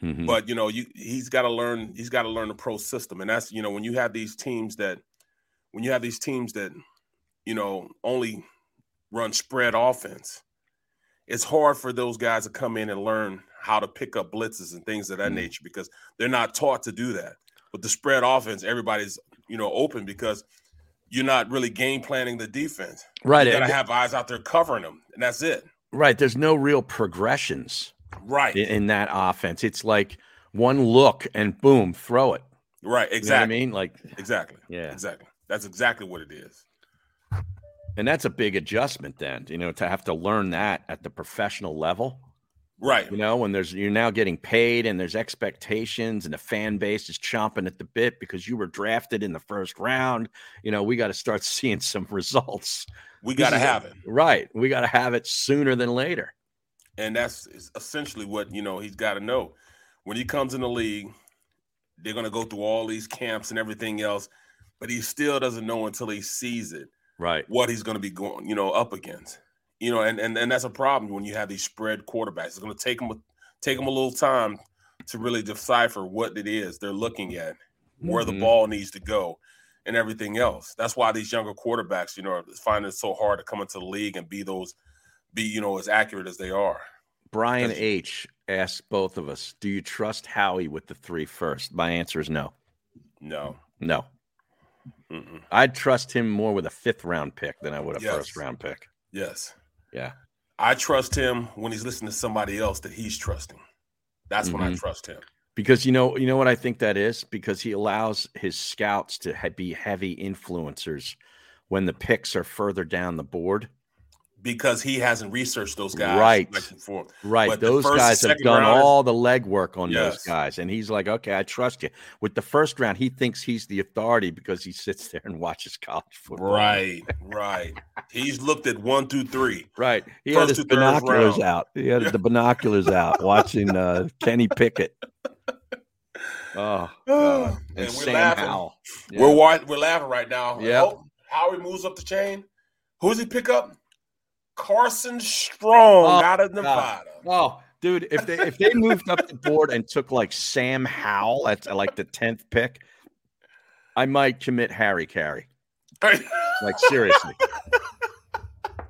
Mhm. But you know, you he's got to learn. He's got to learn the pro system, and that's you know when you have these teams that when you have these teams that you know only run spread offense, it's hard for those guys to come in and learn how to pick up blitzes and things of that Mm. nature because they're not taught to do that. But the spread offense, everybody's you know open because you're not really game planning the defense. Right, You got to have eyes out there covering them, and that's it. Right. There's no real progressions. Right. In, in that offense. It's like one look and boom, throw it. Right. You know what I Exactly. mean? Like Exactly. Yeah. Exactly. That's exactly what it is. and that's a big adjustment then, you know, to have to learn that at the professional level. Right. You know, when there's you're now getting paid and there's expectations and the fan base is chomping at the bit because you were drafted in the first round. You know, we got to start seeing some results. We got to have it. Right. We got to have it sooner than later. And that's essentially what, you know, he's got to know. When he comes in the league, they're going to go through all these camps and everything else, but he still doesn't know until he sees it Right. what he's going to be going, you know, up against. You know, and and, and that's a problem when you have these spread quarterbacks. It's going to take them take them a little time to really decipher what it is they're looking at, where the Mhm. ball needs to go, and everything else. That's why these younger quarterbacks, you know, find it so hard to come into the league and be those, be you know, as accurate as they are. Brian H asked both of us, "Do you trust Howie with the three first? My answer is no. No. No. Mm-mm. I'd trust him more with a fifth round pick than I would a Yes. first round pick. Yes. Yeah. I trust him when he's listening to somebody else that he's trusting. That's when I Mhm. trust him. Because you know, you know what I think that is because he allows his scouts to ha- be heavy influencers when the picks are further down the board. Because he hasn't researched those guys Right. like. Right. But Those first, guys have done rounders- all the legwork on those guys. And he's like, okay, I trust you. With the first round, he thinks he's the authority because he sits there and watches college football. Right, right. He's looked at one through three. Right. He First had his binoculars out. He had the binoculars out watching uh, Kenny Pickett. Oh, God. and, And we're laughing. Yeah. We're we're laughing right now. Yep. Oh, Howie moves up the chain. Who does he pick up? Carson Strong Oh, out of God. Nevada. Oh, dude, if they if they moved up the board and took like Sam Howell at like the tenth pick, I might commit hara-kiri. Like seriously,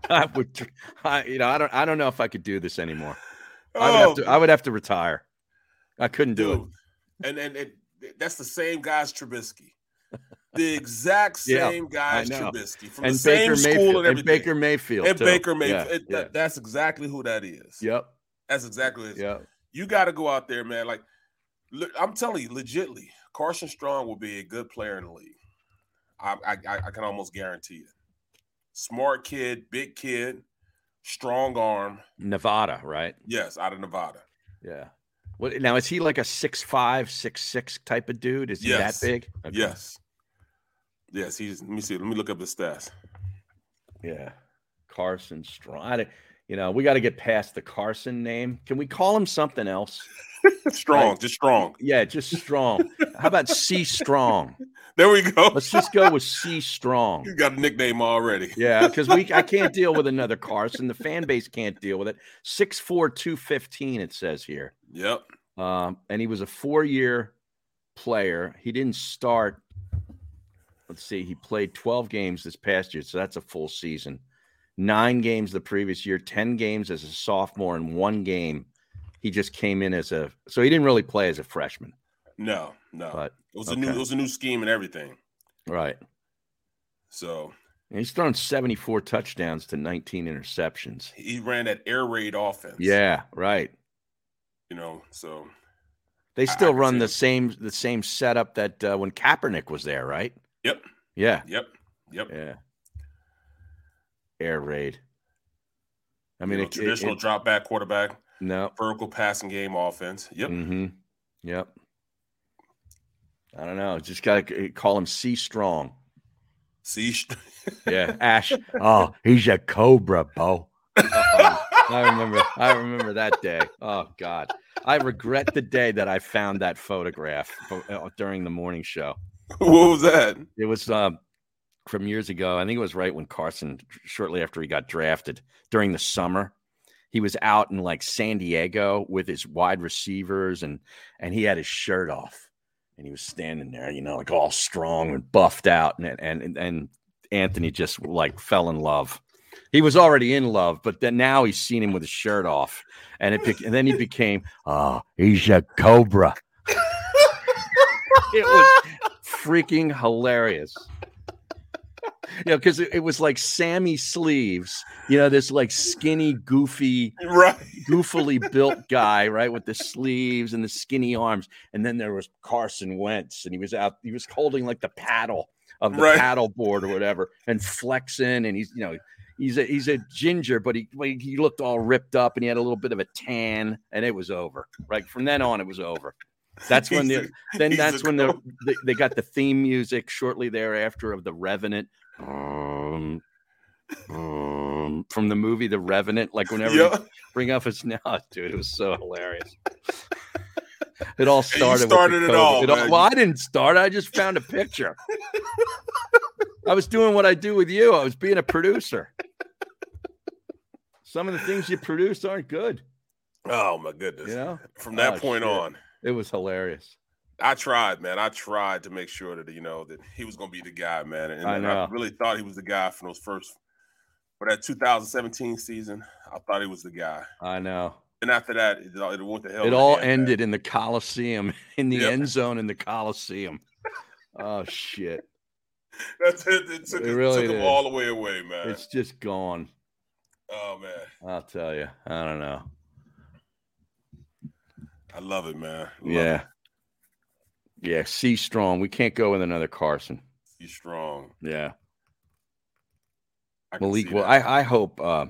I would. I, you know, I don't. I don't know if I could do this anymore. I would have Oh, to. I would have to retire. I couldn't do it. And and it, that's the same guy as Trubisky. The exact Yeah, same guy as. Trubisky from And the same Baker school Mayfield- and and everything. Baker Mayfield, And too. Baker Mayfield. Yeah, It- yeah. that- that's exactly who that is. Yep. That's exactly it. Yeah. You got to go out there, man. Like, look, I'm telling you, legitly, Carson Strong will be a good player in the league. I, I, I I can almost guarantee it. Smart kid, big kid, strong arm. Nevada, right? Yes, out of Nevada. Yeah. What now? Is he like a six five, six six type of dude? Is he Yes. that big? Okay. Yes. Yes, he's. Let me see. Let me look up the stats. Yeah. Carson Strong. I, you know, we got to get past the Carson name. Can we call him something else? Strong, just strong. Yeah, just strong. How about C Strong? There we go. Let's just go with C Strong. You got a nickname already. Yeah, because we I can't deal with another Carson. The fan base can't deal with it. 6'4", 215, it says here. Yep. Um, and he was a four-year player. He didn't start. Let's see, he played 12 games this past year, so that's a full season. Nine games the previous year, 10 games as a sophomore, and one game. He just came in as a so he didn't really play as a freshman. No, no. But it was a new. It was a new scheme and everything. Right. So And he's thrown 74 touchdowns to 19 interceptions. he ran that air raid offense. Yeah, right. You know, so They still I can run the same the same setup that uh, when Kaepernick was there, right? Yep. Yeah. Yep. Yep. Yeah. Air raid. I mean, mean, it, traditional it, drop back quarterback, no. vertical passing game offense. Yep. Mm-hmm. Yep. I don't know. Just got to call him C Strong. See, Yeah, Ash. Oh, he's a cobra, Bo. Uh-oh. I remember. I remember that day. Oh God, I regret the day that I found that photograph uh, during the morning show. what was that? It was um, from years ago. I think it was right when Carson, shortly after he got drafted, during the summer, he he was out in like San Diego with his wide receivers and and he had his shirt off and he was standing there, you know, like all strong and buffed out and and and Anthony just like fell in love. He was already in love, but then now he's seen him with his shirt off, and it bec- and then he became, oh, he's a cobra. it was freaking hilarious. You know, because it, it was like Sammy Sleeves, you know, this like skinny, goofy, right, goofily built guy, right, with the sleeves and the skinny arms. And then there was Carson Wentz, and he was out, he was holding like the paddle of the Right. paddle board or whatever, and flexing, and he's, you know, he's a he's a ginger, but he but he looked all ripped up, and he had a little bit of a tan, and it was over. Right from then on, it was over. That's when the a- then that's when the they, they got the theme music shortly thereafter of the Revenant. Um, um, from the movie The Revenant, like whenever you Yeah. bring up his now, dude, it was so hilarious. It all started. with the started it all, well, I didn't start. I just found a picture. I was doing what I do with you. I was being a producer. Some of the things you produce aren't good. Oh my goodness! You know, From that Oh, point shit. on, it was hilarious. I tried, man. I tried to make sure that you know that he was going to be the guy, man. And, I know. really thought he was the guy from those first for that 2017 season. I thought he was the guy. I know. And after that, it, it went to hell. It all ended in the Coliseum, in the Yep. end zone in the Coliseum. Oh shit! That's it. It took, It it took him all the way away, man. It's just gone. oh man, I'll tell you. I don't know. I love it, man. Love yeah. it. Yeah. C strong. We can't go with another Carson. he's strong. Yeah. Malik. see Well. I I hope uh,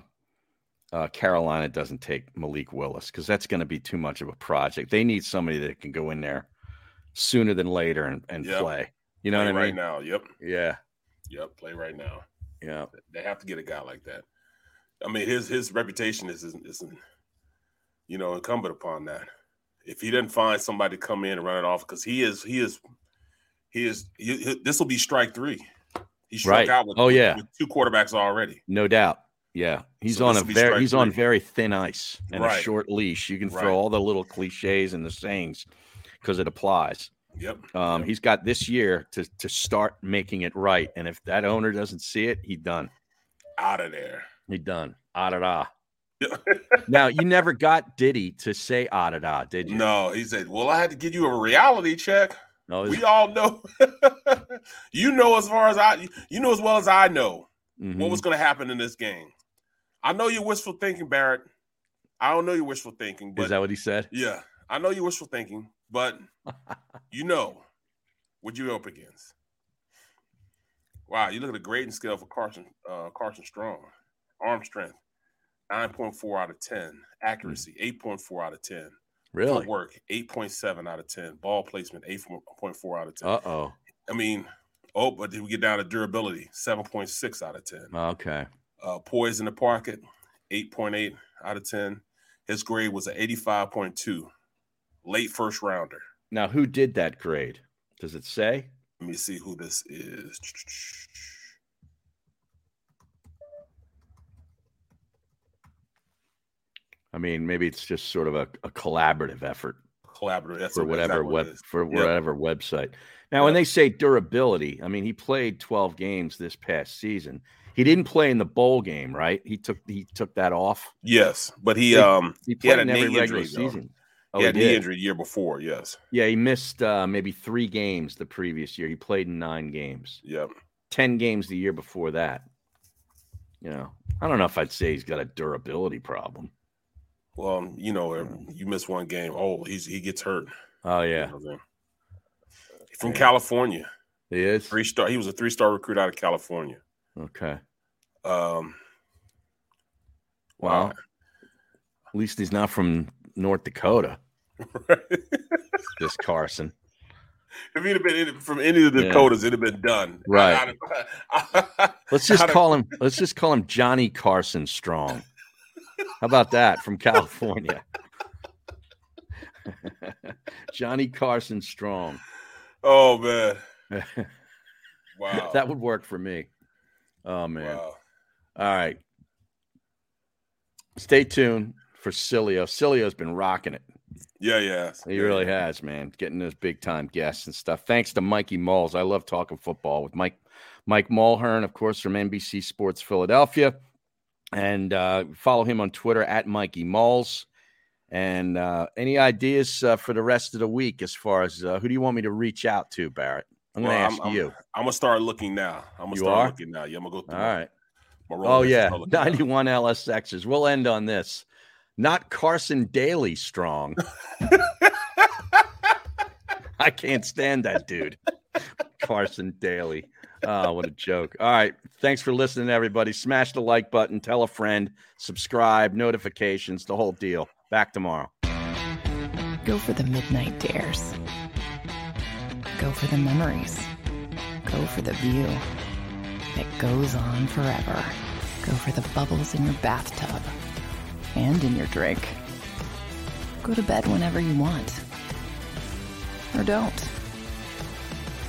uh, Carolina doesn't take Malik Willis because that's going to be too much of a project. They need somebody that can go in there sooner than later and, and Yep. play. You know Play what I mean? right now. Yep, Yeah. yep. Play right now. Yeah. They have to get a guy like that. I mean, his his reputation is isn't, isn't you know incumbent upon that. If he doesn't find somebody to come in and run it off, because he is he is he is this will be strike three. He struck Right. out with, Oh, yeah. with two quarterbacks already. No doubt. Yeah. He's So on a very he's on very thin ice and a short leash. You can Right. throw all the little cliches and the sayings because it applies. Yep. Um, he's got this year to to start making it right. And if that owner doesn't see it, he done. Out of there. He done. Ah da da. Now you never got Diddy to say ah da da, did you? No, he said, "Well, I had to give you a reality check." No, we all know. you know as far as I, you know as well as I know Mm-hmm. what was going to happen in this game. I know you're wishful thinking, Barrett. I don't know you're wishful thinking, but Is that what he said? yeah, I know you're wishful thinking, but you know what you're up against. Wow, you look at the grading scale for Carson uh, Carson Strong, arm strength, nine point four out of ten, accuracy eight point four out of ten. Really? Footwork, 8.7 out of 10. Ball placement, 8.4 out of 10. Uh oh. I mean, oh, but then we get down to durability, 7.6 out of 10. Okay. Uh, poise in the pocket, 8.8 out of 10. His grade was an 85.2, late first rounder. Now who did that grade? Does it say? Let me see who this is. I mean, maybe it's just sort of a, a collaborative effort Collaborative. That's for whatever exactly web for Yep. whatever website. Now, when they say durability, I mean he played 12 games this past season. He didn't play in the bowl game, right? He took he took that off. Yes, but he He- um he he, had played a in every regular injury. season. Oh, he he had knee injury year before. Yes. Yeah, he missed uh, maybe three games the previous year. He played in nine games. Yep. 10 games the year before that. You know, I don't know if I'd say he's got a durability problem. Well, you know, you miss one game. Oh, he's he gets hurt. Oh, yeah. You know? From California. He is? Three star. He was a three star recruit out of California. Okay. Um, Well, at least he's not from North Dakota. this Carson. if he'd have been in, from any of the Yeah. Dakotas, it'd have been done. Right. I- Let's just call him let's just call him Johnny Carson Strong. How about that from California? Johnny Carson Strong. Oh man. Wow. that would work for me. Oh man. Wow. All right. Stay tuned for Cilio. Cilio's been rocking it. Yeah, yeah. He really has, man. Getting those big time guests and stuff. Thanks to Mikey Malls. I love talking football with Mike Mike Mulhern, of course, from NBC Sports Philadelphia. And uh, follow him on Twitter at Mikey Malls. And uh, any ideas uh, for the rest of the week as far as uh, who do you want me to reach out to, Barrett? I'm going to Well, ask I'm, you. I'm, I'm gonna start looking now. I'm gonna You start are? looking now. Yeah, I'm gonna go through. All right. Oh yeah, and start looking now. 91 LSXers. We'll end on this. Not Carson Daly strong. I can't stand that dude. Carson Daly. Oh, what a joke. All right. Thanks for listening, everybody. Smash the like button, tell a friend, subscribe, notifications, the whole deal. Back tomorrow. Go for the midnight dares. Go for the memories. Go for the view that goes on forever. Go for the bubbles in your bathtub and in your drink. Go to bed whenever you want. Or don't.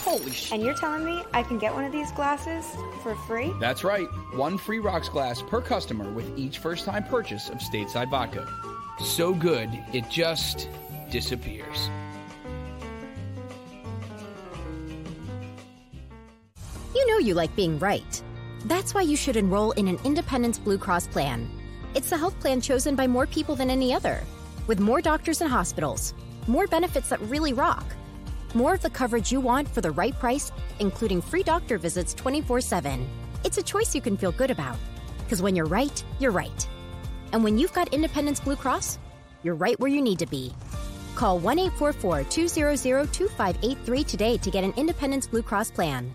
Holy sh! And you're telling me I can get one of these glasses for free? That's right. One free rocks glass per customer with each first time purchase of Stateside Vodka. So good, it just disappears. You know you like being right. That's why you should enroll in an Independence Blue Cross plan. It's the health plan chosen by more people than any other, with more doctors and hospitals, more benefits that really rock, more of the coverage you want for the right price, including free doctor visits 24 7. It's a choice you can feel good about. Because when you're right, you're right. And when you've got Independence Blue Cross, you're right where you need to be. Call 1 844 200 2583 today to get an Independence Blue Cross plan.